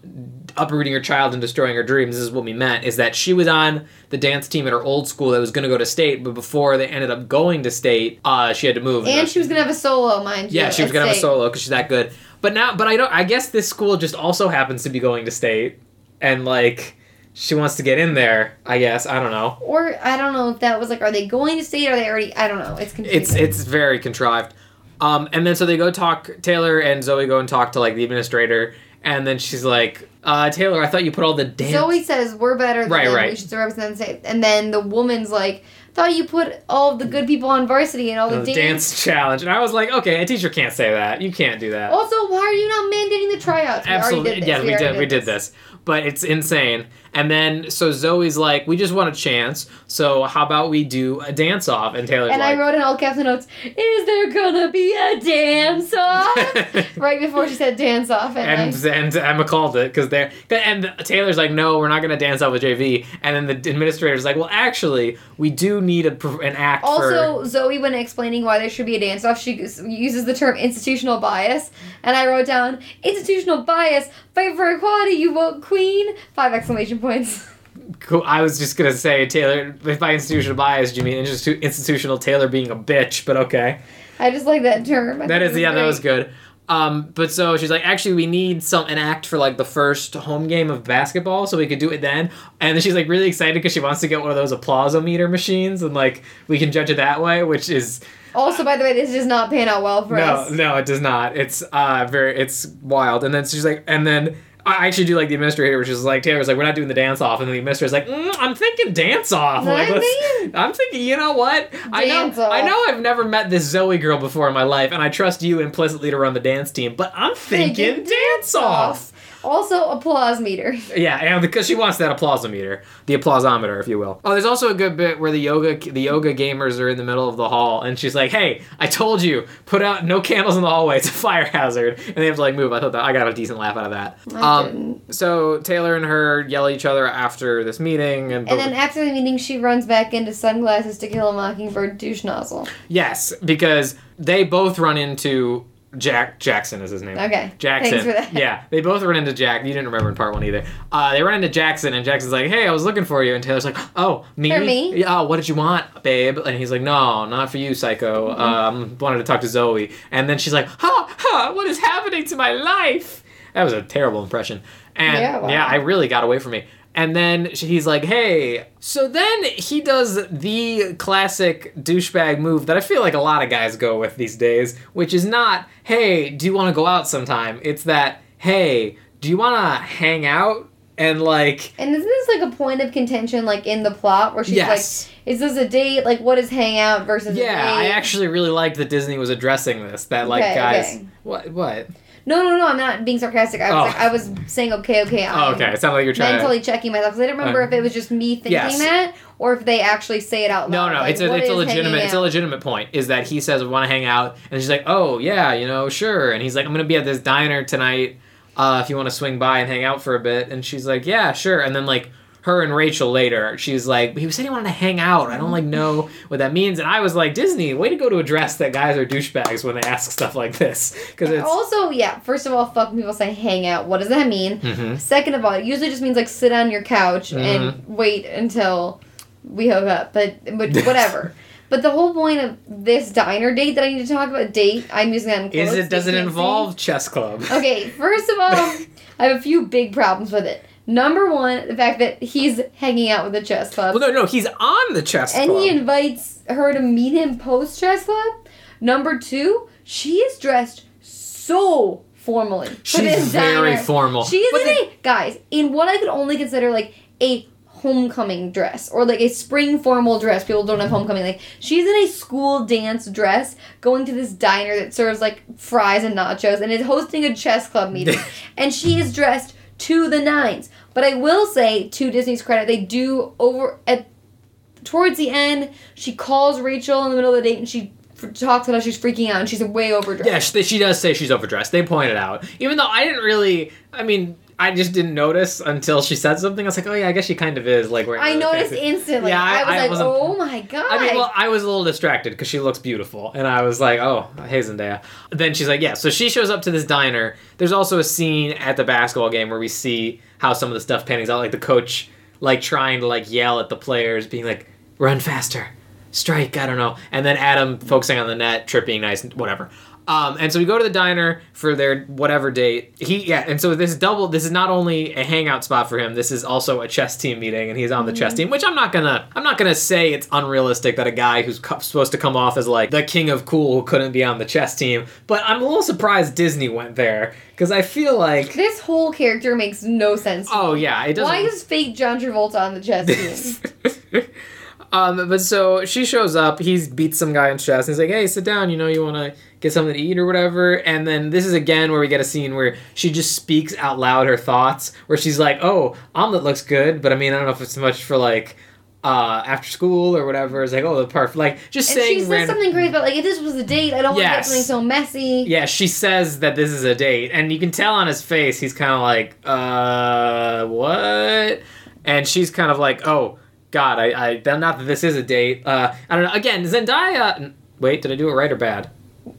uprooting her child and destroying her dreams, this is what we meant is that she was on the dance team at her old school that was going to go to state, but before they ended up going to state, uh, she had to move. And she was gonna have a solo, mind you. Yeah, she was gonna have a solo because she's that good. But now, but I don't. I guess this school just also happens to be going to state, and like she wants to get in there. I guess I don't know. Or I don't know if that was like, are they going to state? Or are they already? I don't know. It's confusing. It's it's very contrived. Um, and then so they go talk. Taylor and Zoe go and talk to like the administrator, and then she's like, uh, "Taylor, I thought you put all the dance." Zoe says we're better than Right, them. right. We should represent the state. And then the woman's like, thought you put all the good people on varsity and all the, the dance. dance challenge, and I was like, "Okay, a teacher can't say that. You can't do that." Also, why are you not mandating the tryouts? We Absolutely, did this. yeah, we, already did. We did this, but it's insane. And then so Zoe's like, "We just want a chance. So how about we do a dance off?" And Taylor's And like, I wrote in all caps and notes, "Is there gonna be a dance off?" [LAUGHS] right before she said dance off, and, and I, and Emma called it because they're and Taylor's like, no, we're not gonna dance off with JV. And then the administrator's like, well, actually, we do need a, an act also for. Zoe, when explaining why there should be a dance off, she uses the term institutional bias, and I wrote down institutional bias. Fight for equality, you vote queen! Five exclamation points. [LAUGHS] Cool. I was just gonna say Taylor. If by institutional bias, do you mean institu- institutional Taylor being a bitch? But okay, I just like that term. I that is yeah, that was good. Um, but so she's like, actually, we need some an act for like the first home game of basketball, so we could do it then. And then she's like really excited because she wants to get one of those applausometer machines, and like we can judge it that way, which is Also, by the way, this does not pan out well for no, us. no, it does not. It's uh very it's wild. And then she's like, and then I actually do like the administrator, which is like Taylor's like, we're not doing the dance off, and then the administrator's like, mm, I'm thinking dance off. Like, I mean? [LAUGHS] I'm thinking, you know what? I know, off. I know, I've never met this Zoe girl before in my life, and I trust you implicitly to run the dance team, but I'm thinking, dance off. Also, applause meter. [LAUGHS] Yeah, and because she wants that applausometer, the applausometer, if you will. Oh, there's also a good bit where the yoga the yoga gamers are in the middle of the hall, and she's like, "Hey, I told you, put out no candles in the hallway. It's a fire hazard." And they have to like move. I thought that I got a decent laugh out of that. I Um, didn't. so Taylor and her yell at each other after this meeting, and, And then after the meeting, she runs back into sunglasses to kill a mockingbird douche nozzle. yes, because they both run into. Jack Jackson is his name. Okay, Jackson. thanks for that. Yeah, they both run into Jack. You didn't remember in part one either. Uh, they run into Jackson, and Jackson's like, "Hey, I was looking for you." And Taylor's like, "Oh, me? For me? Yeah. Oh, what did you want, babe?" And he's like, "No, not for you, psycho. Mm-hmm. Um, wanted to talk to Zoe." And then she's like, "Ha, ha! What is happening to my life?" That was a terrible impression. And Yeah, wow. yeah, I really got away from me. And then he's like, "Hey." So then he does the classic douchebag move that I feel like a lot of guys go with these days, which is not, "Hey, do you want to go out sometime?" It's that, "Hey, do you want to hang out?" And like, And isn't this like a point of contention, like in the plot, where she's Yes. like, "Is this a date? Like, what is hangout versus yeah, a date?" I actually really liked that Disney was addressing this. That like Okay, guys, okay. what what? No, no, no. I'm not being sarcastic. I was Oh. like, I was saying, okay, okay. Oh, I'm okay, it sounded like you're trying. Mentally checking myself I didn't remember Uh, if it was just me thinking yes. that or if they actually say it out No, loud. no, Like, it's a it's a legitimate it's a legitimate point. Is that he says we want to hang out, and she's like, oh yeah, you know, sure. And he's like, I'm gonna be at this diner tonight. Uh, if you want to swing by and hang out for a bit, and she's like, yeah, sure. And then like her and Rachel later, she's like, he said he wanted to hang out. I don't like know what that means. And I was like, Disney, way to go to address that guys are douchebags when they ask stuff like this, because it's. Also, yeah. First of all, fuck people say hang out. What does that mean? Mhm. Second of all, it usually just means like sit on your couch and Mm-hmm. wait until we hook up. But but [LAUGHS] whatever. but the whole point of this diner date that I need to talk about date, I'm using that in quotes. Is it does it can't see. involve chess club? Okay, first of all, [LAUGHS] I have a few big problems with it. Number one, the fact that he's hanging out with the chess club. Well, no, no, he's on the chess and club. And he invites her to meet him post chess club. Number two, she is dressed so formally. She's very diner. formal. She is in a guys in what I could only consider like a homecoming dress or like a spring formal dress. People don't have homecoming. Like she's in a school dance dress going to this diner that serves like fries and nachos and is hosting a chess club meeting. [LAUGHS] and she is dressed to the nines. But I will say, to Disney's credit, they do over at towards the end. She calls Rachel in the middle of the date and she talks about she's freaking out and she's way overdressed. Yeah, she, she does say she's overdressed. They point it out. Even though I didn't really, I mean, I just didn't notice until she said something. I was like, oh yeah, I guess she kind of is like wearing. I noticed fancy- instantly. Yeah, I- I, was I like, oh my god. I mean, well, I was a little distracted because she looks beautiful, and I was like, "Oh, hey Zendaya." Then she's like, "Yeah." So she shows up to this diner. There's also a scene at the basketball game where we see how some of the stuff pannings out, like the coach, like trying to like yell at the players, being like, "Run faster, strike." I don't know, and then Adam focusing on the net, tripping nice, whatever. Um, and so we go to the diner for their whatever date. He yeah, and so this double. This is not only a hangout spot for him. This is also a chess team meeting, and he's on the chess team. Which I'm not gonna. I'm not gonna say it's unrealistic that a guy who's co- supposed to come off as like the king of cool couldn't be on the chess team. But I'm a little surprised Disney went there because I feel like. this whole character makes no sense. Oh yeah, it doesn't. Why is fake John Travolta on the chess [LAUGHS] team? um, but so she shows up. He's beats some guy in chess. And he's like, "Hey, sit down. You know, you want to get something to eat or whatever." And then this is again where we get a scene where she just speaks out loud her thoughts. Where she's like, "Oh, omelet looks good, but I mean, I don't know if it's much for like." Uh, after school or whatever, it's like oh the part like just and saying she says random. something great about like if this was a date, I don't want to get something so messy. Yeah, she says that this is a date, and you can tell on his face he's kind of like, uh, what? And she's kind of like, oh, God, I, I, not that this is a date. Uh, I don't know. Again, Zendaya. Wait, did I do it right or bad?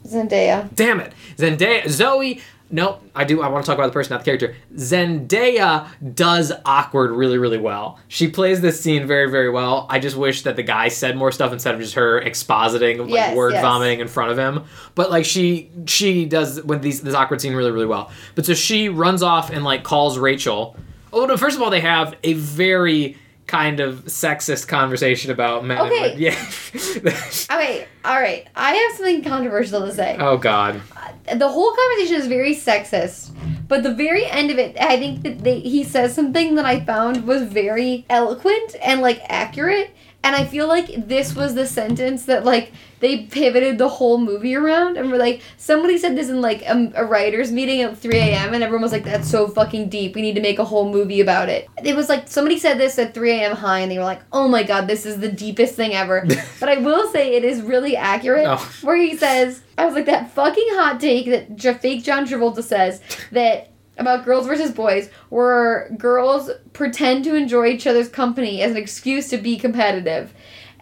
Zendaya. Damn it, Zendaya, Zoe. Nope, I do. I want to talk about the person, not the character. Zendaya does awkward really, really well. She plays this scene very, very well. I just wish that the guy said more stuff instead of just her expositing, like Yes, word yes. vomiting in front of him. But like she, she does with these this awkward scene really, really well. But so she runs off and like calls Rachel. Oh no! First of all, they have a very kind of sexist conversation about men. Okay. women. Yeah. [LAUGHS] Okay, all right. I have something controversial to say. oh God. the whole conversation is very sexist But the very end of it, I think that they, he says something that I found was very eloquent and like accurate. And I feel like this was the sentence that like they pivoted the whole movie around. And we're like, somebody said this in like a, a writers meeting at 3 a.m. and everyone was like, that's so fucking deep. We need to make a whole movie about it. It was like somebody said this at 3 a.m. high and they were like, oh my god, this is the deepest thing ever. [LAUGHS] but I will say it is really accurate. Oh. Where he says, I was like, that fucking hot take that fake John Travolta says that about girls versus boys, where girls pretend to enjoy each other's company as an excuse to be competitive,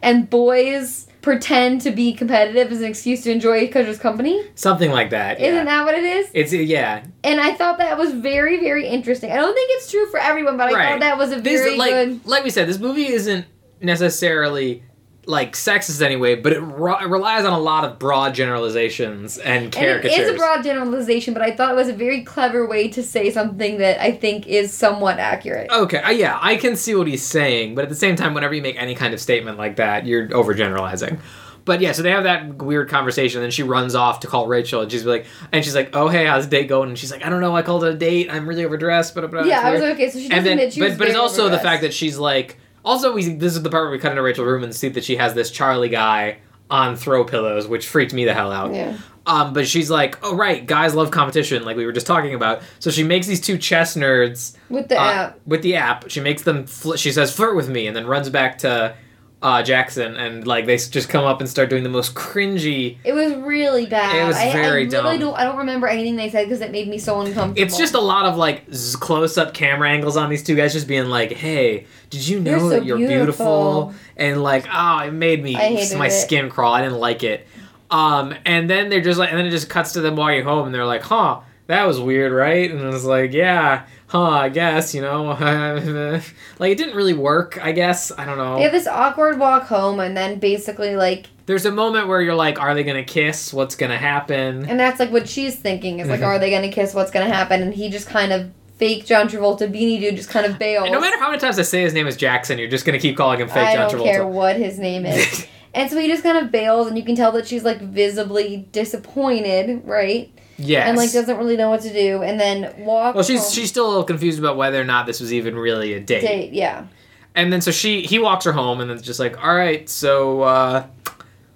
and boys pretend to be competitive as an excuse to enjoy each other's company. Something like that. Yeah. Isn't that what it is? It's yeah. And I thought that was very, very interesting. I don't think it's true for everyone, but I Right. thought that was a This very like good. like we said, this movie isn't necessarily like sexist anyway, but it, ro- it relies on a lot of broad generalizations and caricatures. And it is a broad generalization, but I thought it was a very clever way to say something that I think is somewhat accurate. Okay, uh, yeah, I can see what he's saying, but at the same time, whenever you make any kind of statement like that, you're overgeneralizing. But yeah, so they have that weird conversation, and then she runs off to call Rachel, and she's like, and she's like, "Oh hey, how's the date going?" And she's like, "I don't know, I called it a date. I'm really overdressed, but yeah, I was like, okay, so she does and then, admit she but was but it's also the fact that she's like, also we this is the part where we cut into Rachel's room and see that she has this Charlie guy on throw pillows, which freaked me the hell out. Yeah. Um, but she's like, oh right, guys love competition, like we were just talking about. So she makes these two chess nerds with the uh, app. with the app. She makes them. Fl- she says, "Flirt with me," and then runs back to uh, Jackson, and like they just come up and start doing the most cringy. It was really bad. It was I, very I really dumb. don't. I don't remember anything they said because it made me so uncomfortable. It's just a lot of like z- close-up camera angles on these two guys, just being like, "Hey, did you know You're so that you're beautiful?" beautiful. And like, oh, it made me my it. skin crawl. I didn't like it. Um, and then they're just like, and then it just cuts to them walking home, and they're like, "Huh, that was weird, right?" And I was like, "Yeah." Huh, I guess, you know. [LAUGHS] like, it didn't really work, I guess. I don't know. They have this awkward walk home, and then basically like, There's a moment where you're like, are they gonna kiss? What's gonna happen? and that's like what she's thinking is like, Mhm. are they gonna kiss? What's gonna happen? And he just kind of fake John Travolta beanie dude just kind of bails. [LAUGHS] And no matter how many times I say his name is Jackson, you're just gonna keep calling him fake I John don't Travolta. care what his name is. [LAUGHS] and so he just kind of bails, and you can tell that she's like visibly disappointed, right? Yes. And like doesn't really know what to do, and then walk. well, she's home. she's still a little confused about whether or not this was even really a date. date, yeah. And then so she he walks her home, and then just like, all right, so uh,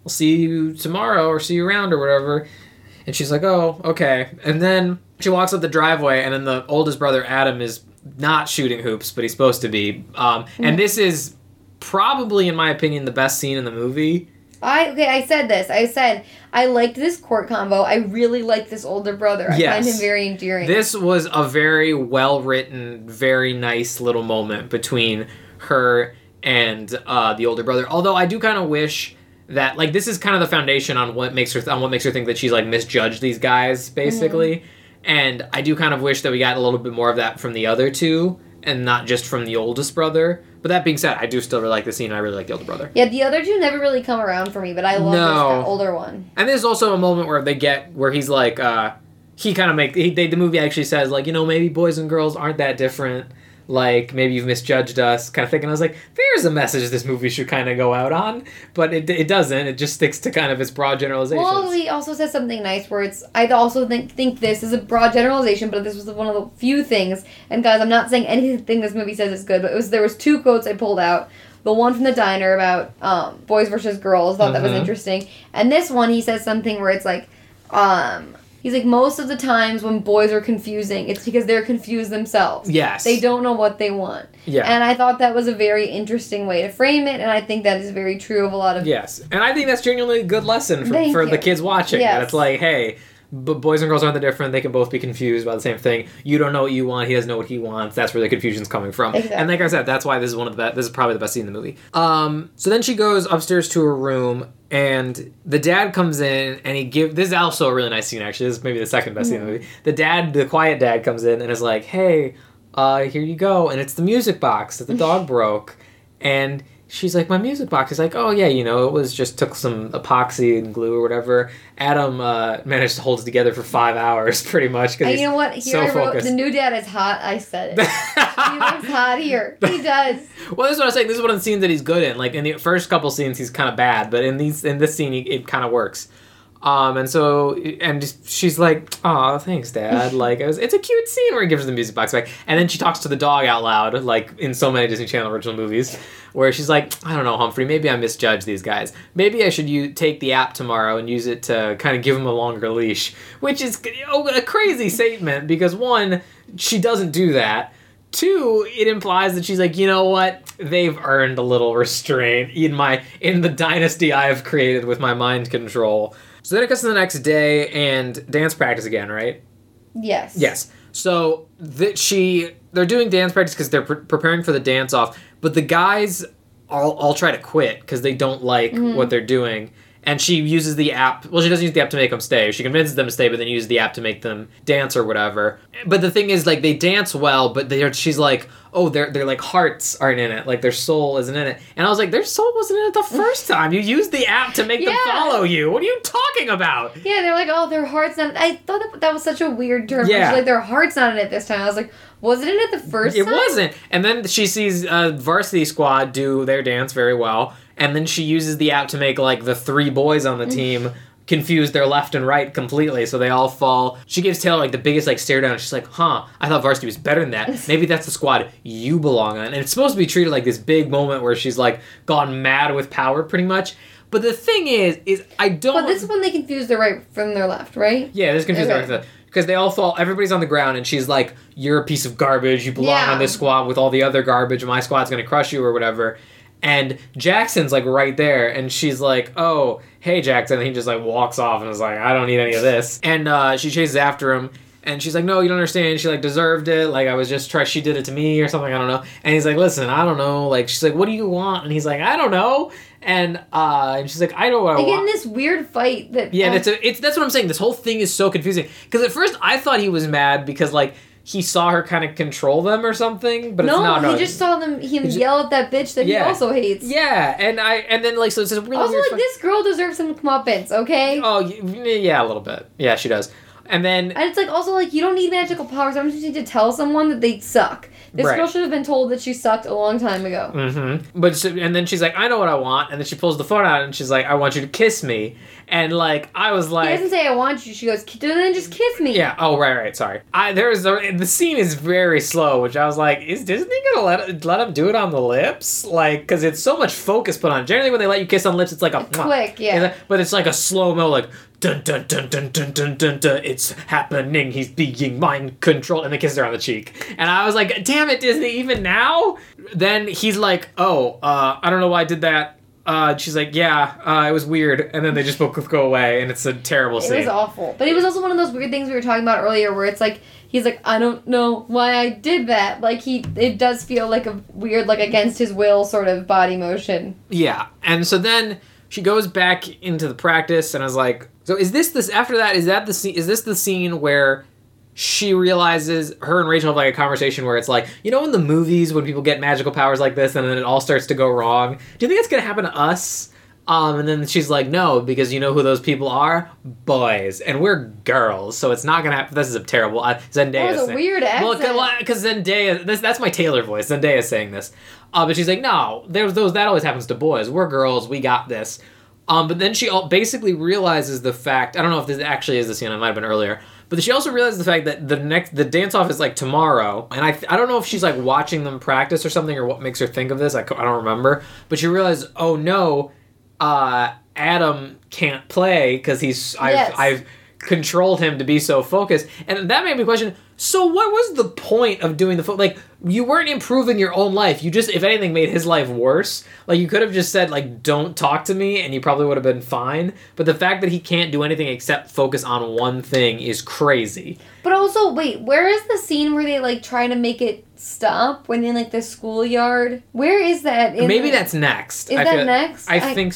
we'll see you tomorrow or see you around or whatever. And she's like, oh, okay. And then she walks up the driveway, and then the oldest brother Adam is not shooting hoops, but he's supposed to be. Um, and this is probably, in my opinion, the best scene in the movie. I okay. I said this. I said I liked this court combo. I really like this older brother. I find him very endearing. This was a very well written, very nice little moment between her and uh, the older brother. Although I do kind of wish that like this is kind of the foundation on what makes her on what makes her think that she's like misjudged these guys basically. And I do kind of wish that we got a little bit more of that from the other two and not just from the oldest brother. But that being said, I do still really like the scene. I really like the older brother. yeah, the other two never really come around for me, but I love No. this older one. And there's also a moment where they get where he's like, uh, he kind of make he, they, the movie actually says like, you know, maybe boys and girls aren't that different. Like maybe you've misjudged us, kind of thing. And I was like, there's a message this movie should kind of go out on, but it, it doesn't. It just sticks to kind of its broad generalizations. Well, he also says something nice where it's. I also think think this is a broad generalization, but this was one of the few things. And guys, I'm not saying anything this movie says is good, but it was there was two quotes I pulled out. The one from the diner about um, boys versus girls, thought that was Mhm. interesting, and this one he says something where it's like, um, he's like most of the times when boys are confusing, it's because they're confused themselves. yes, They don't know what they want. Yeah. And I thought that was a very interesting way to frame it, and I think that is very true of a lot of Yes, and I think that's genuinely a good lesson for, Thank for the kids watching. Yes. That it's like, hey, but boys and girls aren't that different. They can both be confused by the same thing. You don't know what you want. He doesn't know what he wants. That's where the confusion's coming from. Exactly. And like I said, that's why this is one of the best. This is probably the best scene in the movie. Um, so then she goes upstairs to her room, and the dad comes in, and he give. This is also a really nice scene. Actually, this is maybe the second best scene in the movie. The dad, the quiet dad, comes in and is like, "Hey, uh, here you go," and it's the music box that the dog [LAUGHS] broke, and she's like, "My music box." He's like, "Oh yeah, you know, it was just took some epoxy and glue or whatever." Adam uh, managed to hold it together for five hours, [LAUGHS] pretty much. Cause And you know what? Here so I wrote focused. the new dad is hot. I said it. he looks [LAUGHS] hot here. He does. [LAUGHS] Well, this is what I'm saying. This is one of the scenes that he's good in. Like in the first couple scenes, he's kind of bad, but in these in this scene, he, it kind of works. Um, and so, and she's like, "Oh, thanks, Dad." Like, was, it's a cute scene where he gives her the music box back, and then she talks to the dog out loud, like in so many Disney Channel original movies, where she's like, "I don't know, Humphrey. Maybe I misjudged these guys. Maybe I should u- take the app tomorrow and use it to kind of give them a longer leash." Which is oh, a crazy statement because one, she doesn't do that. Two, it implies that she's like, you know what? They've earned a little restraint in my in the dynasty I have created with my mind control. So then it goes to the next day and dance practice again, right? Yes. Yes. So that she they're doing dance practice because they're pre- preparing for the dance off, but the guys all all try to quit because they don't like mm-hmm. what they're doing. And she uses the app. Well, she doesn't use the app to make them stay. She convinces them to stay, but then uses the app to make them dance or whatever. But the thing is, like, they dance well, but they're she's like, oh, their their like hearts aren't in it, like their soul isn't in it. And I was like, their soul wasn't in it the first [LAUGHS] time. You used the app to make them follow you. What are you talking about? Yeah, they're like, oh, their heart's not. I thought that, that was such a weird term. Yeah. Yeah. Like their heart's not in it this time. I was like, Wasn't it it the first It time? wasn't. And then she sees uh, Varsity Squad do their dance very well, and then she uses the app to make like the three boys on the mm. team confuse their left and right completely, so they all fall. She gives Taylor like the biggest like stare down. She's like, "Huh? I thought Varsity was better than that. [LAUGHS] Maybe that's the squad you belong on." And it's supposed to be treated like this big moment where she's like gone mad with power, pretty much. But the thing is, is I don't. But this is when they confuse their right from their left, right? Yeah, this confused Okay. everything. Because they all fall, everybody's on the ground, and she's like, You're a piece of garbage. You belong Yeah. on this squad with all the other garbage. My squad's gonna crush you, or whatever. And Jackson's like right there, and she's like, Oh, hey, Jackson. And he just like walks off and is like, I don't need any of this. And uh, she chases after him. And she's like, no, you don't understand. She like deserved it. Like I was just trying. She did it to me or something. I don't know. And he's like, listen, I don't know. Like she's like, what do you want? And he's like, I don't know. And uh, and she's like, I know what I They get in this weird fight that. Yeah, that's a, it's that's what I'm saying. This whole thing is so confusing because at first I thought he was mad because like he saw her kind of control them or something, but no, it's not. no, he just saw them him just- yell at that bitch that Yeah. he also hates. yeah, and I and then like so it's a really Also, like fight- this girl deserves some comeuppance, okay? Oh yeah, a little bit. Yeah, she does. And then And it's like also like you don't need magical powers. Sometimes just need to tell someone that they suck. This Right. girl should have been told that she sucked a long time ago. Mm-hmm. But she, and then she's like, I know what I want, and then she pulls the phone out and she's like, I want you to kiss me, and like I was He like, doesn't say I want you. She goes, then just kiss me. yeah, oh right, right, sorry. I there's a, the scene is very slow, which I was like, is Disney gonna let let him do it on the lips? Like, because it's so much focus put on. it. Generally, when they let you kiss on lips, it's like a mwah. quick, yeah. but it's like a slow mo, like dun dun dun dun dun dun dun dun. It's happening. He's being mind controlled, and they kiss her on the cheek. And I was like, damn it, Disney, even now. Then he's like, oh, uh, I don't know why I did that. Uh, she's like, yeah, uh, it was weird, and then they just both go away, and it's a terrible scene. It was awful. But it was also one of those weird things we were talking about earlier where it's like he's like, I don't know why I did that. Like he it does feel like a weird, like against his will sort of body motion. Yeah, and so then she goes back into the practice, and I was like, "So is this this after that? Is that the scene? Is this the scene where she realizes her and Rachel have like a conversation where it's like, you know, in the movies when people get magical powers like this, and then it all starts to go wrong. Do you think it's gonna happen to us?" Um, and then she's like, "No, because you know who those people are? Boys, and we're girls, so it's not gonna happen." This is a terrible uh, Zendaya. That was a saying- weird well, because Zendaya, this, that's my Taylor voice. Zendaya saying this, uh, but she's like, no, there's those that always happens to boys. We're girls. We got this. Um, but then she al- basically realizes the fact. I don't know if this actually is the scene. It might have been earlier. But she also realizes the fact that the next the dance off is like tomorrow, and I I don't know if she's like watching them practice or something, or what makes her think of this. I, I don't remember. But she realizes, oh no, uh, Adam can't play because he's I've Yes. I've controlled him to be so focused, and that made me question. So what was the point of doing the fo- like? You weren't improving your own life. You just, if anything, made his life worse. Like you could have just said like, "Don't talk to me," and you probably would have been fine. But the fact that he can't do anything except focus on one thing is crazy. But also, wait, where is the scene where they like try to make it stop when in like the schoolyard? Where is that? Maybe the- that's next. Is I that feel- next? I, I- think.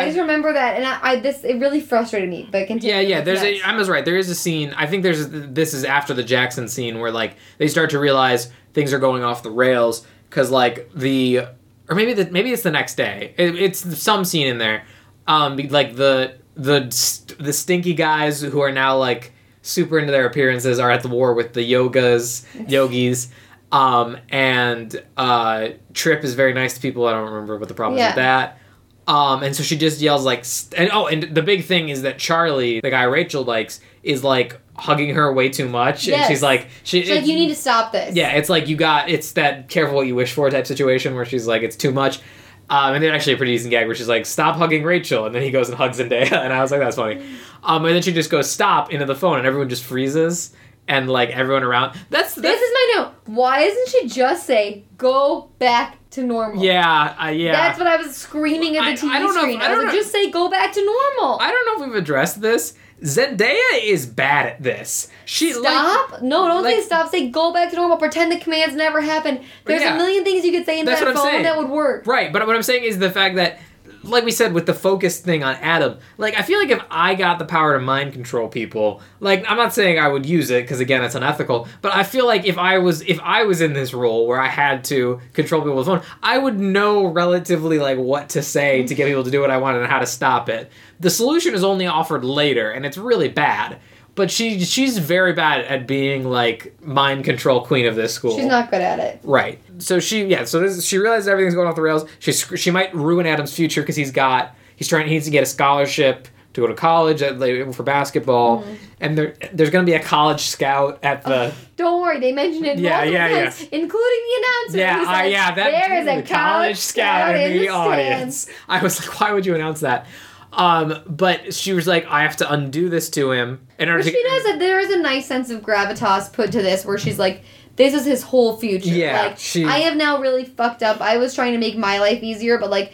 S- I just remember that, and I, I this it really frustrated me. But continue. Yeah, yeah. There's a. next? I was right. There is a scene. I think there's. This is after the Jackson scene where like they start to realize things are going off the rails because like the or maybe the maybe it's the next day. It, it's some scene in there. Um, like the the the stinky guys who are now like super into their appearances are at the war with the yogas yogis. Um, and uh, Trip is very nice to people. I don't remember what the problem is with that. Um, and so she just yells like, st- and oh, and the big thing is that Charlie, the guy Rachel likes, is like hugging her way too much, and she's like, she, She's like, you need to stop this. yeah, it's like you got it's that careful what you wish for type situation where she's like, it's too much. Um, and then actually a pretty decent gag where she's like, "Stop hugging Rachel," and then he goes and hugs Zendaya, [LAUGHS] and I was like, "That's funny." Um, and then she just goes, "Stop" into the phone, and everyone just freezes, and like everyone around. That's, that's This is my note. Why doesn't she just say, go back to normal? yeah, uh, yeah. That's what I was screaming at the TV I don't know if- I I, was don't like, know- just say, go back to normal. I don't know if we've addressed this. Zendaya is bad at this. She like Stop! no, don't like- say stop. Say go back to normal. Pretend the commands never happened. There's Yeah. a million things you could say in that phone saying. that would work. Right, but what I'm saying is the fact that, like we said with the focus thing on Adam, like I feel like if I got the power to mind control people, like I'm not saying I would use it because again it's unethical, but I feel like if I was if I was in this role where I had to control people's phone, I would know relatively like what to say to get people to do what I wanted and how to stop it. The solution is only offered later, and it's really bad. But she she's very bad at being like mind control queen of this school. She's not good at it. Right. So she, yeah. So this, she realizes everything's going off the rails. She she might ruin Adam's future because he's got he's trying he needs to get a scholarship to go to college for basketball, Mm-hmm. and there there's going to be a college scout at the Don't worry, they mentioned it Yeah, yeah, times, including the announcer. yeah He's uh, yeah that there is a the college scout in the, audience. I was like, why would you announce that? Um, but she was like, I have to undo this to him in order But to. she does it. There is a nice sense of gravitas put to this, where she's like, "This is his whole future. Yeah, like she- I have now really fucked up. I was trying to make my life easier, but like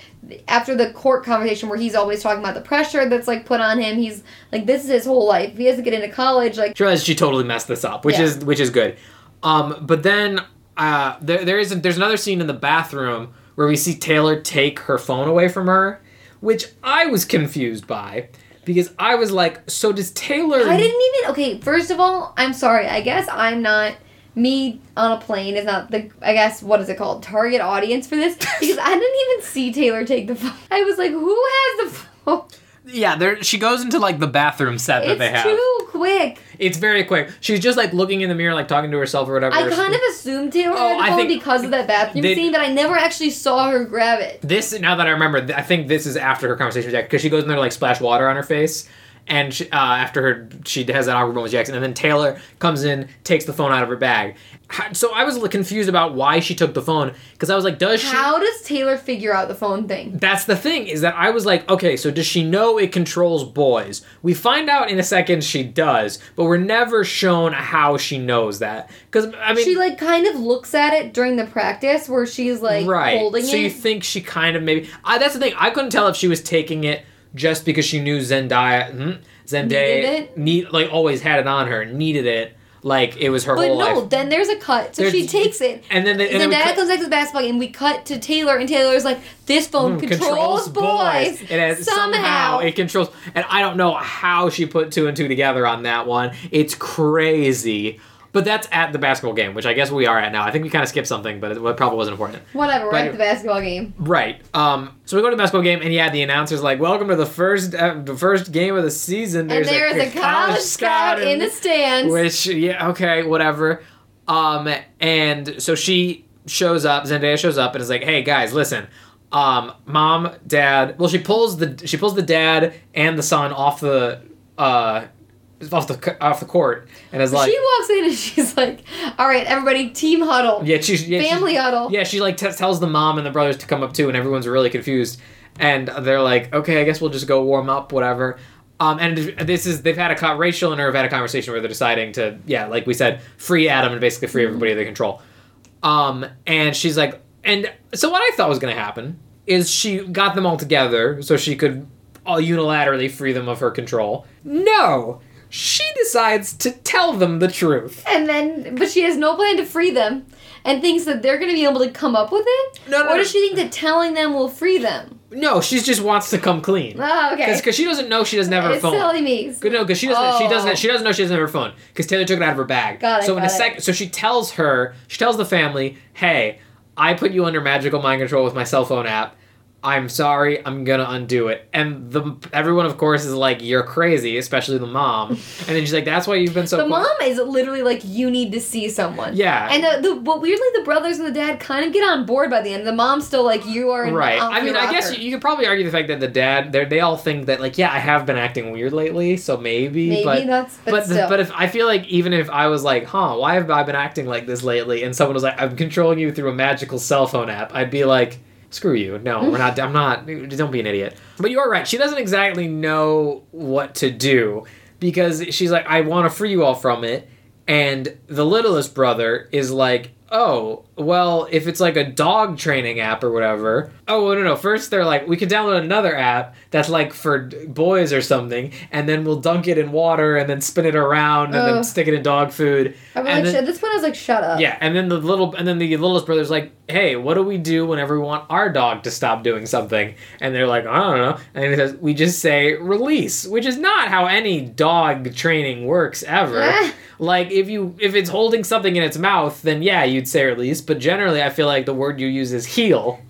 after the court conversation where he's always talking about the pressure that's like put on him, he's like, this is his whole life. If he has to get into college, like She she totally messed this up, which Yeah. is which is good. Um, but then uh, there there is there's another scene in the bathroom where we see Taylor take her phone away from her, which I was confused by because I was like, so does Taylor? I didn't even. Okay, first of all, I'm sorry. I guess I'm not. Me on a plane is not the. I guess what is it called? Target audience for this [LAUGHS] because I didn't even see Taylor take the phone. I was like, who has the phone? Yeah, there she goes into like the bathroom set that they have. It's too quick. It's very quick. She's just like looking in the mirror, like talking to herself or whatever. I kind of assumed Taylor Oh, had the I phone think- because of that bathroom they- scene, but I never actually saw her grab it. This now that I remember, I think this is after her conversation with Jack because she goes in there to like splash water on her face, and she, uh, after her she has that awkward moment with Jackson, and then Taylor comes in, takes the phone out of her bag. So I was confused about why she took the phone because I was like, does she? How does Taylor figure out the phone thing? That's the thing is that I was like, okay, so does she know it controls boys? We find out in a second she does, but we're never shown how she knows that. Because I mean, she like kind of looks at it during the practice where she's like right. holding so it. you think she kind of maybe? I, that's the thing. I couldn't tell if she was taking it just because she knew Zendaya, hmm, Zendaya, need like always had it on her, needed it, like it was her but whole no, life. then there's a cut. So There's- she takes it. And then, they, and then Zendaya cut- comes back to the basketball game. We cut to Taylor, and Taylor's like, "This phone Mm, controls, boys. It has somehow. it controls, and I don't know how she put two and two together on that one. It's crazy. But that's at the basketball game, which I guess we are at now. I think we kind of skipped something, but it probably wasn't important. Whatever. We're at the basketball game. Right. Um. So we go to the basketball game, and yeah, the announcer's like, "Welcome to the first uh, the first game of the season." and there is a, college scout in the stands. Which yeah, okay, whatever. Um, and so she shows up. Zendaya shows up and is like, "Hey guys, listen." Um, mom, dad. Well, she pulls the she pulls the dad and the son off the uh off the off the court and is like, she walks in and [LAUGHS] she's like, "All right, everybody, team huddle, yeah, she's yeah, she's- family huddle." yeah, she like t- tells the mom and the brothers to come up too, and everyone's really confused. And they're like, okay, I guess we'll just go warm up, whatever. Um, and this is they've had a con- Rachel and her have had a conversation where they're deciding to, yeah, like we said, free Adam and basically free everybody of their control. Um, and she's like, and so what I thought was gonna happen is she got them all together so she could all unilaterally free them of her control. No, she decides to tell them the truth. And then, but she has no plan to free them, and thinks that they're going to be able to come up with it. No, no, or does she think that telling them will free them? No, she just wants to come clean. Oh, okay. Because she doesn't know she doesn't have her it's phone. silly me. Good, no, because she doesn't. She Oh. doesn't. She doesn't know she doesn't have her phone because Taylor took it out of her bag. Got it, so in a second, so she tells her, she tells the family, "Hey, I put you under magical mind control with my cell phone app. I'm sorry, I'm gonna undo it. And the everyone, of course, is like, "You're crazy," especially the mom. And then she's like, "That's why you've been so." The quiet." mom is literally like, you need to see someone. Yeah. And the, the but weirdly, the brothers and the dad kind of get on board by the end. The mom's still like, you are Right. I mean, your I guess you, you could probably argue the fact that the dad, they they all think that like, yeah, I have been acting weird lately, so maybe. maybe but that's but, but still. but if I feel like even if I was like, huh, why have I been acting like this lately? And someone was like, I'm controlling you through a magical cell phone app, I'd be like, screw you. No, we're not. I'm not. Don't be an idiot. But you are right. She doesn't exactly know what to do because she's like, I want to free you all from it, and the littlest brother is like. Oh, well, if it's like a dog training app or whatever. Oh, no, no. First, they're like, we could download another app that's like for boys or something, and then we'll dunk it in water and then spin it around and then stick it in dog food. I was and like, then- at this point, I was like, shut up. yeah, and then the little and then the littlest brother's like, "Hey, what do we do whenever we want our dog to stop doing something?" And they're like, "I don't know." And he says, "We just say release," which is not how any dog training works ever. [LAUGHS] Ah. Like if you if it's holding something in its mouth, then yeah, you'd say release. But generally, I feel like the word you use is heel.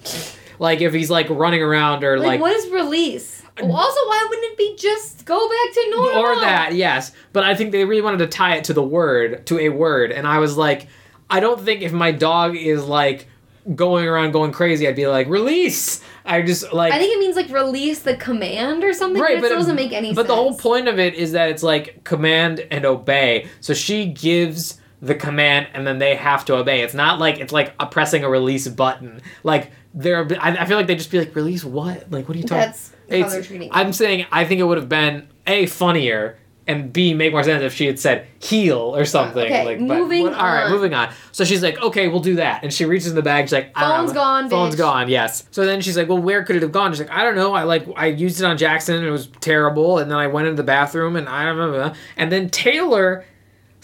like if he's like running around or Like, like. what is release? Also, why wouldn't it be just go back to normal? or that yes but i think they really wanted to tie it to the word to a word and i was like i don't think if my dog is like going around going crazy i'd be like release i just like I think it means like release the command or something. Right, but it doesn't make any but sense. the whole point of it is that it's like command and obey so she gives the command and then they have to obey it's not like it's like a pressing a release button like they're I, I feel like they'd just be like release what like what are you talking That's how It's- they're treating. I'm saying I think it would have been a funnier and b make more sense if she had said heel or uh, something. Okay, like, moving what- All right, on. moving on. So she's like, okay, we'll do that, and she reaches in the bag. She's like, I don't know. gone, Phone's bitch. gone. Yes. So then she's like, well, where could it have gone? She's like, I don't know. I like I used it on Jackson and it was terrible, and then I went into the bathroom and I don't know. And then Taylor.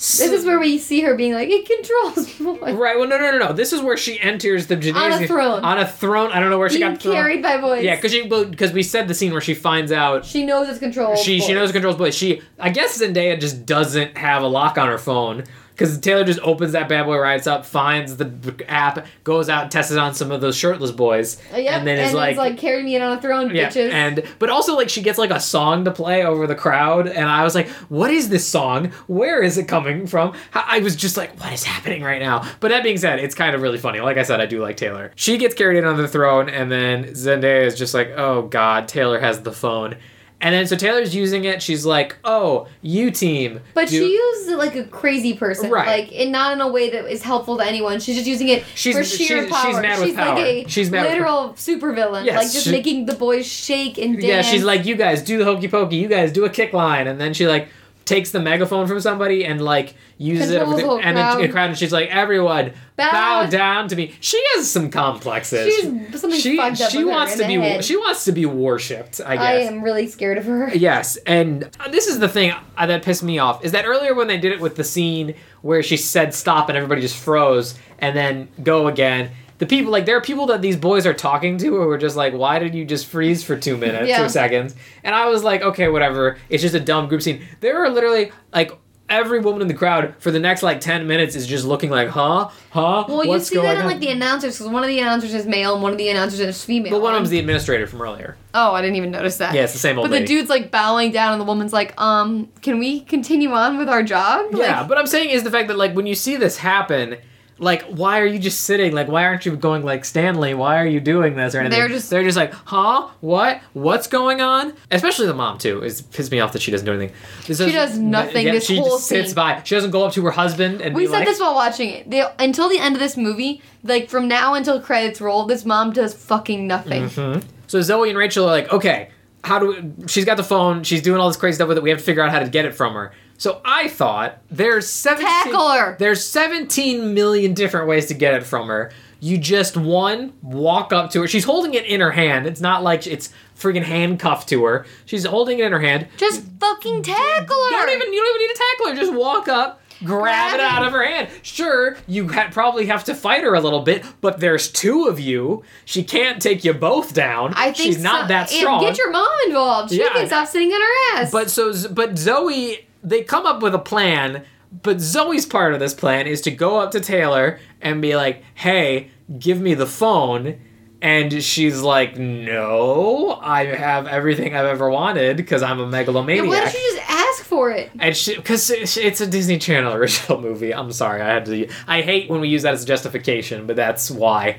This is where we see her being like, it controls [LAUGHS] boys. Right. Well, no, no, no, no. This is where she enters the gymnasium throne. On a throne. I don't know where she Being got thrown. carried by boys. Yeah, because she because we said the scene where she finds out she knows it's controlled. she she knows it controls boys. She I guess Zendaya just doesn't have a lock on her phone because Taylor just opens that bad boy right up, finds the app, goes out, tests it on some of those shirtless boys, Uh, yep, and then is it's like. like carry me in on a throne, yeah, bitches. and but also like she gets like a song to play over the crowd, and I was like, "What is this song? Where is it coming from?" I was just like, "What is happening right now?" But that being said, it's kind of really funny. Like I said, I do like Taylor. She gets carried in on the throne, and then Zendaya is just like, "Oh God, Taylor has the phone." And then so Taylor's using it. She's like, "Oh, you team." But do- she used it like a crazy person, Right. like and not in a way that is helpful to anyone. She's just using it She's- for sheer she's- power. she's mad with power. She's like a She's mad with- literal supervillain, Yes, like just she- making the boys shake and dance. Yeah, she's like, you guys do the hokey pokey, you guys do a kick line, and then she like takes the megaphone from somebody and like uses it, over the, and then crowd. the crowd, and she's like, everyone bow, Bow- down to me. She has some complexes. She's something she fucked up she wants to be head. she wants to be worshipped. I guess. I am really scared of her. [LAUGHS] Yes, and this is the thing that pissed me off is that earlier when they did it with the scene where she said stop and everybody just froze and then go again. The people like there are people that these boys are talking to who are just like, why did you just freeze for two minutes, Yeah. two seconds? And I was like, okay, whatever. It's just a dumb group scene. There are literally like every woman in the crowd for the next like ten minutes is just looking like, huh, huh. Well, you see that in like the announcers because one of the announcers is male and one of the announcers is female. but one of them's the administrator from earlier. Oh, I didn't even notice that. Yeah, it's the same old But lady. the dude's like bowing down, and the woman's like, "Um, can we continue on with our job?" Yeah, Like, but I'm saying is the fact that like when you see this happen, like why are you just sitting? Like why aren't you going like Stanley? Why are you doing this or anything? They're just- they're just like, huh? What? What's going on? Especially the mom too. It's pissed me off that she doesn't do anything. This She is- does nothing Yeah, this she whole just sits scene. by. She doesn't go up to her husband and we said like, this while watching it. They, until the end of this movie, like from now until credits roll, this mom does fucking nothing. Mm-hmm. So Zoe and Rachel are like, okay, how do we, she's got the phone, she's doing all this crazy stuff with it. We have to figure out how to get it from her. So I thought there's 17 Tackle her. There's 17 million different ways to get it from her. You just one walk up to her. She's holding it in her hand. It's not like it's freaking handcuffed to her. She's holding it in her hand. Just fucking tackle You her. don't even you don't even need to tackle her. Just walk up, grab, Grab it out of her hand. Sure, you ha- probably have to fight her a little bit, but there's two of you. She can't take you both down. I think she's not so- that and strong. Get your mom involved. She Yeah. can stop sitting on her ass. But so, but Zoe, they come up with a plan. But Zoe's part of this plan is to go up to Taylor and be like, "Hey, give me the phone." And she's like, "No, I have everything I've ever wanted because I'm a Yeah, megalomaniac." why don't you just ask for it? and she, because it's a Disney Channel [LAUGHS] original movie. I'm sorry, I had to. I hate when we use that as a justification, but that's why.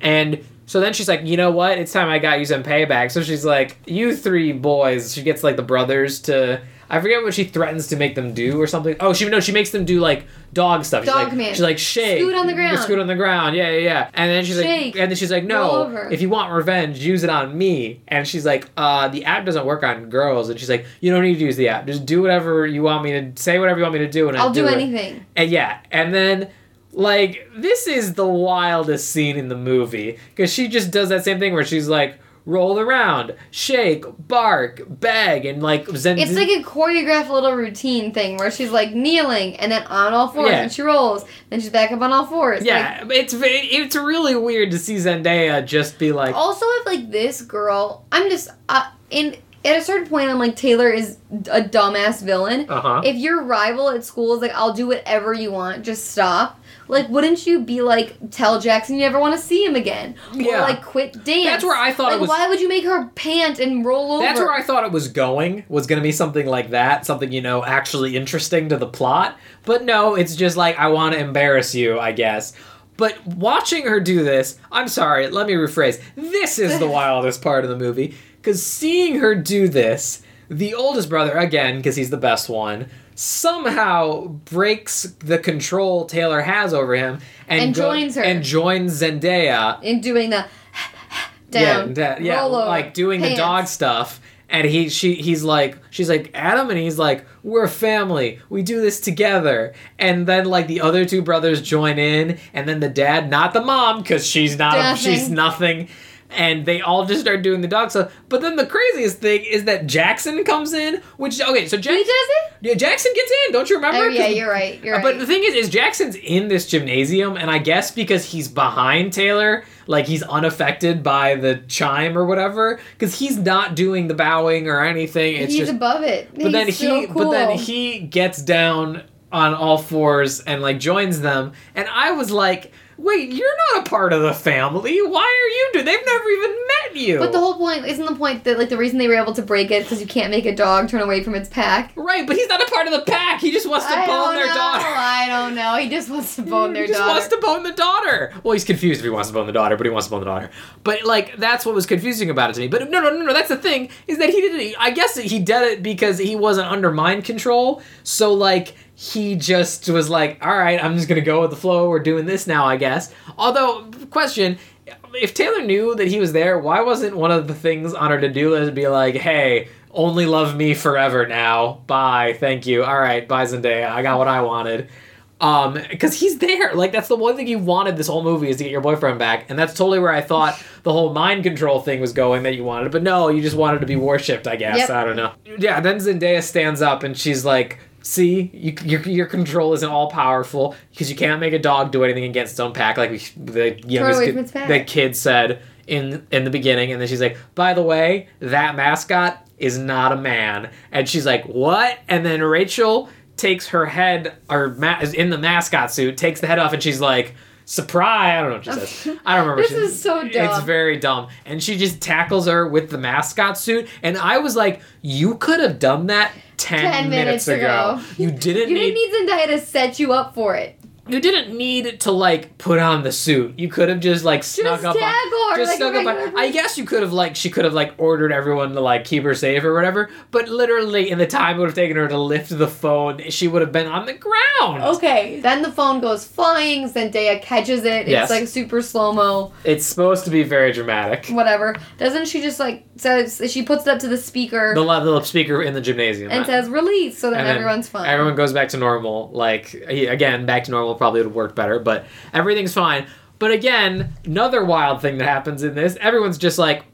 And so then she's like, you know what? It's time I got you some payback. So she's like, you three boys. She gets like the brothers to. I forget what she threatens to make them do or something. Oh, she no, she makes them do like dog stuff. She's Dog like, command. She's like, shake, Scoot on the ground. scoot on the ground. Yeah, yeah, yeah. And then she's Shake. like, and then she's like, no, if you want revenge, use it on me. And she's like, uh, the app doesn't work on girls. And she's like, you don't need to use the app. Just do whatever you want me to say, whatever you want me to do, and I'll do it. anything. And yeah, and then like this is the wildest scene in the movie because she just does that same thing where she's like roll around, shake, bark, beg, and like Zen- It's like a choreographed little routine thing where she's like kneeling and then on all fours Yeah. and she rolls. Then she's back up on all fours. yeah, it's it's really weird to see Zendaya just be like, Like, also, if like this girl, I'm just uh, in at a certain point, I'm like Taylor is a dumbass villain. uh huh. If your rival at school is like, I'll do whatever you want, just stop. Like, wouldn't you be like, tell Jackson you never want to see him again? Or Yeah. like, quit dance. That's where I thought like, it was- Why would you make her pant and roll over? That's where I thought it was going. Was going to be something like that, something you know actually interesting to the plot. But no, it's just like I want to embarrass you, I guess. But watching her do this, I'm sorry, let me rephrase. This is the [LAUGHS] wildest part of the movie cuz seeing her do this, the oldest brother again because he's the best one, somehow breaks the control Taylor has over him and, And joins her. and joins Zendaya in doing the down, yeah, that- yeah, over, like doing the dog stuff. And he, she, he's like, she's like Adam, and he's like, we're a family. We do this together. And then like the other two brothers join in, and then the dad, not the mom, because she's not, a, she's nothing. And they all just start doing the dog stuff. But then the craziest thing is that Jackson comes in, which okay, so He Jackson, does it? yeah, Jackson gets in. Don't you remember? Oh, yeah, you're right. You're uh, right. But the thing is, is Jackson's in this gymnasium, and I guess because he's behind Taylor, like he's unaffected by the chime or whatever, because he's not doing the bowing or anything. It's He's just, above it. but then He's he, so but then he gets down on all fours and like joins them, and I was like, wait, you're not a part of the family. Why are you doing? They've never even met you. But the whole point isn't the point that like the reason they were able to break it because you can't make a dog turn away from its pack. right, but he's not a part of the pack. He just wants to I bone their know. daughter. I don't know. He just wants to bone their he just daughter. wants to bone the daughter. Well, he's confused if he wants to bone the daughter, but he wants to bone the daughter. But like that's what was confusing about it to me. But no, no, no, no. That's the thing is that he didn't. I guess he did it because he wasn't under mind control. So like he just was like, all right, I'm just gonna go with the flow. We're doing this now, I guess. Although, question. If Taylor knew that he was there, why wasn't one of the things on her to-do list be like, "Hey, only love me forever now. Bye, thank you. All right, bye Zendaya. I got what I wanted." Um, because he's there. Like that's the one thing you wanted this whole movie is to get your boyfriend back, and that's totally where I thought the whole mind control thing was going that you wanted. But no, you just wanted to be worshipped. I guess Yep. I don't know. Yeah. Then Zendaya stands up and she's like. See, you, your, your control isn't all powerful because you can't make a dog do anything against its own pack, like we, the youngest kid, the kid said in in the beginning. And then she's like, "By the way, that mascot is not a man." And she's like, "What?" And then Rachel takes her head or ma- is in the mascot suit, takes the head off, and she's like, "Surprise!" I don't know what she says. [LAUGHS] I don't remember. This She- is so dumb. It's very dumb, and she just tackles her with the mascot suit, and I was like, "You could have done that." 10, 10 minutes ago. ago. You didn't You need didn't need Zendaya to set you up for it. You didn't need to like put on the suit. You could have just like snuck up on, her just like snuck up on. I guess you could have like she could have like ordered everyone to like keep her safe or whatever. But literally, in the time it would have taken her to lift the phone, she would have been on the ground. Okay. Then the phone goes flying. Zendaya catches it. It's Yes. like super slow mo. It's supposed to be very dramatic. Whatever. Doesn't she just like says she puts it up to the speaker The the speaker in the gymnasium and says release so that And everyone's fine. Everyone goes back to normal. Like again, back to normal probably would have worked better, but everything's fine. But again, another wild thing that happens in this, everyone's just like,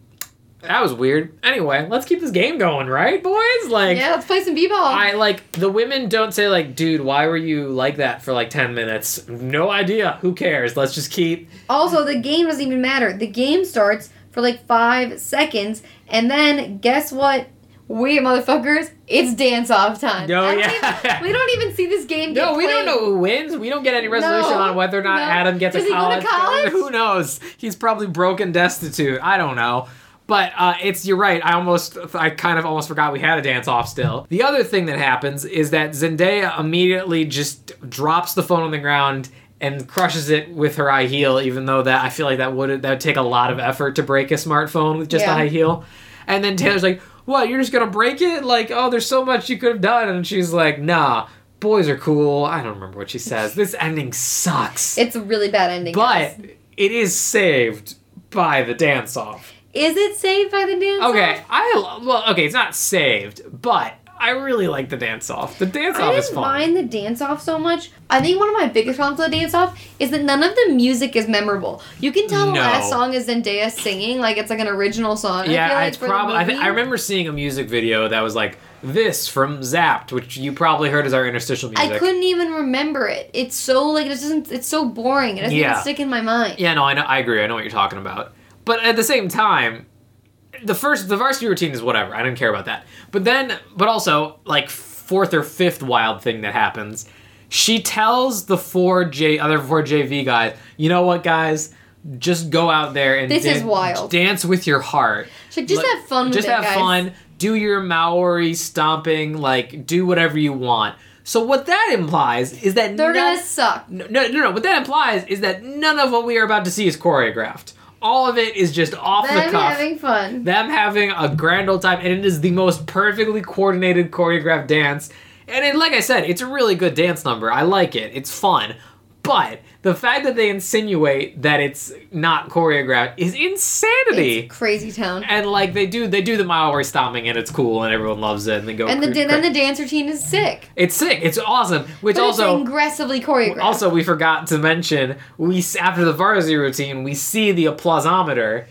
"That was weird." Anyway, let's keep this game going, right, boys? Like, yeah, let's play some b-ball. I like the women don't say like, "Dude, why were you like that for like ten minutes?" No idea. Who cares? Let's just keep. Also, the game doesn't even matter. The game starts for like five seconds, and then guess what? we motherfuckers, it's dance off time. Oh, yeah. even- we don't even see this game. No, we don't know who wins. We don't get any resolution No, on whether or not no. Adam gets Does a he go to college. college? Who knows? He's probably broken, destitute. I don't know. But uh, it's you're right. I almost, I kind of almost forgot we had a dance off still. The other thing that happens is that Zendaya immediately just drops the phone on the ground and crushes it with her high heel. Even though that I feel like that would that would take a lot of effort to break a smartphone with just a high heel. And then Taylor's like, "What? You're just gonna break it? Like, oh, there's so much you could have done." And she's like, "Nah." Boys are cool. I don't remember what she says. This [LAUGHS] ending sucks. It's a really bad ending. but guys. it is saved by the dance off. is it saved by the dance? Off? Okay. I well, okay, it's not saved, but I really like the dance off. The dance off is fun. I didn't mind the dance off so much. I think one of my biggest problems with the dance off is that none of the music is memorable. You can tell the No. last song is Zendaya singing, like it's like an original song. I yeah, like it's for the probably. I, th- movie- I remember seeing a music video that was like this from Zapped, which you probably heard as our interstitial music. I couldn't even remember it. It's so like it doesn't. It's so boring. It doesn't Yeah. even stick in my mind. Yeah, no, I know. I agree. I know what you're talking about. But at the same time, the first, the varsity routine is whatever. I didn't care about that. But then, but also, like fourth or fifth wild thing that happens, she tells the four J other four JV guys, you know what, guys, just go out there and This is wild. Dance with your heart. She's like, just have fun with just have fun. Do your Maori stomping. Like, do whatever you want. So what that implies is that They're none- gonna suck. no, no, no, no. What that implies is that none of what we are about to see is choreographed. All of it is just off the Them cuff. having fun. them having a grand old time, and it is the most perfectly coordinated choreographed dance. And it, like I said, it's a really good dance number. I like it. It's fun. But the fact that they insinuate that it's not choreographed is insanity. It's crazy town. and like they do, they do the Maori stomping, and it's cool, and everyone loves it, and they go. And the cra- then the dance routine is sick. it's sick. It's awesome. Which But also it's aggressively choreographed. also, we forgot to mention we after the varsity routine, we see the applausometer,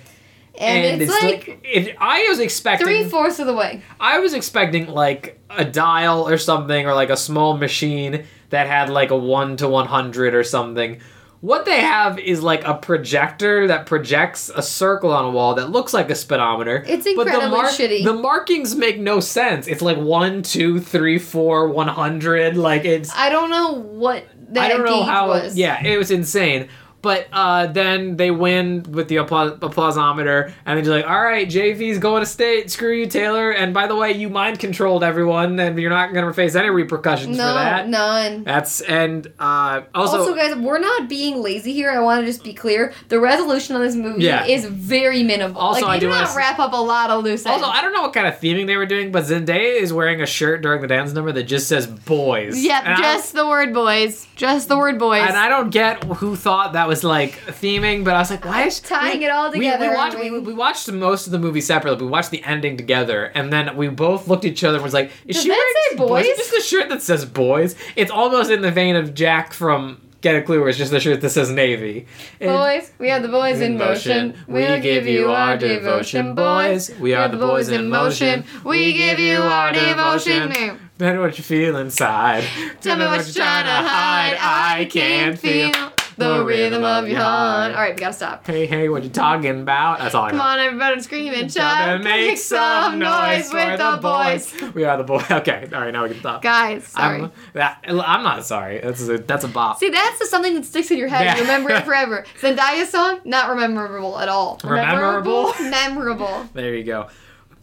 and, it's, like, it, I was expecting three fourths of the way. I was expecting like a dial or something, or like a small machine that had like a one to one hundred or something. What they have is like a projector that projects a circle on a wall that looks like a speedometer. It's but the incredibly shitty. The markings make no sense. It's like one, two, three, four, one hundred. Like it's I don't know what that I don't know how. was. Yeah, it was insane. But uh, then they win with the appla- applausometer, and they're like, "All right, JV's going to state. Screw you, Taylor." And by the way, you mind controlled everyone, and you're not going to face any repercussions No, for that. none. That's and uh, also, Also, guys, we're not being lazy here. I want to just be clear. The resolution on this movie Yeah. is very minimal. Also, like, I do not wrap up a lot of loose ends. also, I don't know what kind of theming they were doing, but Zendaya is wearing a shirt during the dance number that just says "boys." Yep, And just the word boys. Just the word boys. And I don't get who thought that was like theming, but I was like, why is Tying we- it all together, We, watched, aren't we, we? we watched most of the movie separately. We watched the ending together, and then we both looked at each other and was like, "Is Does she wearing say boys? Just a shirt that says boys. It's almost in the vein of Jack from Get a Clue, where it's just the shirt that says Navy. And- Boys, we are the boys in motion. We'll give you our devotion, boys. We are the boys in motion. We give you our devotion. Then what you feel inside. Tell me what you're trying to hide. I can't feel the rhythm of your heart. All right, we gotta stop. Hey, hey, what you talking about? That's all I know. Come on, everybody, scream and shout. Make some noise with the boys. [LAUGHS] We are the boys. [LAUGHS] Okay, all right, now we can stop. Guys, sorry. I'm, that, I'm not sorry. That's a, that's a bop. See, that's the something that sticks in your head. Yeah. You remember it [LAUGHS] forever. Zendaya's song, not memorable at all. Rememberable? Memorable. There you go.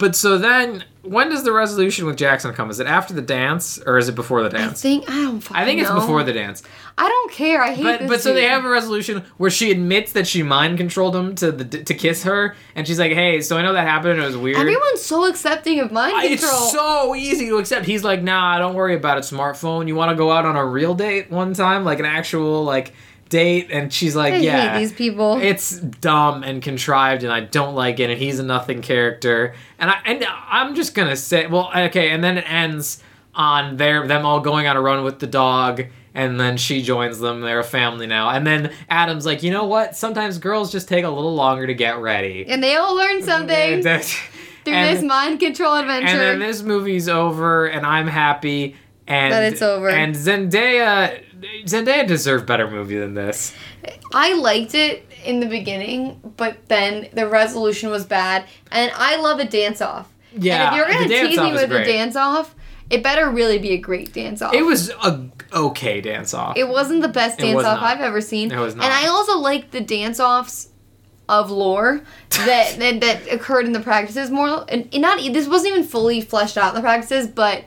But so then, when does the resolution with Jackson come? Is it after the dance or is it before the dance? I think I don't. I think it's know. before the dance. I don't care. I hate But this. but so they have a resolution where she admits that she mind controlled him to the to kiss her, and she's like, "Hey, so I know that happened and it was weird." Everyone's so accepting of mind I- control. It's so easy to accept. He's like, nah, don't worry about it, smartphone. You want to go out on a real date one time, like an actual like date? And she's like, I yeah. hate these people. It's dumb and contrived, and I don't like it. And he's a nothing character. And I and I'm just gonna say, well, okay. And then it ends on their them all going on a run with the dog. And then she joins them. They're a family now. And then Adam's like, you know what? Sometimes girls just take a little longer to get ready. and they all learn something [LAUGHS] through and- this mind control adventure. and then this movie's over, and I'm happy. And That it's over. And Zendaya, Zendaya deserved better movie than this. I liked it in the beginning, but then the resolution was bad. And I love a dance off. Yeah, And if you're gonna tease me with great. a dance off, it better really be a great dance off. It was a okay dance off. It wasn't the best dance off. I've ever seen. It was not. And I also like the dance offs of lore that, [LAUGHS] that that occurred in the practices more. And, and not this wasn't even fully fleshed out in the practices, but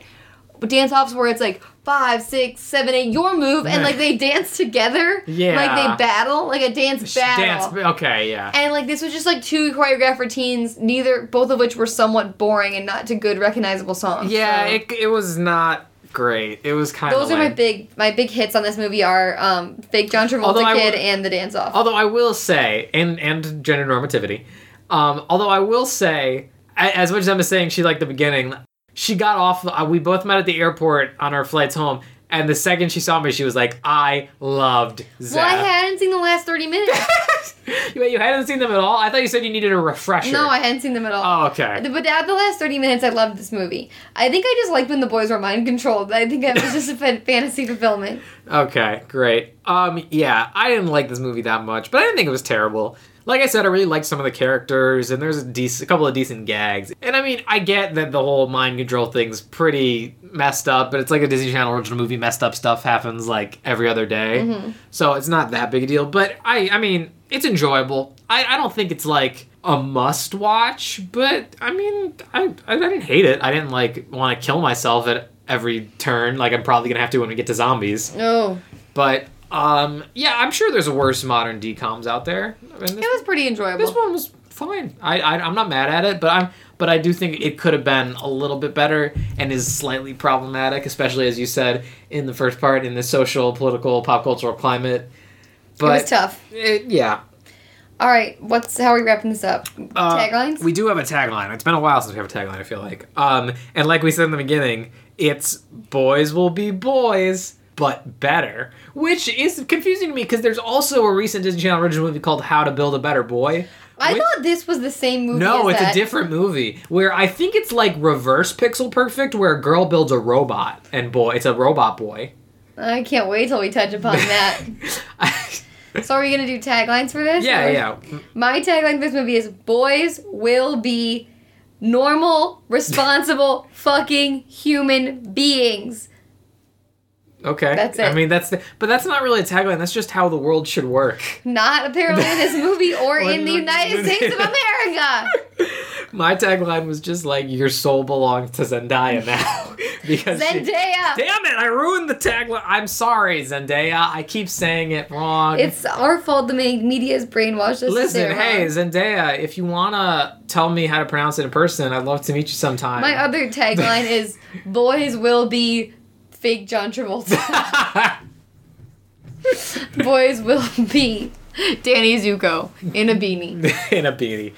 dance offs where it's like five, six, seven, eight, your move, and like they dance together. Yeah. Like they battle, like a dance battle. Dance. Okay, yeah. And like this was just like two choreographed routines, neither both of which were somewhat boring and not to good recognizable songs. yeah, So- it, it was not great. It was kind of. those are my big my big hits on this movie are um, fake John Travolta Although kid and the dance off. Although I will say, and and gender normativity. Um, although I will say, as much as Emma's saying she liked the beginning, she got off. Uh, we both met at the airport on our flights home, and the second she saw me, she was like, "I loved Zeth." well, I hadn't seen the last thirty minutes. [LAUGHS] Wait, you hadn't seen them at all? I thought you said you needed a refresher. no, I hadn't seen them at all. Oh, okay. But at the last 30 minutes, I loved this movie. I think I just liked when the boys were mind controlled. I think it was just a [LAUGHS] fantasy fulfillment. Okay, great. Um, yeah, I didn't like this movie that much, but I didn't think it was terrible. Like I said, I really liked some of the characters, and there's a, dec- a couple of decent gags. And I mean, I get that the whole mind control thing's pretty messed up, but it's like a Disney Channel original movie. Messed up stuff happens like every other day, so it's not that big a deal. But I, I mean, it's enjoyable. I, I don't think it's like a must watch, but I mean, I, I didn't hate it. I didn't like want to kill myself at every turn. Like I'm probably gonna have to when we get to zombies. Oh, But um, yeah, I'm sure there's worse modern DCOMs out there. It was pretty enjoyable. this one was fine. I, I I'm not mad at it, but I'm but I do think it could have been a little bit better and is slightly problematic, especially as you said in the first part in the social, political, pop cultural climate. But it was tough. it- yeah. All right, what's how are we wrapping this up? Uh, Taglines? We do have a tagline. It's been a while since we have a tagline. I feel like. Um, and like we said in the beginning, it's boys will be boys, but better, which is confusing to me because there's also a recent Disney Channel original movie called How to Build a Better Boy. I which- thought this was the same movie. No, it's a different movie where I think it's like reverse Pixel Perfect, where a girl builds a robot and boy, it's a robot boy. I can't wait till we touch upon [LAUGHS] that. so, are we gonna do taglines for this? yeah, or- yeah. My tagline for this movie is "Boys will be normal, responsible, fucking human beings." Okay. That's it. I mean, that's the, but that's not really a tagline. That's just how the world should work. Not apparently in this movie [LAUGHS] or in the United States of America. [LAUGHS] My tagline was just like, "Your soul belongs to Zendaya now," [LAUGHS] because she- Zendaya. Damn it! I ruined the tagline. I'm sorry, Zendaya. I keep saying it wrong. It's our fault the me- media's brainwashed us. Listen, hey. Zendaya, if you wanna tell me how to pronounce it in person, I'd love to meet you sometime. My other tagline is "Boys will be fake John Travolta." Boys will be Danny Zuko in a beanie. [LAUGHS] in a beanie.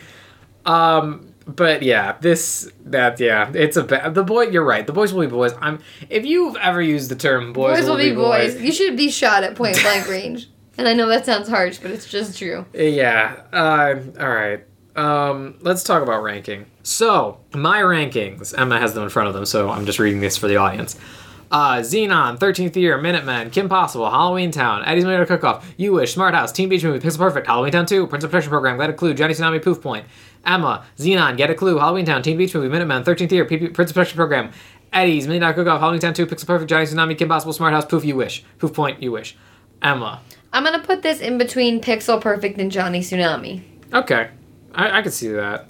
Um, but yeah, this that yeah, it's a ba- the boy. You're right. The boys will be boys. I'm. If you've ever used the term boys, Boys will be boys. You should be shot at point blank [LAUGHS] range. And I know that sounds harsh, but it's just true. Yeah. Uh, all right. Um, let's talk about ranking. So my rankings. Emma has them in front of them, so I'm just reading this for the audience. Uh, Zenon, 13th Year, Minutemen, Kim Possible, Halloweentown, Eddie's Million Cook-Off, You Wish, Smart House, Teen Beach Movie, Pixel Perfect, Halloweentown 2, Princess Protection Program, Get a Clue, Johnny Tsunami, Poof Point, Emma, Zenon, Get a Clue, Halloweentown, Teen Beach Movie, Minutemen, 13th Year, PP Princess Protection Program, Eddie's Million Dollar Cook-Off, Halloweentown 2, Pixel Perfect, Johnny Tsunami, Kim Possible, Smart House, Poof, You Wish, Poof Point, You Wish. Emma. I'm gonna put this in between Pixel Perfect and Johnny Tsunami. Okay, I, I could see that.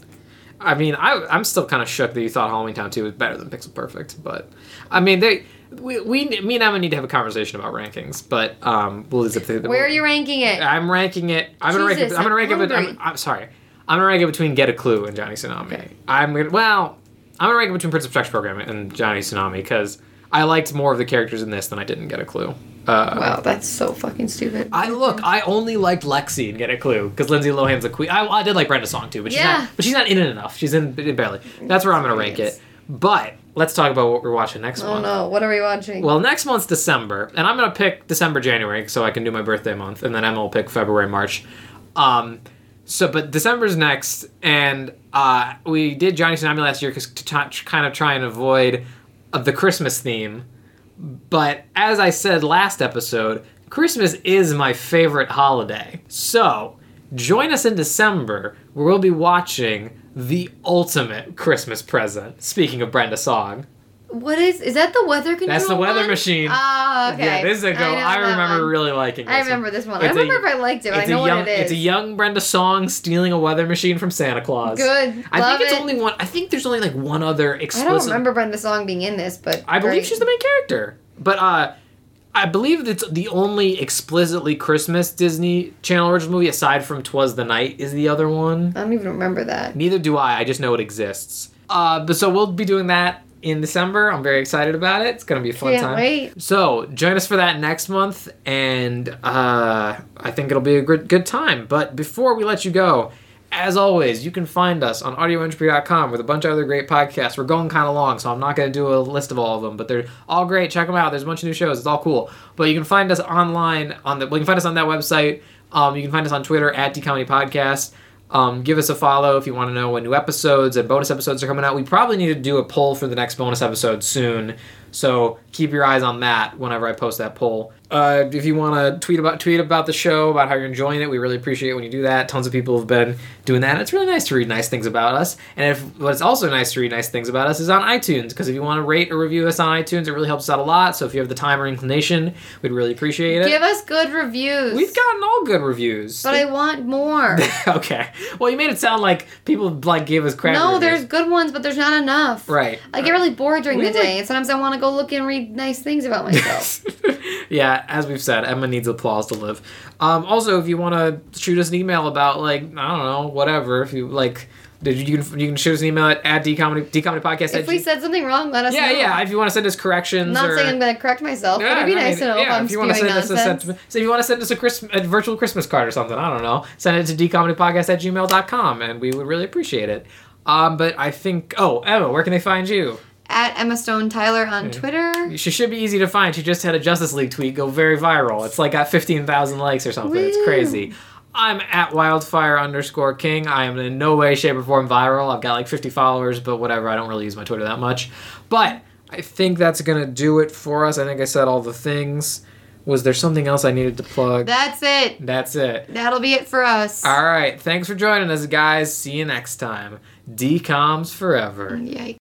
I mean, I, I'm still kind of shook that you thought Halloweentown 2 was better than Pixel Perfect, but I mean, they, we, we, me and Emma need to have a conversation about rankings, but um, we'll leave it to Where are you ranking it? I'm ranking it. I'm gonna rank it. I'm gonna rank I'm it. I'm. I'm sorry. I'm gonna rank it between Get a Clue and Johnny Tsunami. Okay. I'm gonna well, I'm gonna rank it between Princess Protection Program and Johnny Tsunami because I liked more of the characters in this than I did in Get a Clue. Uh, Wow, that's so fucking stupid. I look. I only liked Lexi in Get a Clue because Lindsay Lohan's a queen. I, I did like Brenda Song too, but she's Yeah. not. But she's not in it enough. She's in, in barely. That's where I'm gonna rank it. But let's talk about what we're watching next Oh month. Oh no, what are we watching? Well, next month's December, and I'm gonna pick December, January, so I can do my birthday month, and then Emma will pick February, March. Um, so, but December's next, and uh, we did Johnny Tsunami last year because to t- kind of try and avoid uh, the Christmas theme. But as I said last episode, Christmas is my favorite holiday. So, join us in December where we'll be watching the ultimate Christmas present. Speaking of Brenda Song, What is is that the weather control? that's the weather one? machine. Ah, okay. Yeah, this is a go. know I, remember one. really liking. This I one. remember this one. I It's a- remember if I liked it, but I know young, what it is. it's a young Brenda Song stealing a weather machine from Santa Claus. Good. I Love think it's it. only one. I think there's only like one other I don't remember Brenda Song being in this, but I believe she's the main character. But uh I believe it's the only explicitly Christmas Disney Channel original movie aside from Twas the Night is the other one. I don't even remember that. Neither do I. I just know it exists. Uh but so we'll be doing that in December. I'm very excited about it. It's going to be a fun Can't time. wait. So, join us for that next month and uh I think it'll be a good good time. But before we let you go, as always, you can find us on audioentropy.com with a bunch of other great podcasts. We're going kind of long, so I'm not going to do a list of all of them, but they're all great. Check them out. There's a bunch of new shows. It's all cool. But you can find us online on the. Well, you can find us on that website. Um, you can find us on Twitter at DComedy Podcast. Um, give us a follow if you want to know when new episodes and bonus episodes are coming out. We probably need to do a poll for the next bonus episode soon, so keep your eyes on that whenever I post that poll. Uh, if you want to tweet about tweet about the show, about how you're enjoying it, we really appreciate it when you do that. Tons of people have been doing that. It's really nice to read nice things about us. And if what's also nice to read nice things about us is on iTunes, because if you want to rate or review us on iTunes, it really helps us out a lot. So if you have the time or inclination, we'd really appreciate it. Give us good reviews. We've gotten all good reviews. but I want more. [LAUGHS] okay. Well, you made it sound like people like gave us crap. no, reviews. there's good ones, but there's not enough. right. I get really bored during We the day, and sometimes I want to go look and read nice things about myself. [LAUGHS] yeah, as we've said, Emma needs applause to live. Um, also, if you want to shoot us an email about like I don't know whatever, if you like, did you can you can shoot us an email at, at dcomedy dcomedypodcast. if we said something wrong, let us yeah know. yeah, yeah. if you want to send us corrections I'm not or saying I'm going to correct myself, but it'd be I nice mean, to know yeah, if I'm if you want to send us a sentiment, so if you want to send us a, Christ, a virtual Christmas card or something, I don't know, send it to dcomedypodcast at gmail.com and we would really appreciate it. Um, but I think, oh, Emma, where can they find you? At Emma Stone Tyler on Twitter. She should be easy to find. She just had a Justice League tweet go very viral. It's like got 15,000 likes or something. It's crazy. I'm at wildfire underscore king. I am in no way, shape, or form viral. I've got like 50 followers, but whatever. I don't really use my Twitter that much. But I think that's going to do it for us. I think I said all the things. Was there something else I needed to plug? That's it. that's it. That'll be it for us. All right. Thanks for joining us, guys. See you next time. DCOMs forever. Yikes.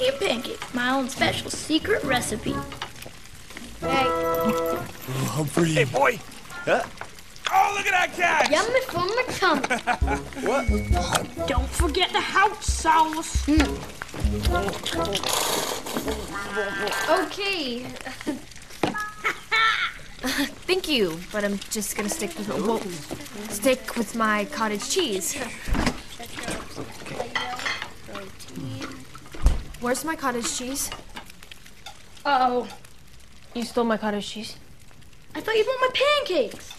Protein pancakes. My own special secret recipe. Hey, Humphrey. Hey boy. Huh? Oh, look at that cat! Yummy for my tummy. [LAUGHS] What? Don't forget the house sauce. Okay. [LAUGHS] Thank you, but I'm just gonna stick with well, stick with my cottage cheese. Where's my cottage cheese? Oh, you stole my cottage cheese. I thought you want my pancakes.